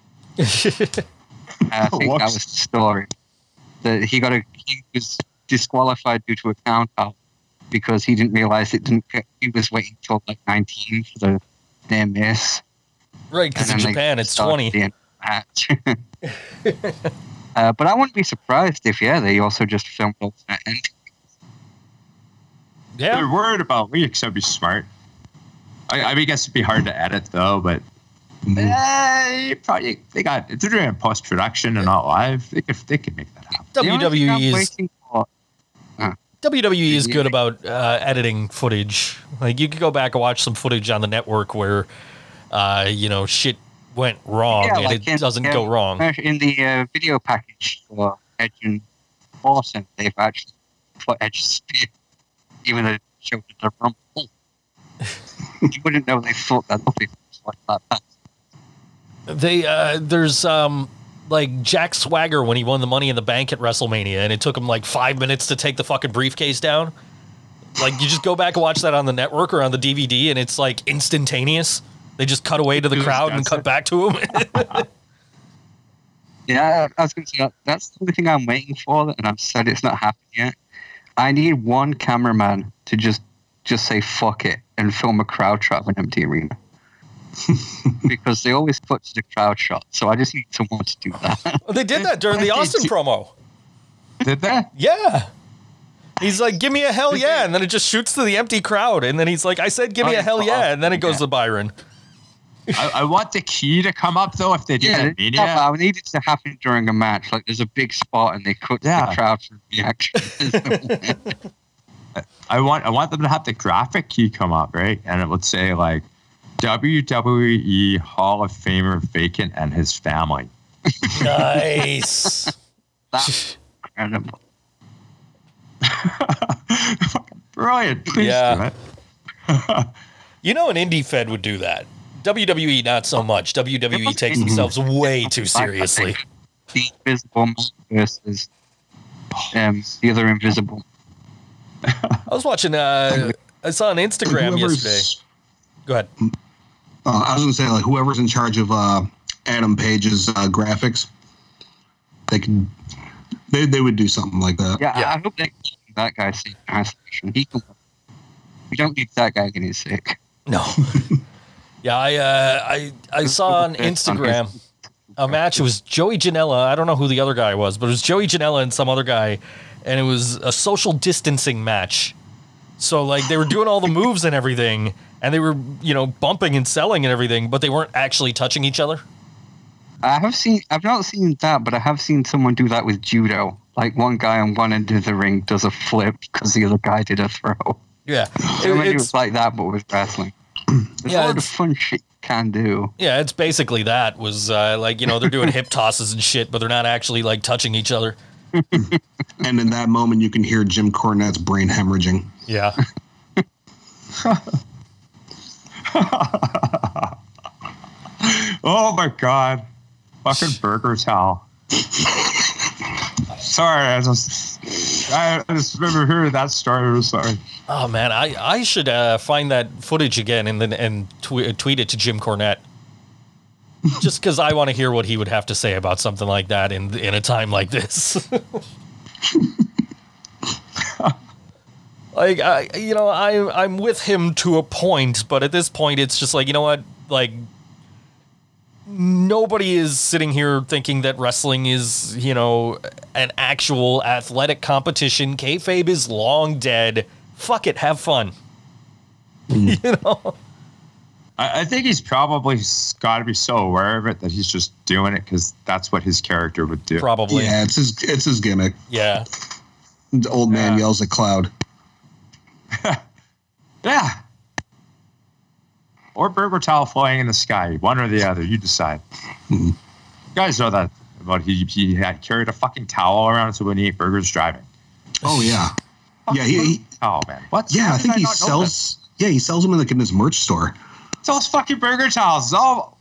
I think that was the story. That he got a he was disqualified due to a count out because he didn't realize it didn't. He was waiting till like 19 for the near miss. Right, because in And then they Japan it's 20. the end of the match. uh, but I wouldn't be surprised if, yeah, they also just filmed alternate endings. Yeah. They're worried about leaks. That'd be smart. I, I mean, I guess it'd be hard to edit though, but eh, probably they got if they're doing it post production and not live. They could they could make that happen. The only thing I'm WWE is waiting for, WWE is good about uh, editing footage. Like you could go back and watch some footage on the network where, uh, you know, shit went wrong and like it doesn't uh, go wrong. In the uh, video package for Edge and Awesome, they've actually put Edge's spear, even though it showed the rumble. you wouldn't know they thought that up if it was like that. They uh, there's um like Jack Swagger when he won the Money in the Bank at WrestleMania, and it took him like five minutes to take the fucking briefcase down. Like you just go back and watch that on the network or on the DVD, and it's like instantaneous. They just cut away to the crowd and cut it. back to him. Yeah, I was going to say that's the only thing I'm waiting for, and I've said it's not happened yet. I need one cameraman to just just say fuck it and film a crowd shot of an empty arena. because they always put to the crowd shot, so I just need someone to do that. Oh, they did that during the Austin promo. Did they? Yeah. He's like, give me a hell yeah. And then it just shoots to the empty crowd. And then he's like, I said, give me oh, a hell yeah. Oh, and then it goes to Byron. I, I want the key to come up though if they do yeah, that media. I need it to happen during a match. Like there's a big spot and they cut Yeah. the crowd for reaction. I want I want them to have the graphic key come up, right? And it would say like WWE Hall of Famer vacant and his family. Nice. That's incredible. Brilliant. Please Yeah. do it. you know, an indie fed would do that. WWE, not so much. WWE takes themselves way too seriously. The invisible versus um, the other invisible. I was watching, uh, I saw on Instagram Whoever's- yesterday. Go ahead. Uh, I was gonna say like whoever's in charge of uh, Adam Page's uh, graphics, they can they they would do something like that. Yeah, Yeah. I hope they keep that guy see isolation. He can. We don't need that guy getting sick. No. yeah, I, uh, I, I saw on Instagram a match. It was Joey Janela. I don't know who the other guy was, but it was Joey Janela and some other guy, and it was a social distancing match. So like they were doing all the moves and everything, and they were you know bumping and selling and everything, but they weren't actually touching each other. I have seen. I've not seen that, but I have seen someone do that with judo. Like one guy on one end of the ring does a flip because the other guy did a throw. Yeah, It- it was like that, but with wrestling. There's Yeah, a lot of fun shit you can do. yeah, it's basically that. Was uh, like you know they're doing hip tosses and shit, but they're not actually like touching each other. And in that moment, you can hear Jim Cornette's brain hemorrhaging. Yeah. Oh my god. Fucking burger towel. sorry, I just I I just remember hearing that story. I'm sorry. Oh man, I, I should uh, find that footage again and then and tw- tweet it to Jim Cornette. Just because I want to hear what he would have to say about something like that in in a time like this. like I, you know, I I'm with him to a point, but at this point, it's just like you know what, like nobody is sitting here thinking that wrestling is you know an actual athletic competition. Kayfabe is long dead. Fuck it, have fun. Mm. you know. I, I think he's probably got to be so aware of it that he's just doing it because that's what his character would do. Probably. Yeah, it's his it's his gimmick. Yeah. The old man Yeah. yells at cloud. Yeah. Or burger towel flying in the sky, one or the other. You decide. Hmm. You guys know that about he he had carried a fucking towel around so when he ate burgers driving. Oh yeah, yeah. He, he Oh man, what? yeah. I did think he not know this? sells. Yeah, he sells them in like in his merch store. Those fucking burger towels. Oh,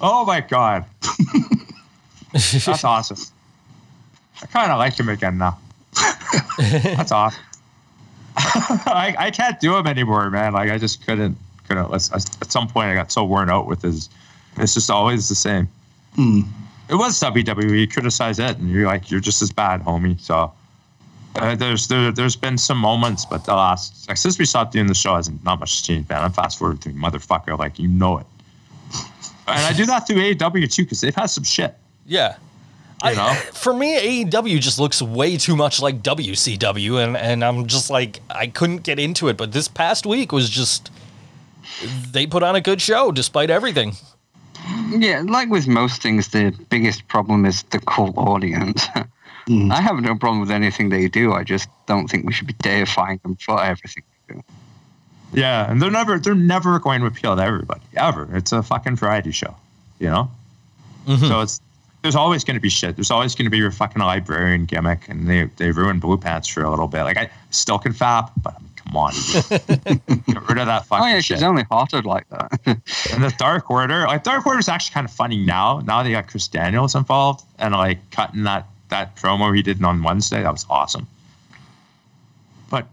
oh my god, that's awesome. I kind of like him again now. That's awesome. I, I can't do him anymore, man. Like I just couldn't couldn't. let's- At some point, I got so worn out with his. It's just always the same. Hmm. It was WWE. You criticize it, and you're like, you're just as bad, homie. So uh, there's there, there's been some moments, but the last like, since we stopped doing the show, hasn't not much changed, man. I'm fast forwarding through motherfucker, like you know it. And I do that through AEW too, because they've had some shit. Yeah. You I, know? for me, AEW just looks way too much like WCW, and, and I'm just like, I couldn't get into it. But this past week was just, they put on a good show despite everything. Yeah, like with most things, the biggest problem is the cult audience. Mm. I have no problem with anything they do. I just don't think we should be deifying them for everything they do. Yeah, and they're never they're never going to appeal to everybody ever. It's a fucking variety show, you know. Mhm. So it's there's always going to be shit. There's always going to be your fucking librarian gimmick, and they they ruined Blue Pants for a little bit. Like I still can fap, but I mean, come on, get rid of that fucking Oh yeah, shit. she's only hearted like that. And the Dark Order, like Dark Order is actually kind of funny now. Now they got Chris Daniels involved and like cutting that that promo he did on Wednesday. That was awesome. But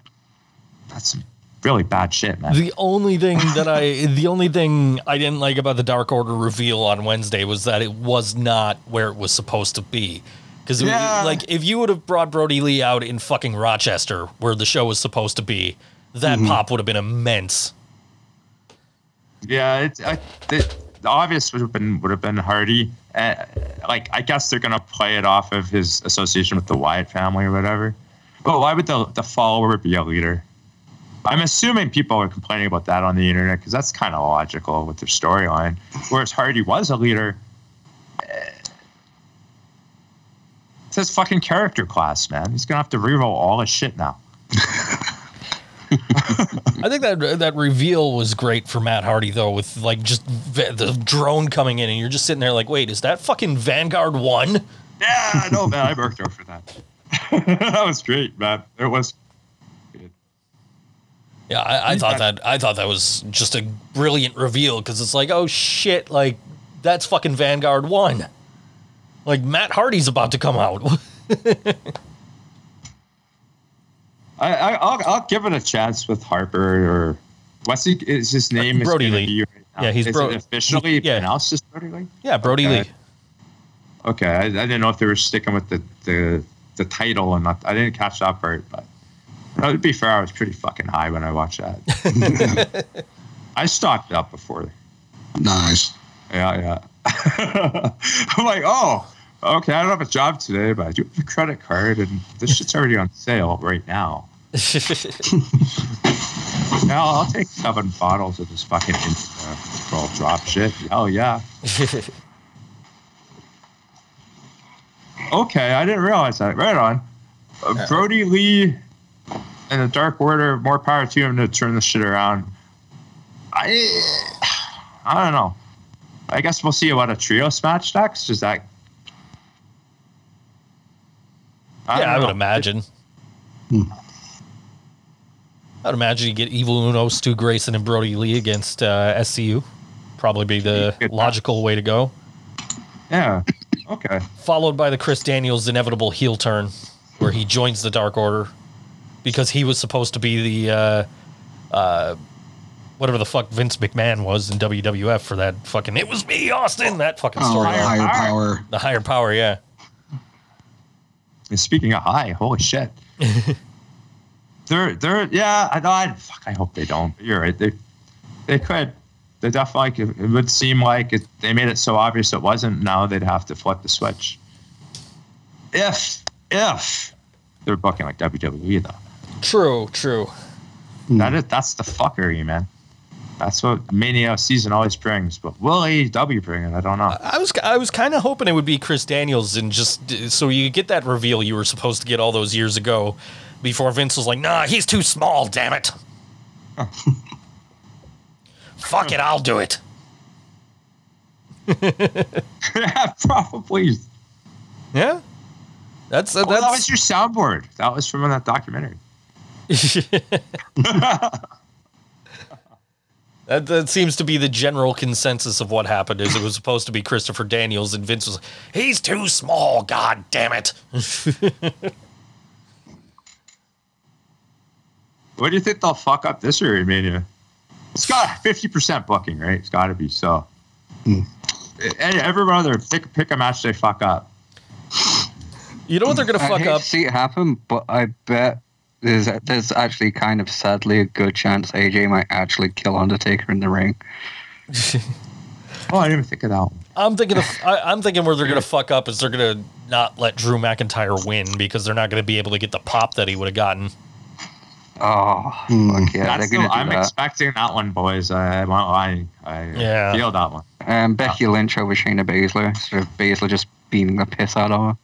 that's some really bad shit, man. The only thing that I, the only thing I didn't like about the Dark Order reveal on Wednesday was that it was not where it was supposed to be. Because, Yeah. like, if you would have brought Brodie Lee out in fucking Rochester, where the show was supposed to be, that mm-hmm. pop would have been immense. Yeah, it's I, the, the obvious would have been would have been Hardy. Uh, like I guess they're gonna play it off of his association with the Wyatt family or whatever. But why would the the follower be a leader? I'm assuming people are complaining about that on the internet because that's kind of logical with their storyline. Whereas Hardy was a leader. eh, It's his fucking character class, man. He's gonna have to reroll all his shit now. I think that that reveal was great for Matt Hardy, though, with, like, just v- the drone coming in, and you're just sitting there like, wait, is that fucking Vanguard 1? Yeah, no, man, I worked out for that. that was great, man. It was. Yeah, I, I thought that I thought that was just a brilliant reveal because it's like, oh shit, like that's fucking Vanguard one. Like Matt Hardy's about to come out. I, I I'll, I'll give it a chance with Harper or what's he is his uh, name is Brodie gonna Lee. right. Yeah, he's is Bro- it officially yeah. pronounced as Brodie Lee. yeah, Brodie Okay. Lee. Okay, I, I didn't know if they were sticking with the the, the title and not. I didn't catch that part, but no, to be fair, I was pretty fucking high when I watched that. I stocked up before. Nice. Yeah, yeah. I'm like, oh, okay. I don't have a job today, but I do have a credit card, and this shit's already on sale right now. Now I'll take seven bottles of this fucking Insta roll drop shit. Hell yeah. Okay, I didn't realize that. Right on. Uh, Brodie Lee and the Dark Order, more power to him to turn this shit around. I, I don't know. I guess we'll see what a trios match next. Is that? yeah, I would know. imagine. Hmm. I'd imagine you get Evil Uno, Stu Grayson, and Brodie Lee against uh, SCU. Probably be the logical way to go. Yeah. Okay. Followed by the Chris Daniels inevitable heel turn, where he joins the Dark Order because he was supposed to be the uh, uh, whatever the fuck Vince McMahon was in WWF for that fucking it was me Austin that fucking Oh, story. higher power. power. The higher power, yeah. And speaking of high, holy shit. they're they're yeah. I. I fuck. I hope they don't. But you're right. They they could. They definitely. It would seem like it, they made it so obvious it wasn't. Now they'd have to flip the switch. If if they're booking like WWE though, True, true. that is that's the fuckery, man. That's what Mania season always brings. But will AEW bring it? I don't know. I was I was kind of hoping it would be Chris Daniels and just so you get that reveal you were supposed to get all those years ago, before Vince was like, "Nah, he's too small. Damn it." Fuck it, I'll do it. yeah, probably. Yeah, that's uh, Oh, that was your soundboard. That was from that documentary. that, that seems to be the general consensus of what happened. Is it was supposed to be Christopher Daniels and Vince was like, "He's too small. God damn it." What do you think they'll fuck up this year, Mania? It's got fifty percent booking, right? It's got to be so. Hmm. And everyone other pick pick a match they fuck up. You know what they're gonna I fuck hate up? to see it happen, but I bet there's there's actually kind of sadly a good chance AJ might actually kill Undertaker in the ring. Oh, I didn't even think of that. One. I'm thinking of I, I'm thinking where they're gonna fuck up is they're gonna not let Drew McIntyre win because they're not gonna be able to get the pop that he would have gotten. Oh, Hmm. fuck yeah, That's gonna the- I'm that. expecting that one, boys. I won't. I Yeah. feel that one. Um, Becky Lynch over Shayna Baszler. So Baszler just beating the piss out of her.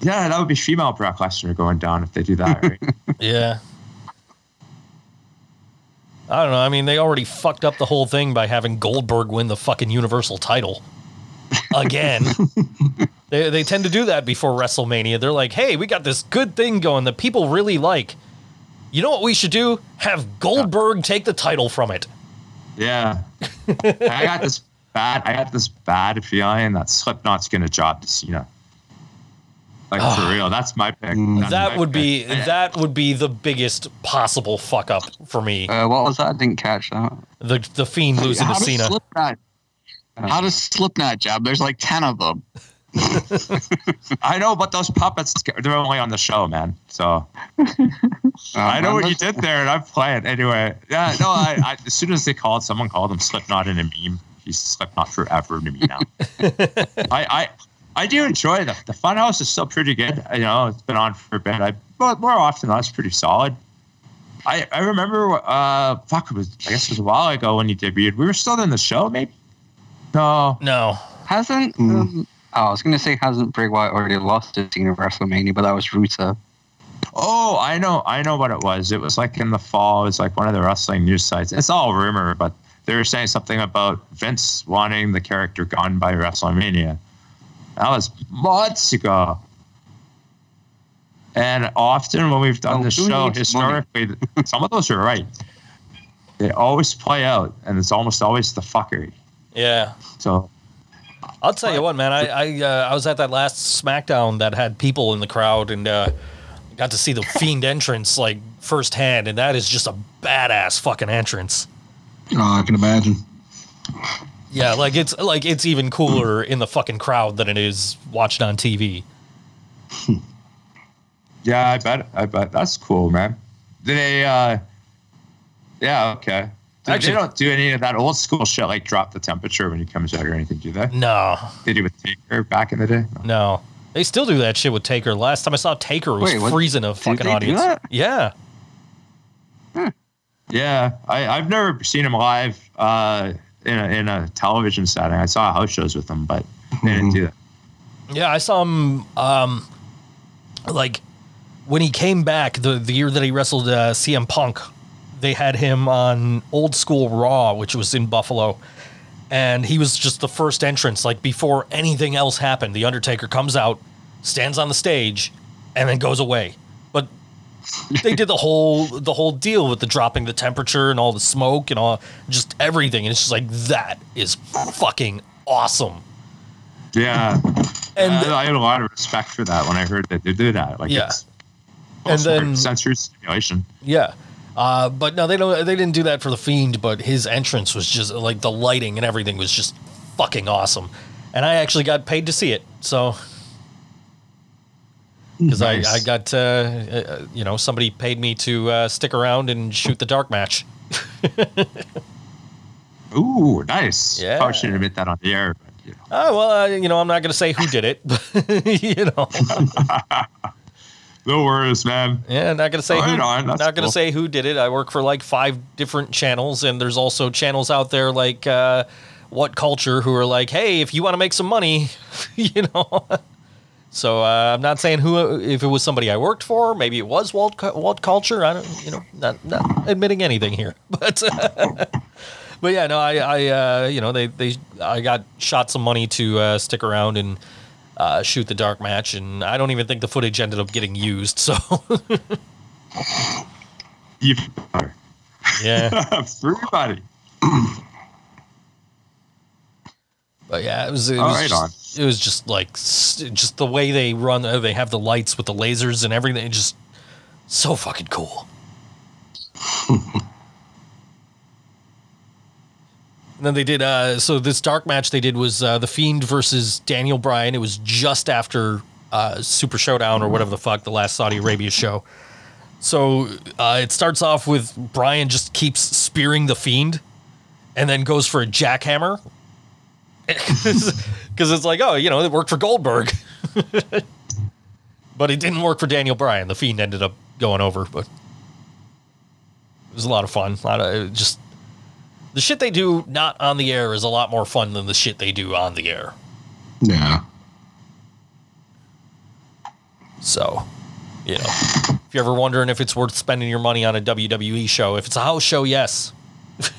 Yeah, that would be female Brock Lesnar going down if they do that, right? Yeah. I don't know. I mean, they already fucked up the whole thing by having Goldberg win the fucking Universal title again. they, they tend to do that before WrestleMania. They're like, hey, we got this good thing going that people really like. You know what we should do? Have Goldberg take the title from it. yeah. I got this bad. I got this bad feeling that Slipknot's gonna drop to Cena. Like for real, that's my pick. That's That my would be pick. that would be the biggest possible fuck up for me. Uh, what was that? I didn't catch that. The the fiend losing How to does Cena. Slipknot? How does Slipknot job? There's like ten of them. I know, but those puppets, they're only on the show, man. So Uh, I know what you did there, and I'm playing anyway. Yeah, no, I, I as soon as they called, someone called him Slipknot in a meme. He's Slipknot forever to me now. I, I, I do enjoy the the Funhouse is still pretty good. You know, it's been on for a bit. I but more often that's pretty solid. I, I remember, uh, fuck, it was I guess it was a while ago when he debuted. We were still in the show, maybe. No, No. Hasn't Mm. um, Oh, I was gonna say hasn't Bray Wyatt already lost to Cena at WrestleMania, but that was Rusev. Oh, I know, I know what it was. It was like in the fall. It was like one of the wrestling news sites. It's all rumor, but they were saying something about Vince wanting the character gone by WrestleMania. That was months ago. And often when we've done Oh, this show, historically, some of those are right. They always play out, and it's almost always the fuckery. Yeah. So I'll tell you what, man. I I, uh, I was at that last SmackDown that had people in the crowd and uh, got to see the Fiend entrance like firsthand, and that is just a badass fucking entrance. Oh, I can imagine. Yeah, like it's like it's even cooler in the fucking crowd than it is watched on TV. Yeah, I bet. I bet that's cool, man. Do they? uh Yeah, okay. They- Actually- they don't do any of that old school shit like drop the temperature when he comes out or anything, do they? No, Did he with Taker back in the day. no, they still do that shit with Taker. Last time I saw Taker was Wait, what- freezing a fucking they do audience. that? Yeah, Yeah, I, I've never seen him live uh, in a, in a television setting. I saw house shows with him, but they didn't do that. yeah. I saw him um like when he came back the the year that he wrestled uh, CM Punk. They had him on Old School Raw, which was in Buffalo, and he was just the first entrance. Like before anything else happened, the Undertaker comes out, stands on the stage, and then goes away. But they did the whole the whole deal with the dropping the temperature and all the smoke and all just everything. And it's just like that is fucking awesome. Yeah, And uh, I, I had a lot of respect for that when I heard that they do that. Like, Yeah. it's And then- sensory stimulation. Yeah. Uh, but no, they don't. They didn't do that for the fiend. But his entrance was just like the lighting and everything was just fucking awesome. And I actually got paid to see it. So because Nice. I I got uh, uh, you know somebody paid me to uh, stick around and shoot the dark match. Ooh, nice. Yeah. Probably shouldn't admit that on the air. But, you know. Oh well, uh, you know I'm not going to say who did it. But, you know, No worries, man. yeah, not going to say who. Right on, Not that's going to cool. say who did it. I work for like five different channels, and there's also channels out there like uh, What Culture who are like, hey, if you want to make some money, you know. So uh, I'm not saying who, if it was somebody I worked for, maybe it was Walt Walt Culture. I don't, you know, not not admitting anything here, but. But yeah, no, I, I, uh, you know, they, they, I got shot some money to uh, stick around and uh, shoot the dark match, and I don't even think the footage ended up getting used. So You yeah, buddy. but yeah, it was, it All was, right, just, it was just like just the way they run. uh, They have the lights with the lasers and everything. it's Just so fucking cool. And then they did. Uh, so this dark match they did was uh, the Fiend versus Daniel Bryan. It was just after uh, Super Showdown or whatever the fuck the last Saudi Arabia show. So uh, it starts off with Bryan just keeps spearing the Fiend, and then goes for a jackhammer. Because it's like, oh, you know, it worked for Goldberg, but it didn't work for Daniel Bryan. The Fiend ended up going over, but it was a lot of fun. A lot of just the shit they do not on the air is a lot more fun than the shit they do on the air. Yeah. So, you know, if you're ever wondering if it's worth spending your money on a WWE show, if it's a house show, yes.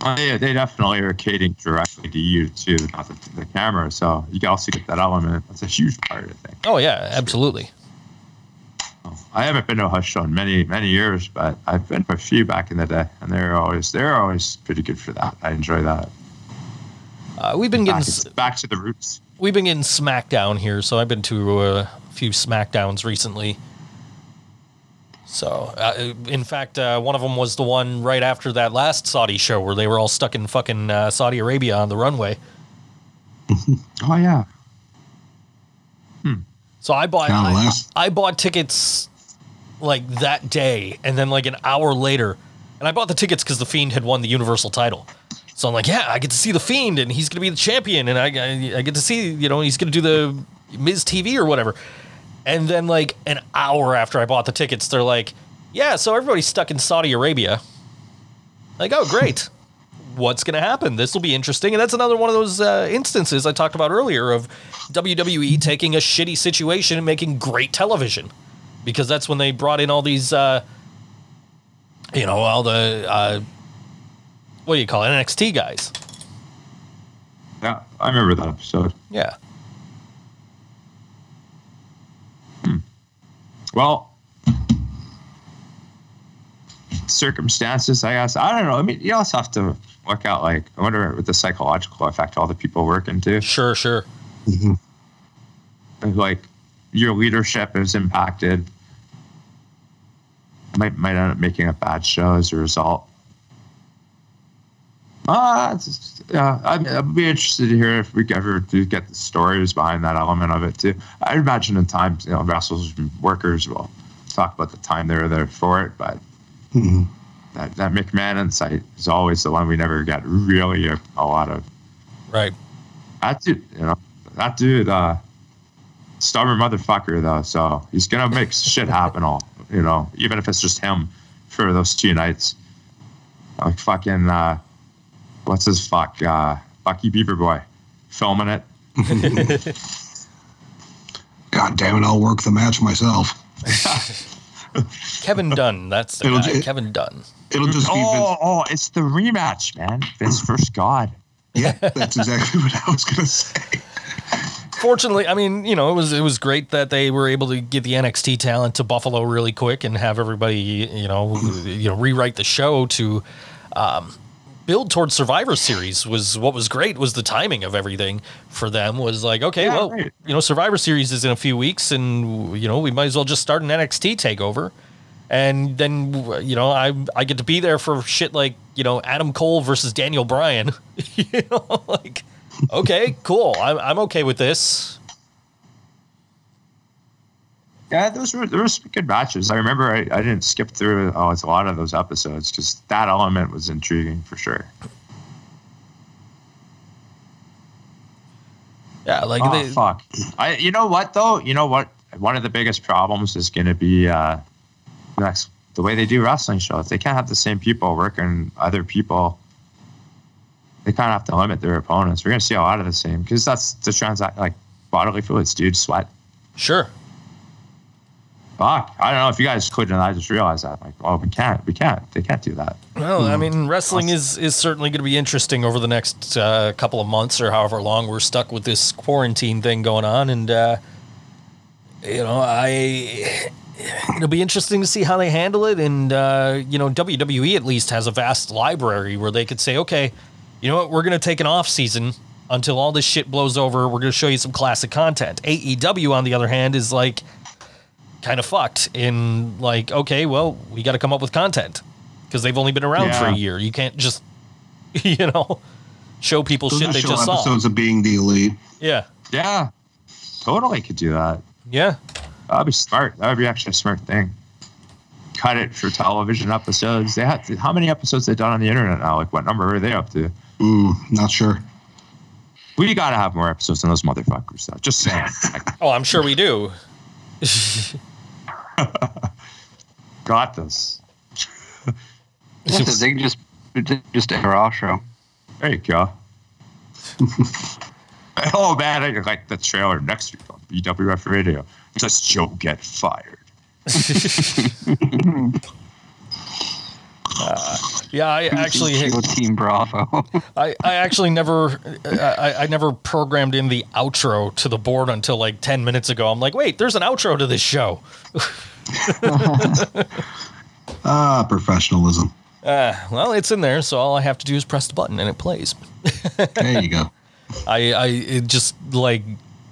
Uh, they, they definitely are catering directly to you too, not the, the camera. So you can also get that element. That's a huge part, I think. Oh yeah, absolutely. I haven't been to a hush show in many many years, but I've been to a few back in the day, and they're always they're always pretty good for that. I enjoy that. Uh, we've been getting Back, s- back to the roots. we've been getting SmackDown here, so I've been to a few SmackDowns recently. So, uh, in fact, uh, one of them was the one right after that last Saudi show where they were all stuck in fucking uh, Saudi Arabia on the runway. Oh yeah, So I bought I, I bought tickets like that day, and then like an hour later, and I bought the tickets because the Fiend had won the Universal title. So I'm like, yeah, I get to see the Fiend, and he's gonna be the champion, and I I, I get to see you know he's gonna do the Miz TV or whatever. And then like an hour after I bought the tickets, they're like, yeah, so everybody's stuck in Saudi Arabia. Like, oh great. What's going to happen? This will be interesting. And that's another one of those uh, instances I talked about earlier of WWE taking a shitty situation and making great television. Because that's when they brought in all these, uh, you know, all the, uh, what do you call it, NXT guys. yeah. I remember that episode. Yeah. Hmm. Well, circumstances, I guess. I don't know. I mean, you also have to look out. Like, I wonder what the psychological effect all the people working too. Sure, sure. like your leadership is impacted. Might might end up making a bad show as a result. Uh, yeah, I'd, I'd be interested to hear if we ever do get the stories behind that element of it too. I imagine in times, you know, wrestlers and workers will talk about the time they were there for it, but Mhm. That, that McMahon insight is always the one we never get really a, a lot of. Right. That dude, you know, that dude, uh, stubborn motherfucker though. So he's gonna make shit happen. All you know, even if it's just him for those two nights. Like fucking, uh, what's his fuck, uh, Bucky Beaver Boy, filming it. God damn it, I'll work the match myself. Kevin Dunn. That's the It'll guy. ju- Kevin Dunn. It'll just be Vince. Oh, oh, it's the rematch, man. Vince versus God. Yeah, that's exactly what I was gonna say. Fortunately, I mean, you know, it was it was great that they were able to get the NXT talent to Buffalo really quick and have everybody, you know, you know, rewrite the show to um, build towards Survivor Series was what was great was the timing of everything for them was like, okay, Yeah, well, right. you know, Survivor Series is in a few weeks, and you know, we might as well just start an NXT takeover. And then you know I I get to be there for shit like you know Adam Cole versus Daniel Bryan, you know like okay cool I'm I'm okay with this Yeah, those were there were good matches. I remember I, I didn't skip through oh, it's a lot of those episodes because that element was intriguing for sure. Yeah, like oh they, fuck! I you know what though? You know what? One of the biggest problems is going to be uh, next the way they do wrestling shows. They can't have the same people working other people. They kind of have to limit their opponents. We're going to see a lot of the same because that's the transact like bodily fluids, dude, sweat. sure. Fuck! I don't know if you guys couldn't. I just realized that. Like, oh, we can't. We can't. They can't do that. Well, I mean, wrestling is is certainly going to be interesting over the next uh, couple of months or however long we're stuck with this quarantine thing going on, and uh, you know, I it'll be interesting to see how they handle it. And uh, you know, WWE at least has a vast library where they could say, okay, you know what, we're going to take an off season until all this shit blows over. We're going to show you some classic content. AEW, on the other hand, is like kind of fucked in like, okay, well, we got to come up with content because they've only been around for a year. You can't just, you know, show people Those shit they just saw. episodes of being the elite. Yeah, Yeah, totally could do that. yeah, That'd be smart. That would be actually a smart thing. Cut it for television episodes. They had how many episodes they done on the internet now? Like what number are they up to? Ooh, not sure. We got to have more episodes than those motherfuckers. Though. Just saying. Oh, I'm sure we do. got this. Yes, they can just just a Raw show. There you go. Oh man, I like the trailer next week on BWF Radio. Does Joe get fired? Yeah, I actually Team Bravo. I, I actually never I, I never programmed in the outro to the board until like 10 minutes ago. I'm like, wait, there's an outro to this show. Ah, professionalism. Uh, well, it's in there, so all I have to do is press the button and it plays. There you go. I, I it just like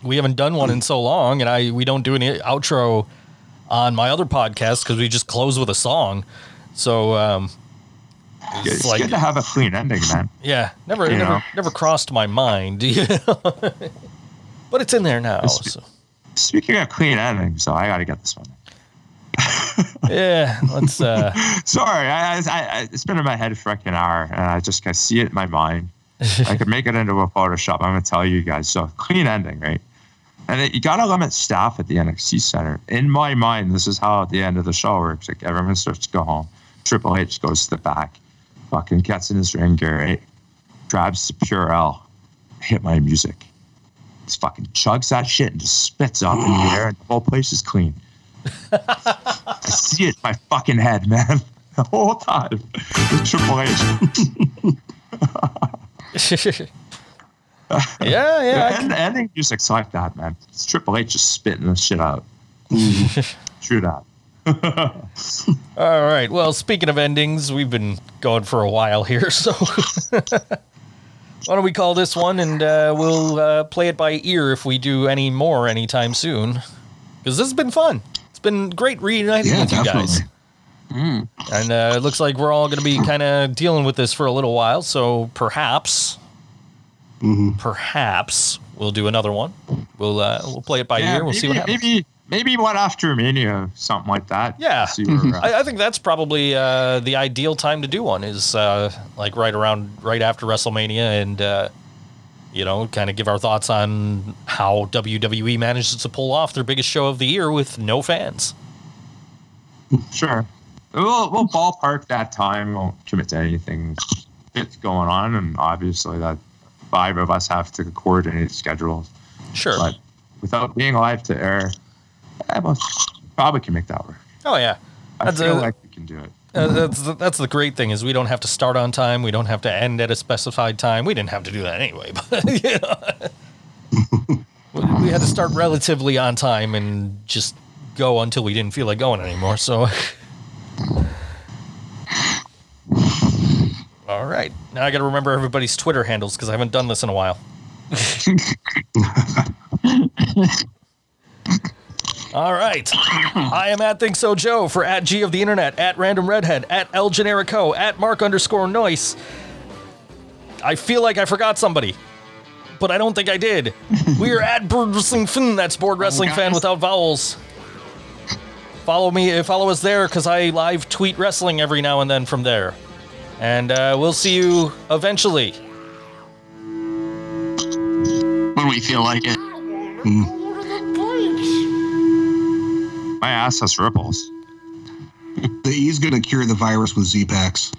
we haven't done one in so long, and I we don't do any outro on my other podcast because we just close with a song. So um, It's it's like good to have a clean ending, man. yeah, never You never know. never crossed my mind. you know? but it's in there now. It's- So. Speaking of clean endings, so I got to get this one. Yeah, let's. Uh, Sorry, I, I, I, it's been in my head for like an hour, and I just I see it in my mind. I could make it into a Photoshop. I'm gonna tell you guys. So clean ending, right? And it, you gotta limit staff at the NXT center. In my mind, this is how at the end of the show works. Like everyone starts to go home. Triple H goes to the back, fucking gets in his ring gear, right? grabs the Purell, hit my music. Just fucking chugs that shit and just spits up in the air, and the whole place is clean. I see it in my fucking head, man. The whole time. Triple H. yeah, yeah. And the ending music's like that, man. It's Triple H just spitting this shit out. True that. All right. Well, speaking of endings, we've been going for a while here, so why don't we call this one and uh, we'll uh, play it by ear if we do any more anytime soon? Because this has been fun. It's been great reuniting Yeah, with you definitely. guys. And uh, it looks like we're all going to be kind of dealing with this for a little while, so perhaps, Mhm. perhaps we'll do another one. We'll uh, we'll play it by Yeah, ear. We'll maybe, see what happens. maybe maybe one after Mania, something like that. Yeah. See where we're. I, I think that's probably uh, the ideal time to do one is uh, like right around right after WrestleMania and uh, you know kind of give our thoughts on how WWE manages to pull off their biggest show of the year with no fans. Sure. We'll, we'll ballpark that time. Won't commit to anything that's going on, and obviously that five of us have to coordinate schedules. Sure. But without being live to air, I most probably can make that work. oh yeah. I That's feel a- like we can do it. Uh, that's the, that's the great thing is we don't have to start on time. We don't have to end at a specified time. We didn't have to do that anyway, but you know. we we had to start relatively on time and just go until we didn't feel like going anymore. So, all right, now I got to remember everybody's Twitter handles because I haven't done this in a while. All right. I am at Think So Joe for at G of the Internet, at Random Redhead, at El Generico, at Mark underscore Noise. I feel like I forgot somebody, but I don't think I did. we are at Board Wrestling Fan. That's Board oh, Wrestling Fan without vowels. Follow me, follow us there because I live tweet wrestling every now and then from there. And uh, we'll see you eventually. when we feel like it. My ass has ripples. He's going to cure the virus with Z-Packs.